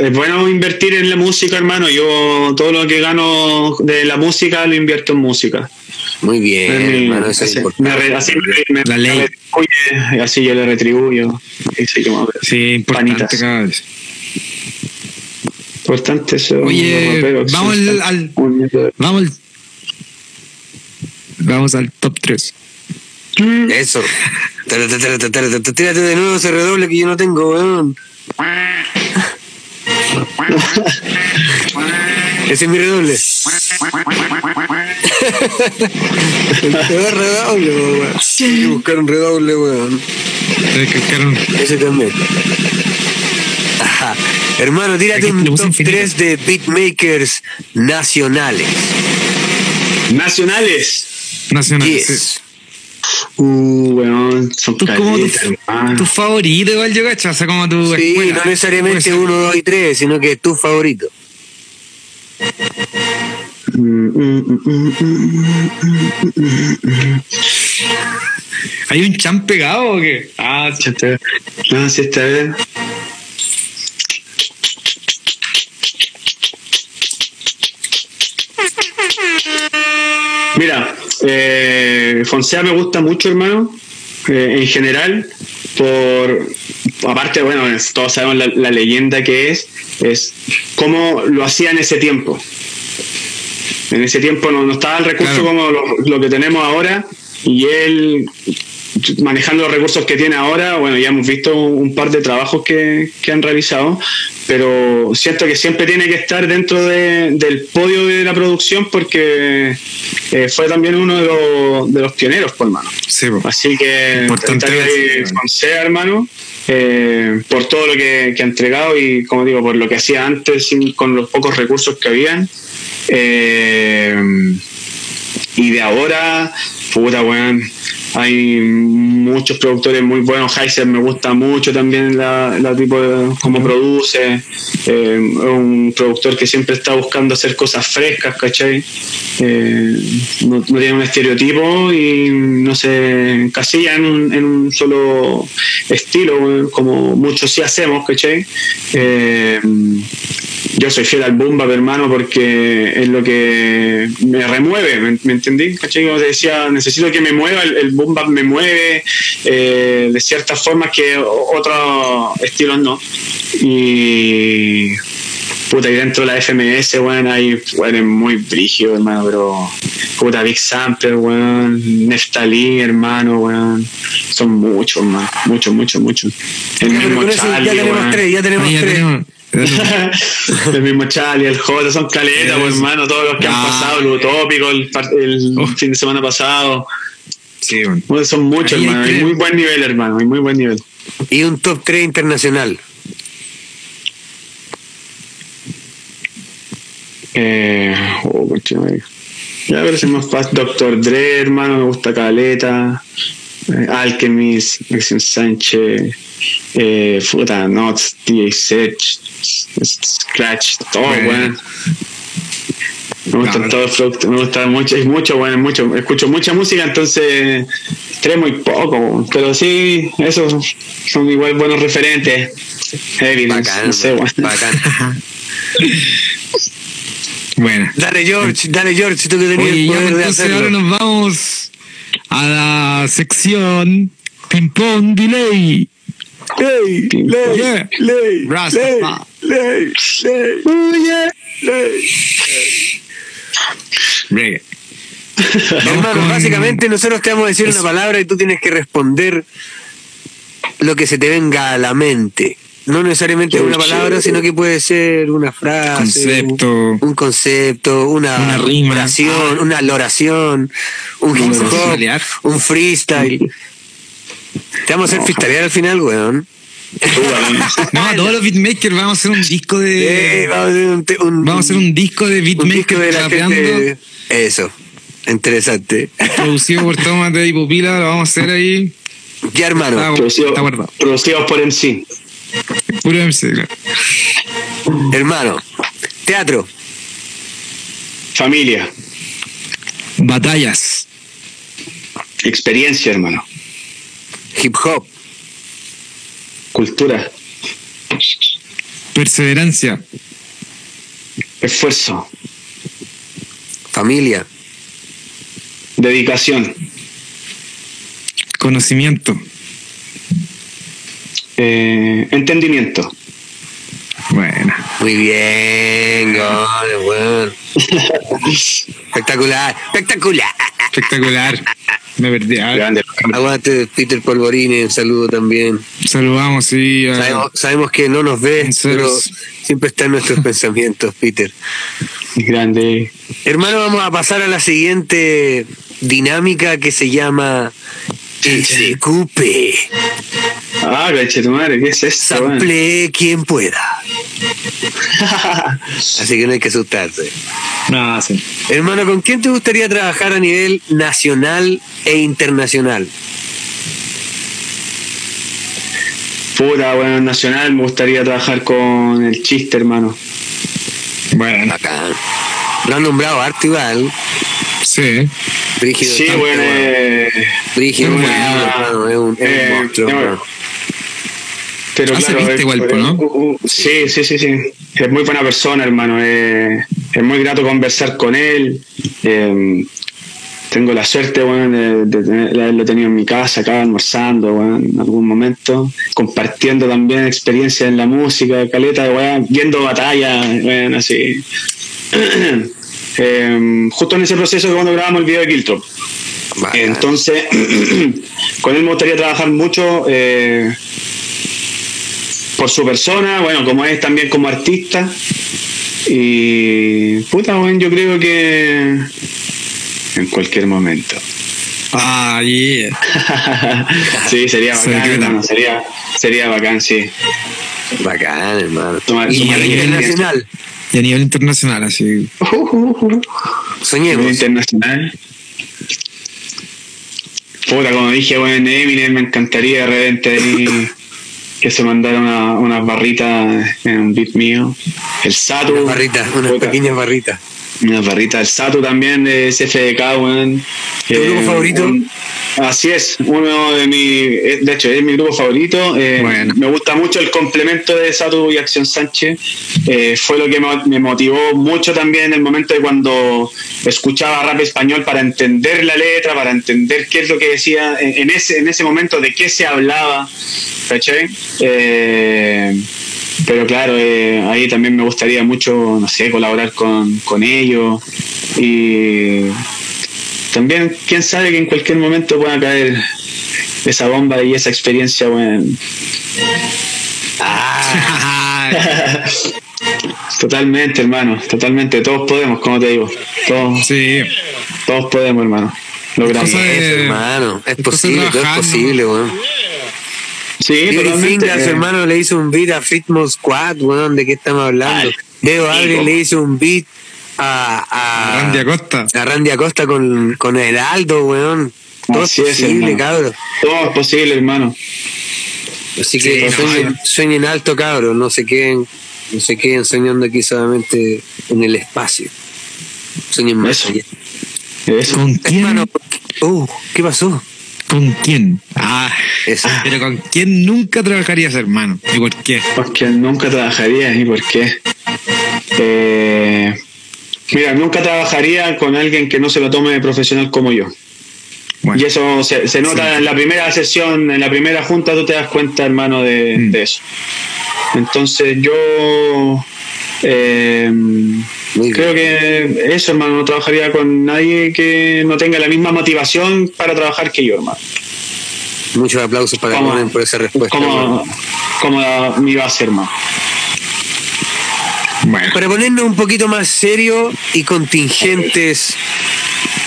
[SPEAKER 4] Es bueno invertir en la música, hermano. Yo todo lo que gano de la música lo invierto en música.
[SPEAKER 2] Muy bien,
[SPEAKER 4] Es mi-
[SPEAKER 2] hermano, eso es
[SPEAKER 4] así-
[SPEAKER 2] importante.
[SPEAKER 4] me re- así me- me-
[SPEAKER 3] La ley.
[SPEAKER 4] me así yo le retribuyo. Sé que
[SPEAKER 3] Sí, importante
[SPEAKER 4] Panitas.
[SPEAKER 3] cada vez.
[SPEAKER 4] Importante eso.
[SPEAKER 3] Oye, vamos
[SPEAKER 4] sí,
[SPEAKER 3] al- al-. Vamos al, vamos al top 3.
[SPEAKER 2] Eso. Tírate, de nuevo ese redoble que yo no tengo, weón. Ese es mi redoble. Redoble, weón. Hay que buscar un redoble, weón.
[SPEAKER 3] Tienes que buscar un-
[SPEAKER 2] Ese también. Ajá. Hermano, tírate un top
[SPEAKER 3] infinito.
[SPEAKER 2] 3 de beatmakers nacionales.
[SPEAKER 4] Nacionales.
[SPEAKER 3] Nacional. sí.
[SPEAKER 4] Uh, weón, son
[SPEAKER 3] Tú como tu,
[SPEAKER 4] caletas, hermano.
[SPEAKER 3] tu favorito igual yo cacho, o sea, como tu
[SPEAKER 2] Sí,
[SPEAKER 3] escuela.
[SPEAKER 2] no necesariamente. 1, 2 y 3, sino que tu favorito.
[SPEAKER 3] ¿Hay un chan pegado o qué? Ah, sí.
[SPEAKER 4] No, sí, esta vez. Mira, eh, Fonsea me gusta mucho, hermano, eh, en general, por aparte, bueno, todos sabemos la, la leyenda que es, es cómo lo hacía en ese tiempo. En ese tiempo no, no estaba el recurso
[SPEAKER 3] Claro.
[SPEAKER 4] como lo, lo que tenemos ahora y él manejando los recursos que tiene ahora, bueno, ya hemos visto un par de trabajos que, que han realizado, pero siento que siempre tiene que estar dentro de- del podio de la producción porque eh, fue también uno de los, de los pioneros, pues, hermano.
[SPEAKER 3] Sí, po.
[SPEAKER 4] Así que
[SPEAKER 3] Importante
[SPEAKER 4] ahí con Sea, hermano, eh, por todo lo que, que ha entregado y, como digo, por lo que hacía antes sin- con los pocos recursos que habían. Eh, y de ahora, puta, weón, hay muchos productores muy buenos. Heiser me gusta mucho también la, la tipo de cómo produce. Eh, es un productor que siempre está buscando hacer cosas frescas, ¿cachai? Eh, no, no tiene un estereotipo y no se encasilla en un, en un solo estilo, como muchos sí hacemos, ¿cachai? Eh, yo soy fiel al boom bap, hermano, porque es lo que me remueve, ¿me, me entendí? ¿Cachai? Te decía, necesito que me mueva, el, el boom bap me mueve eh, de ciertas formas que otros estilos no. Y puta, y dentro de la FMS, weón, hay weón, es muy brígido, hermano, pero puta, Big Sampler, weón, Neftalí, hermano, weón, son muchos, más, muchos, muchos, muchos. El mismo
[SPEAKER 2] eso ya
[SPEAKER 4] Charlie,
[SPEAKER 2] tenemos
[SPEAKER 4] weón.
[SPEAKER 2] tres, ya tenemos
[SPEAKER 3] ya
[SPEAKER 2] tres.
[SPEAKER 3] tenemos.
[SPEAKER 4] el mismo Charlie, el J, son caletas, hermano, todos los que han
[SPEAKER 3] Ah.
[SPEAKER 4] pasado, el utópico, el, el
[SPEAKER 3] Oh.
[SPEAKER 4] fin de semana pasado.
[SPEAKER 3] Sí, bueno.
[SPEAKER 4] Bueno, son muchos, hermano, hay muy buen nivel, hermano, hay muy buen nivel.
[SPEAKER 2] Y un top 3 internacional.
[SPEAKER 4] Eh, oh, ya, pero si es más fácil. Doctor Dre, hermano, me gusta Caleta. Eh, Alchemist, Maxim Sánchez, eh, puta, Nots, DJ Sech, Scratch, todo,
[SPEAKER 3] Bueno.
[SPEAKER 4] Me gustan
[SPEAKER 3] Claro.
[SPEAKER 4] todos los productos, me gusta mucho, es mucho, bueno, mucho, escucho mucha música, entonces tres muy poco, pero sí, esos son igual buenos referentes. Evidence,
[SPEAKER 2] Bacán,
[SPEAKER 4] no sé,
[SPEAKER 2] weón. bacán.
[SPEAKER 3] Bueno.
[SPEAKER 2] Dale, George, dale, George, tú que tenías
[SPEAKER 3] Oye,
[SPEAKER 2] el
[SPEAKER 3] ya
[SPEAKER 2] poder de
[SPEAKER 3] entonces ahora nos vamos a la sección Ping Pong Delay.
[SPEAKER 2] Ley, ley,
[SPEAKER 3] Yeah.
[SPEAKER 2] ley,
[SPEAKER 3] Rastafari.
[SPEAKER 2] ley, ley, ley. Hermano,
[SPEAKER 3] con-
[SPEAKER 2] básicamente nosotros te vamos a decir una palabra y tú tienes que responder lo que se te venga a la mente. No necesariamente
[SPEAKER 4] Qué
[SPEAKER 2] una
[SPEAKER 4] chévere.
[SPEAKER 2] palabra, sino que puede ser una frase,
[SPEAKER 3] Concepto.
[SPEAKER 2] un, un concepto, una,
[SPEAKER 3] Una rima.
[SPEAKER 2] Oración, una oración, un hip hop, un freestyle. Te vamos a hacer freestylear al final, weón.
[SPEAKER 3] No, todos los beatmakers vamos a hacer un disco de.
[SPEAKER 2] Eh, vamos a hacer un, un-
[SPEAKER 3] Vamos a hacer un disco de
[SPEAKER 2] un disco
[SPEAKER 3] beatmakers
[SPEAKER 2] de la gente. Eso, interesante.
[SPEAKER 3] producido por Tomate y Pupila, lo vamos a hacer ahí.
[SPEAKER 2] Ya, hermano.
[SPEAKER 3] Está,
[SPEAKER 4] Producido-
[SPEAKER 3] está guardado.
[SPEAKER 4] producidos por MC.
[SPEAKER 3] Puro MC, claro.
[SPEAKER 2] Hermano, teatro,
[SPEAKER 4] Familia,
[SPEAKER 3] Batallas,
[SPEAKER 4] experiencia, hermano.
[SPEAKER 2] hip hop,
[SPEAKER 4] Cultura,
[SPEAKER 3] perseverancia,
[SPEAKER 4] esfuerzo,
[SPEAKER 2] familia,
[SPEAKER 4] dedicación,
[SPEAKER 3] conocimiento.
[SPEAKER 4] eh, entendimiento.
[SPEAKER 3] Bueno,
[SPEAKER 2] muy bien, gol, weón. Espectacular, espectacular.
[SPEAKER 3] espectacular. Me perdí. A ver.
[SPEAKER 4] Grande,
[SPEAKER 2] aguante Peter Polvorini, un saludo también.
[SPEAKER 3] Saludamos, sí.
[SPEAKER 2] Sabemos, sabemos, que no nos ve, pero siempre está en nuestros pensamientos, Peter.
[SPEAKER 4] Grande.
[SPEAKER 2] Hermano, vamos a pasar a la siguiente dinámica que se llama SQP.
[SPEAKER 4] Ah, tu madre, ¿qué es eso?
[SPEAKER 2] Sample quien pueda. Así que no hay que asustarse.
[SPEAKER 3] No, sí.
[SPEAKER 2] Hermano, ¿con quién te gustaría trabajar a nivel nacional e internacional?
[SPEAKER 4] Pura, bueno, nacional me gustaría trabajar con el chiste, hermano.
[SPEAKER 2] Bueno, acá. Lo han nombrado arte igual.
[SPEAKER 3] Sí.
[SPEAKER 4] Brígido sí, bueno. Eh,
[SPEAKER 2] Brígido, es, es un, es un eh, monstruo.
[SPEAKER 4] Pero claro, es, igual, ¿no? Uh, uh, sí, sí, sí, sí. Es muy buena persona, hermano. es muy grato conversar con él. Eh, tengo la suerte, bueno, de, haberlo tenido en mi casa, acá almorzando, bueno, en algún momento, compartiendo también experiencias en la música, caleta, bueno, viendo batallas, bueno, así. eh, justo en ese proceso cuando grabamos el video de Kiltrop. Entonces, con él me gustaría trabajar mucho. Eh, por su persona, bueno, como es también como artista. Y puta, bueno, yo creo que en cualquier momento.
[SPEAKER 3] Ah, yeah.
[SPEAKER 4] sí, sería bacán, sería, sería bacán, sí.
[SPEAKER 2] Bacán, hermano.
[SPEAKER 3] y a nivel internacional. Y a nivel internacional, así.
[SPEAKER 2] Soñemos.
[SPEAKER 4] internacional. Puta, como dije, bueno, Eminem me encantaría de repente que se mandaron unas barritas en un beat mío. El Satu.
[SPEAKER 2] Unas barritas, unas pequeñas barritas.
[SPEAKER 4] Unas barritas. El Satu también de CFDK, weón.
[SPEAKER 2] ¿Tu grupo eh, favorito?
[SPEAKER 4] así es, uno de mi. Eh, de hecho, es mi grupo favorito. Eh, me gusta mucho el complemento de Satu y Acción Sánchez. fue lo que me motivó mucho también en el momento de cuando escuchaba rap español para entender la letra, para entender qué es lo que decía en, ese, en ese momento, de qué se hablaba. ¿cachai? Eh, pero claro, eh, ahí también me gustaría mucho, no sé, colaborar con, con ellos y también, quién sabe que en cualquier momento pueda caer esa bomba y esa experiencia, bueno. Ah. totalmente, hermano, totalmente, todos podemos, como te digo, todos,
[SPEAKER 3] sí.
[SPEAKER 4] todos podemos, hermano.
[SPEAKER 2] Logramos. hermano, es posible, es posible, bueno.
[SPEAKER 4] Sí,
[SPEAKER 2] Fingers, su hermano, le hizo un beat a Fitmo Squad, weón, ¿de qué estamos hablando? Leo Adri le hizo un beat a, a,
[SPEAKER 3] Randy Acosta.
[SPEAKER 2] A Randy Acosta con, con Heraldo, weón. Todo es posible, cabrón.
[SPEAKER 4] Todo es posible, hermano.
[SPEAKER 2] Así que sueñen, alto, cabrón. No se queden, no se queden soñando aquí solamente en el espacio. Sueñen más
[SPEAKER 4] allá. Eso.
[SPEAKER 3] ¿Con quién?
[SPEAKER 2] Uh, ¿qué pasó?
[SPEAKER 3] ¿Con quién? Ah, ah, pero ¿con quién nunca trabajarías, hermano? ¿Y por qué?
[SPEAKER 4] ¿Con quién nunca trabajarías y por qué? Eh, mira, nunca trabajaría con alguien que no se lo tome de profesional como yo. Y eso se, nota en la primera sesión, en la primera junta, tú te das cuenta, hermano, de, mm. de eso. Entonces yo eh, creo que eso, hermano, no trabajaría con nadie que no tenga la misma motivación para trabajar que yo, hermano.
[SPEAKER 2] Muchos aplausos para como, por esa respuesta.
[SPEAKER 4] Como, como mi base, hermano.
[SPEAKER 2] Bueno. Para ponernos un poquito más serio y contingentes,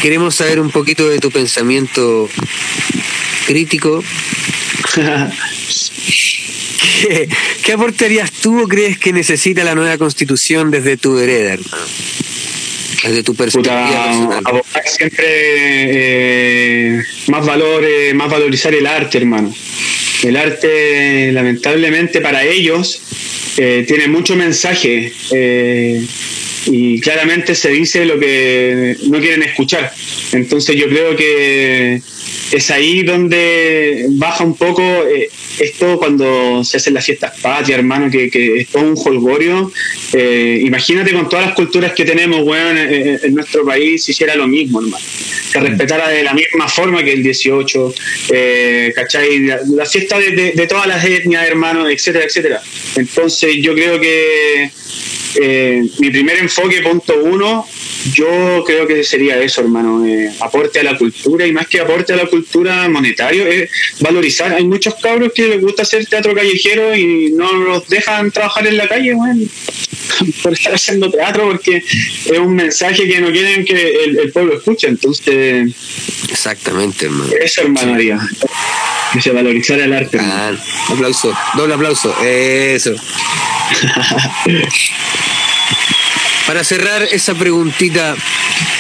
[SPEAKER 2] queremos saber un poquito de tu pensamiento crítico ¿Qué, aportarías tú o crees que necesita la nueva constitución desde tu hereda, hermano? Desde tu perspectiva
[SPEAKER 4] Abogar siempre eh, más valor, más valorizar el arte, hermano. El arte, lamentablemente para ellos, eh, tiene mucho mensaje eh, y claramente se dice lo que no quieren escuchar. Entonces yo creo que es ahí donde baja un poco eh, esto cuando se hacen las fiestas patrias, hermano, que, es todo un holgorio. Eh, imagínate con todas las culturas que tenemos, weón, en, nuestro país, si hiciera lo mismo, hermano. Que mm. respetara de la misma forma que el 18, eh, ¿cachai? La, fiesta de, de, todas las etnias, hermano, etcétera, etcétera. Entonces yo creo que mi primer enfoque, punto uno, yo creo que sería eso, hermano, eh, aporte a la cultura y más que aporte a la cultura monetario, es valorizar. Hay muchos cabros que les gusta hacer teatro callejero y no los dejan trabajar en la calle, bueno, por estar haciendo teatro, porque es un mensaje que no quieren que el, pueblo escuche. Entonces,
[SPEAKER 2] exactamente, hermano.
[SPEAKER 4] Eso, hermano, haría. Que se valorizara el arte.
[SPEAKER 2] Ah, aplauso, doble aplauso, eso. Para cerrar esa preguntita,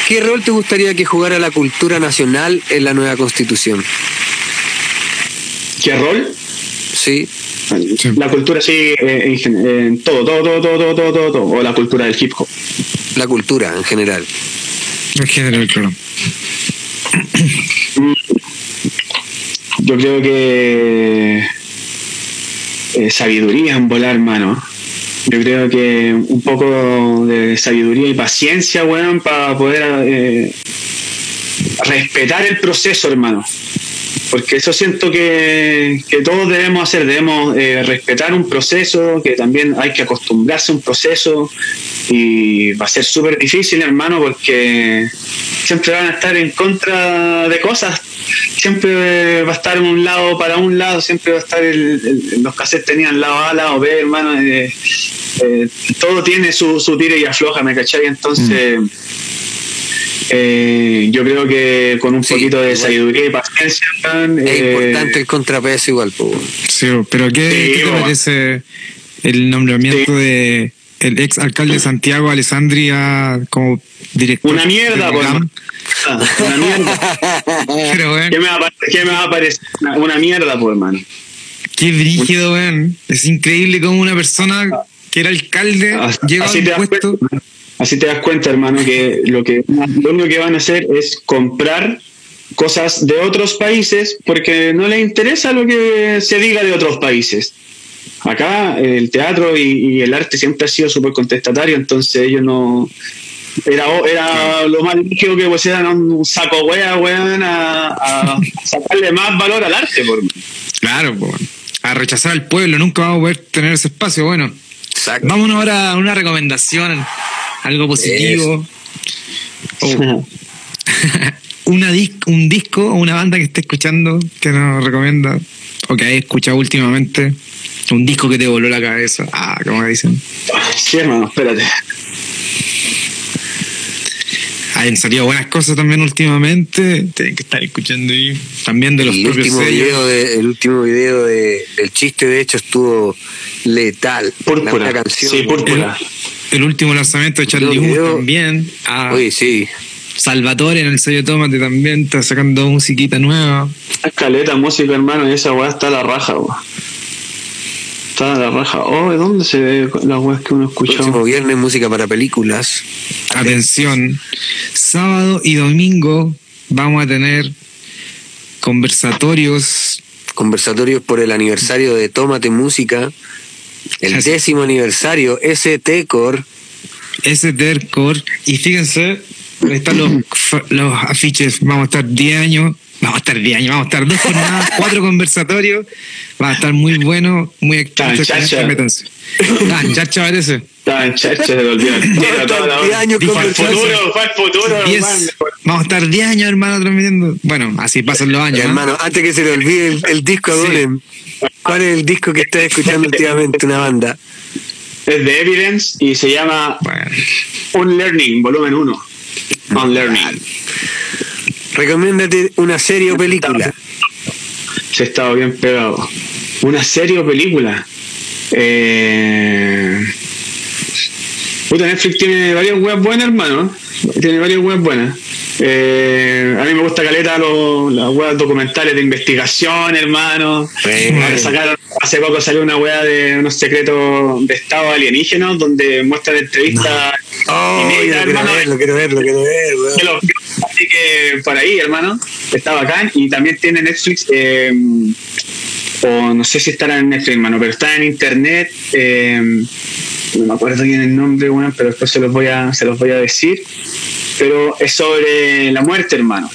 [SPEAKER 2] ¿qué rol te gustaría que jugara la cultura nacional en la nueva constitución?
[SPEAKER 4] ¿Qué rol?
[SPEAKER 2] Sí.
[SPEAKER 4] La cultura sí, eh, en, todo, todo, todo, todo, todo, todo, todo, o la cultura del hip hop.
[SPEAKER 2] La cultura en general.
[SPEAKER 3] En general, claro.
[SPEAKER 4] Yo creo que eh, sabiduría en volar, mano. Yo creo que un poco de sabiduría y paciencia, weón, para poder eh, respetar el proceso, hermano. Porque eso siento que, todos debemos hacer, debemos eh, respetar un proceso, que también hay que acostumbrarse a un proceso y va a ser súper difícil, hermano, porque siempre van a estar en contra de cosas, siempre va a estar un lado para un lado, siempre va a estar los cassettes tenían lado A, lado B, hermano, eh, eh, todo tiene su, su tira y afloja, ¿me cachai? Entonces... Mm. Eh, yo creo que con un poquito de sabiduría y paciencia.
[SPEAKER 2] es importante el contrapeso igual.
[SPEAKER 3] Sí, pero ¿qué, te parece el nombramiento de el ex alcalde de Santiago, Alessandria, como director?
[SPEAKER 4] Una mierda, pues, una mierda. Pero, ¿Qué, me va, ¿Qué, me va, a parecer? Una, mierda, pues, hermano.
[SPEAKER 3] Qué brígido, weón. Es increíble como una persona que era alcalde llega a un puesto.
[SPEAKER 4] Así te das cuenta, hermano, que lo, que lo único que van a hacer es comprar cosas de otros países porque no les interesa lo que se diga de otros países. Acá el teatro y, el arte siempre ha sido súper contestatario, entonces ellos no... Era, era lo más líquido que pues eran un saco wea, weón, a, sacarle más valor al arte. Por...
[SPEAKER 3] Claro, a rechazar al pueblo, nunca vamos a poder tener ese espacio. Bueno, vámonos ahora a una recomendación algo positivo. una un disco o una banda que esté escuchando que nos recomienda o que hayas escuchado últimamente. Un disco que te voló la cabeza. Ah, como dicen.
[SPEAKER 4] Sí, hermano, espérate.
[SPEAKER 3] Han salido buenas cosas también últimamente. Tienen que estar escuchando ahí. También de los
[SPEAKER 2] el último video El último video de, del chiste, de hecho, estuvo letal.
[SPEAKER 4] Púrpura. canción. Sí, púrpura
[SPEAKER 3] el último lanzamiento de Charlie Huth también.
[SPEAKER 2] Ah, Uy, sí.
[SPEAKER 3] Salvatore en el sello Tomate también está sacando musiquita nueva.
[SPEAKER 4] Escaleta, música, hermano, y esa weá está a la raja, weá. Está a la raja. Oh, ¿dónde se ve las weas que uno escuchó?
[SPEAKER 2] Próximo viernes, música para películas.
[SPEAKER 3] Atención. Sábado y domingo vamos a tener conversatorios.
[SPEAKER 2] Conversatorios por el aniversario de Tómate Música el décimo aniversario, ST Core.
[SPEAKER 3] ST Core. Y fíjense, están los, los afiches. Vamos a estar 10 años. Vamos a estar 10 años, vamos a estar dos jornadas, cuatro conversatorios. Va a estar muy bueno, muy. Métanse. Tan chacha parece.
[SPEAKER 4] Tan chacha se volvió. 10 años Para el futuro, para el futuro,
[SPEAKER 3] Vamos a estar 10 años, hermano, transmitiendo. Bueno, así pasan los años.
[SPEAKER 2] Hermano, antes que se le olvide el, disco, sí. ¿Cuál es el disco que estás escuchando últimamente, una banda?
[SPEAKER 4] Es de Evidence y se llama Unlearning, volumen 1. Unlearning.
[SPEAKER 2] Recomiéndate una serie o película.
[SPEAKER 4] Se estado bien pegado. Una serie o película. Eh... Puta, Netflix tiene varias webs buenas, hermano. Tiene varias webs buenas. Eh, a mí me gusta caleta los, las weas documentales de investigación, hermano. hace poco salió una wea de unos secretos de estado alienígenas donde muestran entrevistas.
[SPEAKER 2] Oh, quiero verlo, quiero verlo, quiero verlo.
[SPEAKER 4] Así que por ahí, hermano, está bacán. Y también tiene Netflix, eh, o no sé si estará en Netflix, hermano, pero está en internet. Eh, no me acuerdo bien el nombre, bueno, pero después se los voy a, se los voy a decir pero es sobre la muerte, hermano.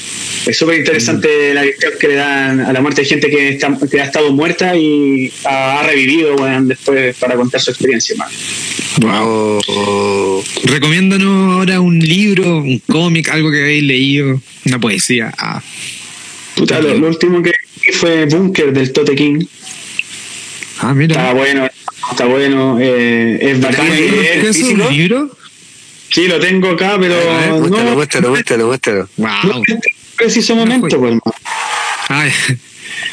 [SPEAKER 4] Es súper interesante la visión que le dan a la muerte de gente que, está, que ha estado muerta y ha, revivido después para contar su experiencia.
[SPEAKER 3] Wow. Recomiéndanos ahora un libro, un cómic, algo que habéis leído, una poesía. Ah.
[SPEAKER 4] Puta, lo, último que vi fue Bunker del Tote King.
[SPEAKER 3] Ah, mira.
[SPEAKER 4] Está bueno, está bueno. Eh, es bacán.
[SPEAKER 3] ¿Es un libro?
[SPEAKER 4] Sí, lo tengo acá, pero.
[SPEAKER 2] A ver, muéstralo, no, muéstralo, muéstralo, muéstralo.
[SPEAKER 3] Wow.
[SPEAKER 4] Preciso momento, pues, hermano.
[SPEAKER 3] Ay.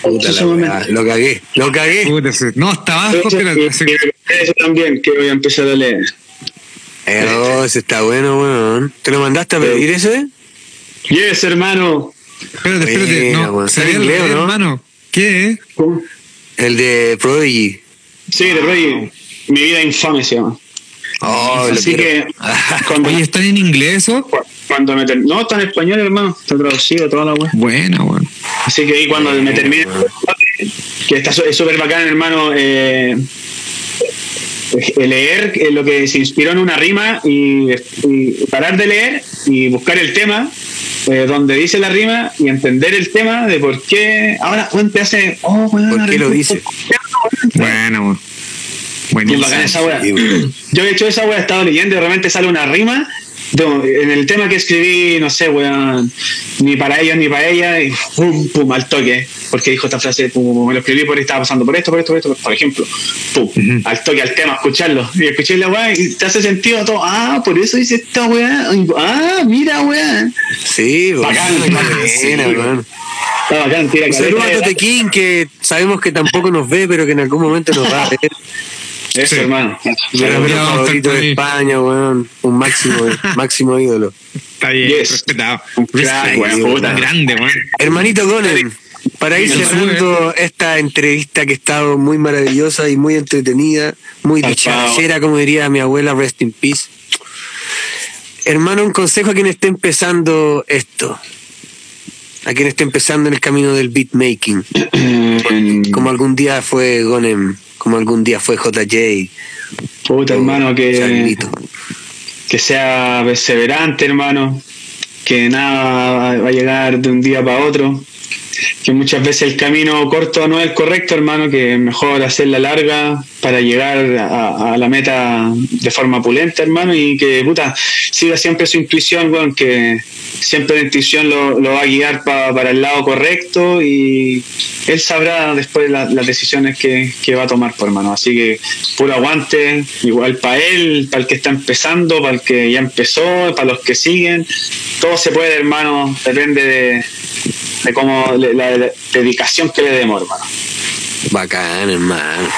[SPEAKER 2] Puta la lo cagué, lo cagué.
[SPEAKER 3] Puta, no, está abajo, pero.
[SPEAKER 4] Eso también, que voy a empezar a leer.
[SPEAKER 2] Eh, oh, ese está bueno, weón. ¿Te lo mandaste a pedir ese?
[SPEAKER 4] Yes, hermano.
[SPEAKER 3] Espérate, espérate. No,
[SPEAKER 2] weón.
[SPEAKER 3] ¿sería
[SPEAKER 2] Está en
[SPEAKER 3] el hermano? ¿Qué?
[SPEAKER 4] ¿Cómo?
[SPEAKER 2] El de Prodigy.
[SPEAKER 4] Sí, de Roy. Mi vida infame se llama.
[SPEAKER 2] Oh,
[SPEAKER 4] Así que, cuando,
[SPEAKER 3] Oye, ¿están en inglés eso?
[SPEAKER 4] Cuando me ter- No, está en español, hermano. Está traducido toda la web.
[SPEAKER 3] Buena, weón.
[SPEAKER 4] Así que ahí cuando me termine, que está súper bacán, hermano, eh, leer eh, lo que se inspiró en una rima y, y parar de leer y buscar el tema eh, donde dice la rima y entender el tema de por qué. Ahora, weón, te hace. Oh, weón,
[SPEAKER 2] ¿Por qué lo dice?
[SPEAKER 3] Buena, weón.
[SPEAKER 2] Weón.
[SPEAKER 4] Yo he hecho esa wea, he estado leyendo y de repente sale una rima de- en el tema que escribí, no sé, weón, ni para ellos ni para ella, y pum, pum, al toque. Porque dijo esta frase, pum, me lo escribí porque estaba pasando por esto, por esto, por esto, por ejemplo. Pum,
[SPEAKER 3] Ujú.
[SPEAKER 4] al toque, al tema, escucharlo. Y escuché la weá y te hace sentido todo. Ah, por eso dice esta weá. Ah, mira, weá.
[SPEAKER 2] Sí, weón.
[SPEAKER 4] Bacán,
[SPEAKER 2] weón.
[SPEAKER 4] Está bacán, tira
[SPEAKER 2] Un saludo a
[SPEAKER 4] caleta de-
[SPEAKER 2] Tote King, que sabemos que tampoco nos ve, pero que en algún momento nos va a ver.
[SPEAKER 4] Eso,
[SPEAKER 3] Sí.
[SPEAKER 4] hermano.
[SPEAKER 3] Vamos a
[SPEAKER 2] favorito de. España, weón. Un máximo, máximo ídolo.
[SPEAKER 3] Está bien,
[SPEAKER 4] Yes.
[SPEAKER 3] respetado.
[SPEAKER 4] Un crack, weón.
[SPEAKER 3] Grande, weón.
[SPEAKER 2] Hermanito Gonen, para ir cerrando esta entrevista que ha estado muy maravillosa y muy entretenida, muy dicharachera, como diría mi abuela, rest in peace. Hermano, un consejo a quien esté empezando esto. A quien esté empezando en el camino del beatmaking. Como algún día fue Gonem, como algún día fue JJ.
[SPEAKER 4] Puta, hermano, que. Que sea perseverante, hermano, que nada va a llegar de un día para otro, que muchas veces el camino corto no es el correcto, hermano, que mejor hacerla larga para llegar a, la meta de forma pulenta, hermano, y que, puta, siga siempre su intuición, weón, que siempre la intuición lo, lo va a guiar pa- para el lado correcto y él sabrá después la- las decisiones que, que va a tomar, por hermano. Así que puro aguante, igual para él, para el que está empezando, para el que ya empezó, para los que siguen. Todo se puede, hermano, depende de, de cómo la, la dedicación que le demos, hermano.
[SPEAKER 2] Bacán, hermano.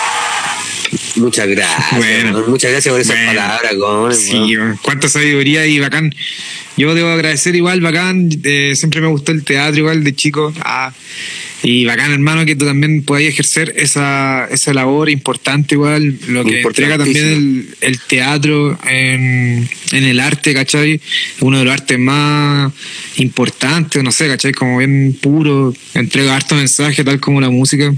[SPEAKER 2] Muchas gracias.
[SPEAKER 3] Bueno.
[SPEAKER 2] Muchas gracias por esas
[SPEAKER 3] Bueno.
[SPEAKER 2] palabras.
[SPEAKER 3] Sí, cuánta sabiduría y bacán. Yo debo agradecer igual, bacán. eh, siempre me gustó el teatro igual de chico. Ah, y bacán, hermano, que tú también podáis ejercer esa, esa labor importante igual. Lo que entrega también el, el teatro en, en el arte, ¿cachai? Uno de los artes más importantes, no sé, ¿cachai? Como bien puro, entrega harto mensaje, tal como la música.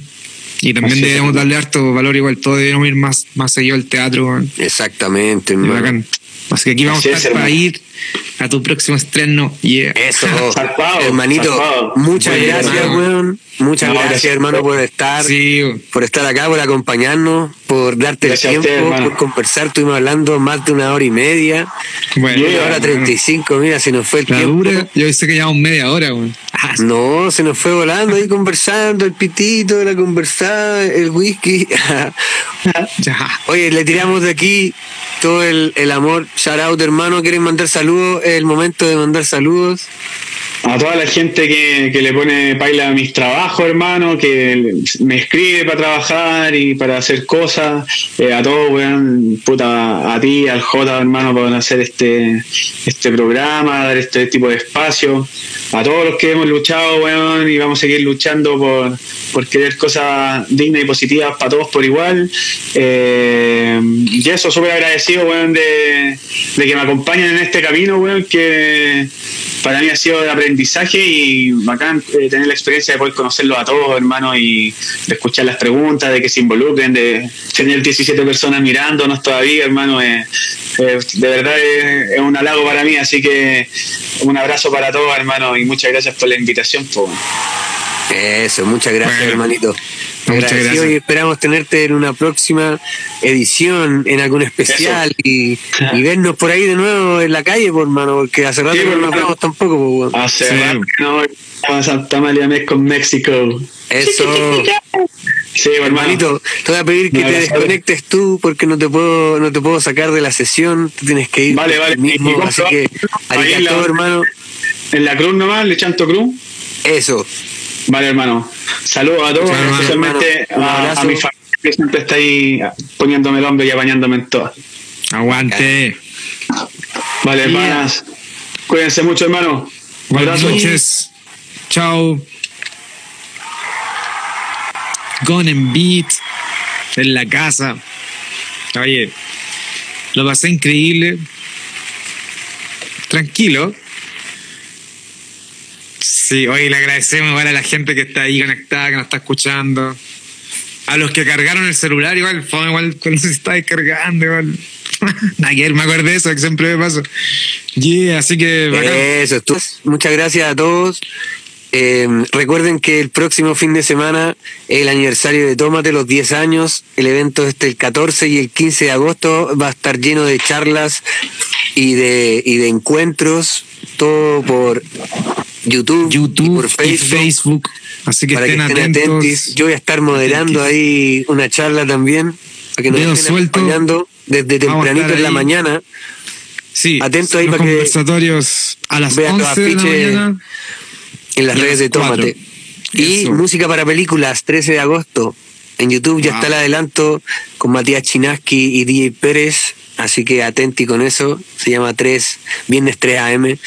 [SPEAKER 3] Y también
[SPEAKER 4] Así
[SPEAKER 3] debemos darle harto valor igual, todos debemos ir más, más seguido al teatro.
[SPEAKER 2] Exactamente, hermano.
[SPEAKER 3] bacán. Así que aquí vamos
[SPEAKER 4] Así
[SPEAKER 3] a
[SPEAKER 4] es,
[SPEAKER 3] estar para ir a tu próximo estreno. Yeah.
[SPEAKER 2] Eso,
[SPEAKER 4] Zarpado,
[SPEAKER 2] hermanito.
[SPEAKER 4] zarpado.
[SPEAKER 2] Muchas gracias,
[SPEAKER 3] hermano.
[SPEAKER 2] weón. Muchas
[SPEAKER 4] No,
[SPEAKER 2] gracias,
[SPEAKER 4] gracias.
[SPEAKER 2] hermano, por estar,
[SPEAKER 3] Sí, weón.
[SPEAKER 2] por estar acá, por acompañarnos, por darte
[SPEAKER 4] Gracias
[SPEAKER 2] el tiempo, por conversar. Estuvimos hablando más de una hora y media.
[SPEAKER 3] bueno.
[SPEAKER 2] Y
[SPEAKER 4] Yeah,
[SPEAKER 2] ahora
[SPEAKER 3] hermano.
[SPEAKER 2] 35, mira, se nos fue el
[SPEAKER 3] La
[SPEAKER 2] tiempo.
[SPEAKER 3] dura, yo sé que llevamos media hora, weón.
[SPEAKER 2] No, se nos fue volando ahí conversando, el pitito, la conversada, el whisky. Oye, le tiramos de aquí todo el, el amor. Shout out, hermano. ¿Quieren mandar saludos? Es el momento de mandar saludos.
[SPEAKER 4] A toda la gente que, que le pone paila a mis trabajos, hermano, que me escribe para trabajar y para hacer cosas. Eh, a todos, weón, puta, a ti, al J, hermano, por hacer este, este programa, dar este tipo de espacio. A todos los que hemos luchado, weón, y vamos a seguir luchando por, por querer cosas dignas y positivas para todos por igual. Eh, y eso, súper agradecido, weón, de, de que me acompañen en este camino, weón, que para mí ha sido de aprendizaje y bacán eh, tener la experiencia de poder conocerlos a todos, hermano, y de escuchar las preguntas, de que se involucren, de tener 17 personas mirándonos todavía, hermano. eh, eh, de verdad es, es un halago para mí, así que un abrazo para todos, hermano, y muchas gracias por la invitación. Po.
[SPEAKER 2] Eso, muchas gracias,
[SPEAKER 3] Bueno,
[SPEAKER 2] hermanito.
[SPEAKER 3] Muchas gracias.
[SPEAKER 2] y esperamos tenerte en una próxima edición, en algún especial y, y vernos por ahí de nuevo en la calle, por hermano, porque hace rato
[SPEAKER 4] Sí,
[SPEAKER 2] no nos hablamos tampoco, po, weón.
[SPEAKER 4] Hace
[SPEAKER 3] Sí.
[SPEAKER 4] rato no a Santa María con México.
[SPEAKER 2] Eso.
[SPEAKER 4] Sí, hermano.
[SPEAKER 2] Hermanito, te voy a pedir que te desconectes tú porque no te puedo no te puedo sacar de la sesión, tú tienes que ir
[SPEAKER 4] Vale, vale.
[SPEAKER 2] mismo,
[SPEAKER 4] compro-
[SPEAKER 2] así que
[SPEAKER 4] ahí
[SPEAKER 2] arigato,
[SPEAKER 4] la-
[SPEAKER 2] hermano.
[SPEAKER 4] En la cruz nomás, le chanto cruz.
[SPEAKER 2] Eso.
[SPEAKER 4] Vale, hermano. Saludos a todos, especialmente a, mi familia que siempre está ahí poniéndome el hombro y apañándome en todo.
[SPEAKER 3] Aguante.
[SPEAKER 4] Vale, hermanas. Cuídense mucho, hermano.
[SPEAKER 3] Buenas noches. Chao. Gone en beat. En la casa. Oye, lo pasé increíble. Tranquilo. Sí, oye, le agradecemos igual a la gente que está ahí conectada, que nos está escuchando. A los que cargaron el celular, igual, fue igual cuando se está descargando, igual. Ayer me acordé de eso, que siempre me pasa. Yeah, así que bacán.
[SPEAKER 2] Eso, tú. Muchas gracias a todos. Eh, recuerden que el próximo fin de semana es el aniversario de Tómate, los 10 años. El evento es el 14 y el 15 de agosto. Va a estar lleno de charlas y de, y de encuentros. Todo por YouTube,
[SPEAKER 3] YouTube
[SPEAKER 2] y por
[SPEAKER 3] y
[SPEAKER 2] Facebook.
[SPEAKER 3] Así que
[SPEAKER 2] para que
[SPEAKER 3] estén
[SPEAKER 2] estén
[SPEAKER 3] atentos.
[SPEAKER 2] atentos. Yo voy a estar moderando ahí una charla también. Para que nos
[SPEAKER 3] Dedo
[SPEAKER 2] estén
[SPEAKER 3] suelto.
[SPEAKER 2] acompañando desde tempranito en la mañana.
[SPEAKER 3] Sí,
[SPEAKER 2] Atento ahí
[SPEAKER 3] los
[SPEAKER 2] para que
[SPEAKER 3] conversatorios a las
[SPEAKER 2] vean los
[SPEAKER 3] 11 de la mañana.
[SPEAKER 2] en las redes de Tómate. Y
[SPEAKER 3] Eso.
[SPEAKER 2] música para películas, 13 de agosto. En YouTube ya
[SPEAKER 3] Wow.
[SPEAKER 2] está el adelanto con Matías Chinaski y DJ Pérez. Así que atenti con eso. Se llama 3, Viernes 3 AM.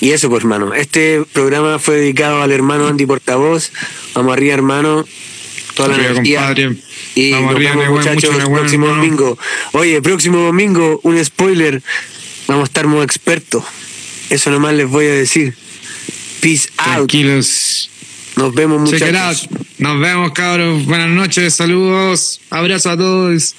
[SPEAKER 2] Y eso, pues, hermano. Este programa fue dedicado al hermano Andy Portavoz. Vamos arriba, hermano. Toda la
[SPEAKER 3] Arriba,
[SPEAKER 2] energía.
[SPEAKER 3] compadre.
[SPEAKER 2] Y
[SPEAKER 3] Vamos
[SPEAKER 2] nos
[SPEAKER 3] arriba,
[SPEAKER 2] vemos,
[SPEAKER 3] Nehuen,
[SPEAKER 2] muchachos,
[SPEAKER 3] Nehuen,
[SPEAKER 2] próximo
[SPEAKER 3] hermano.
[SPEAKER 2] domingo. Oye, próximo domingo, un spoiler. Vamos a estar muy expertos. Eso nomás les voy a decir. Peace out.
[SPEAKER 3] Tranquilos.
[SPEAKER 2] Nos vemos, muchachos.
[SPEAKER 3] Nos vemos, cabros. Buenas noches. Saludos. Abrazo a todos.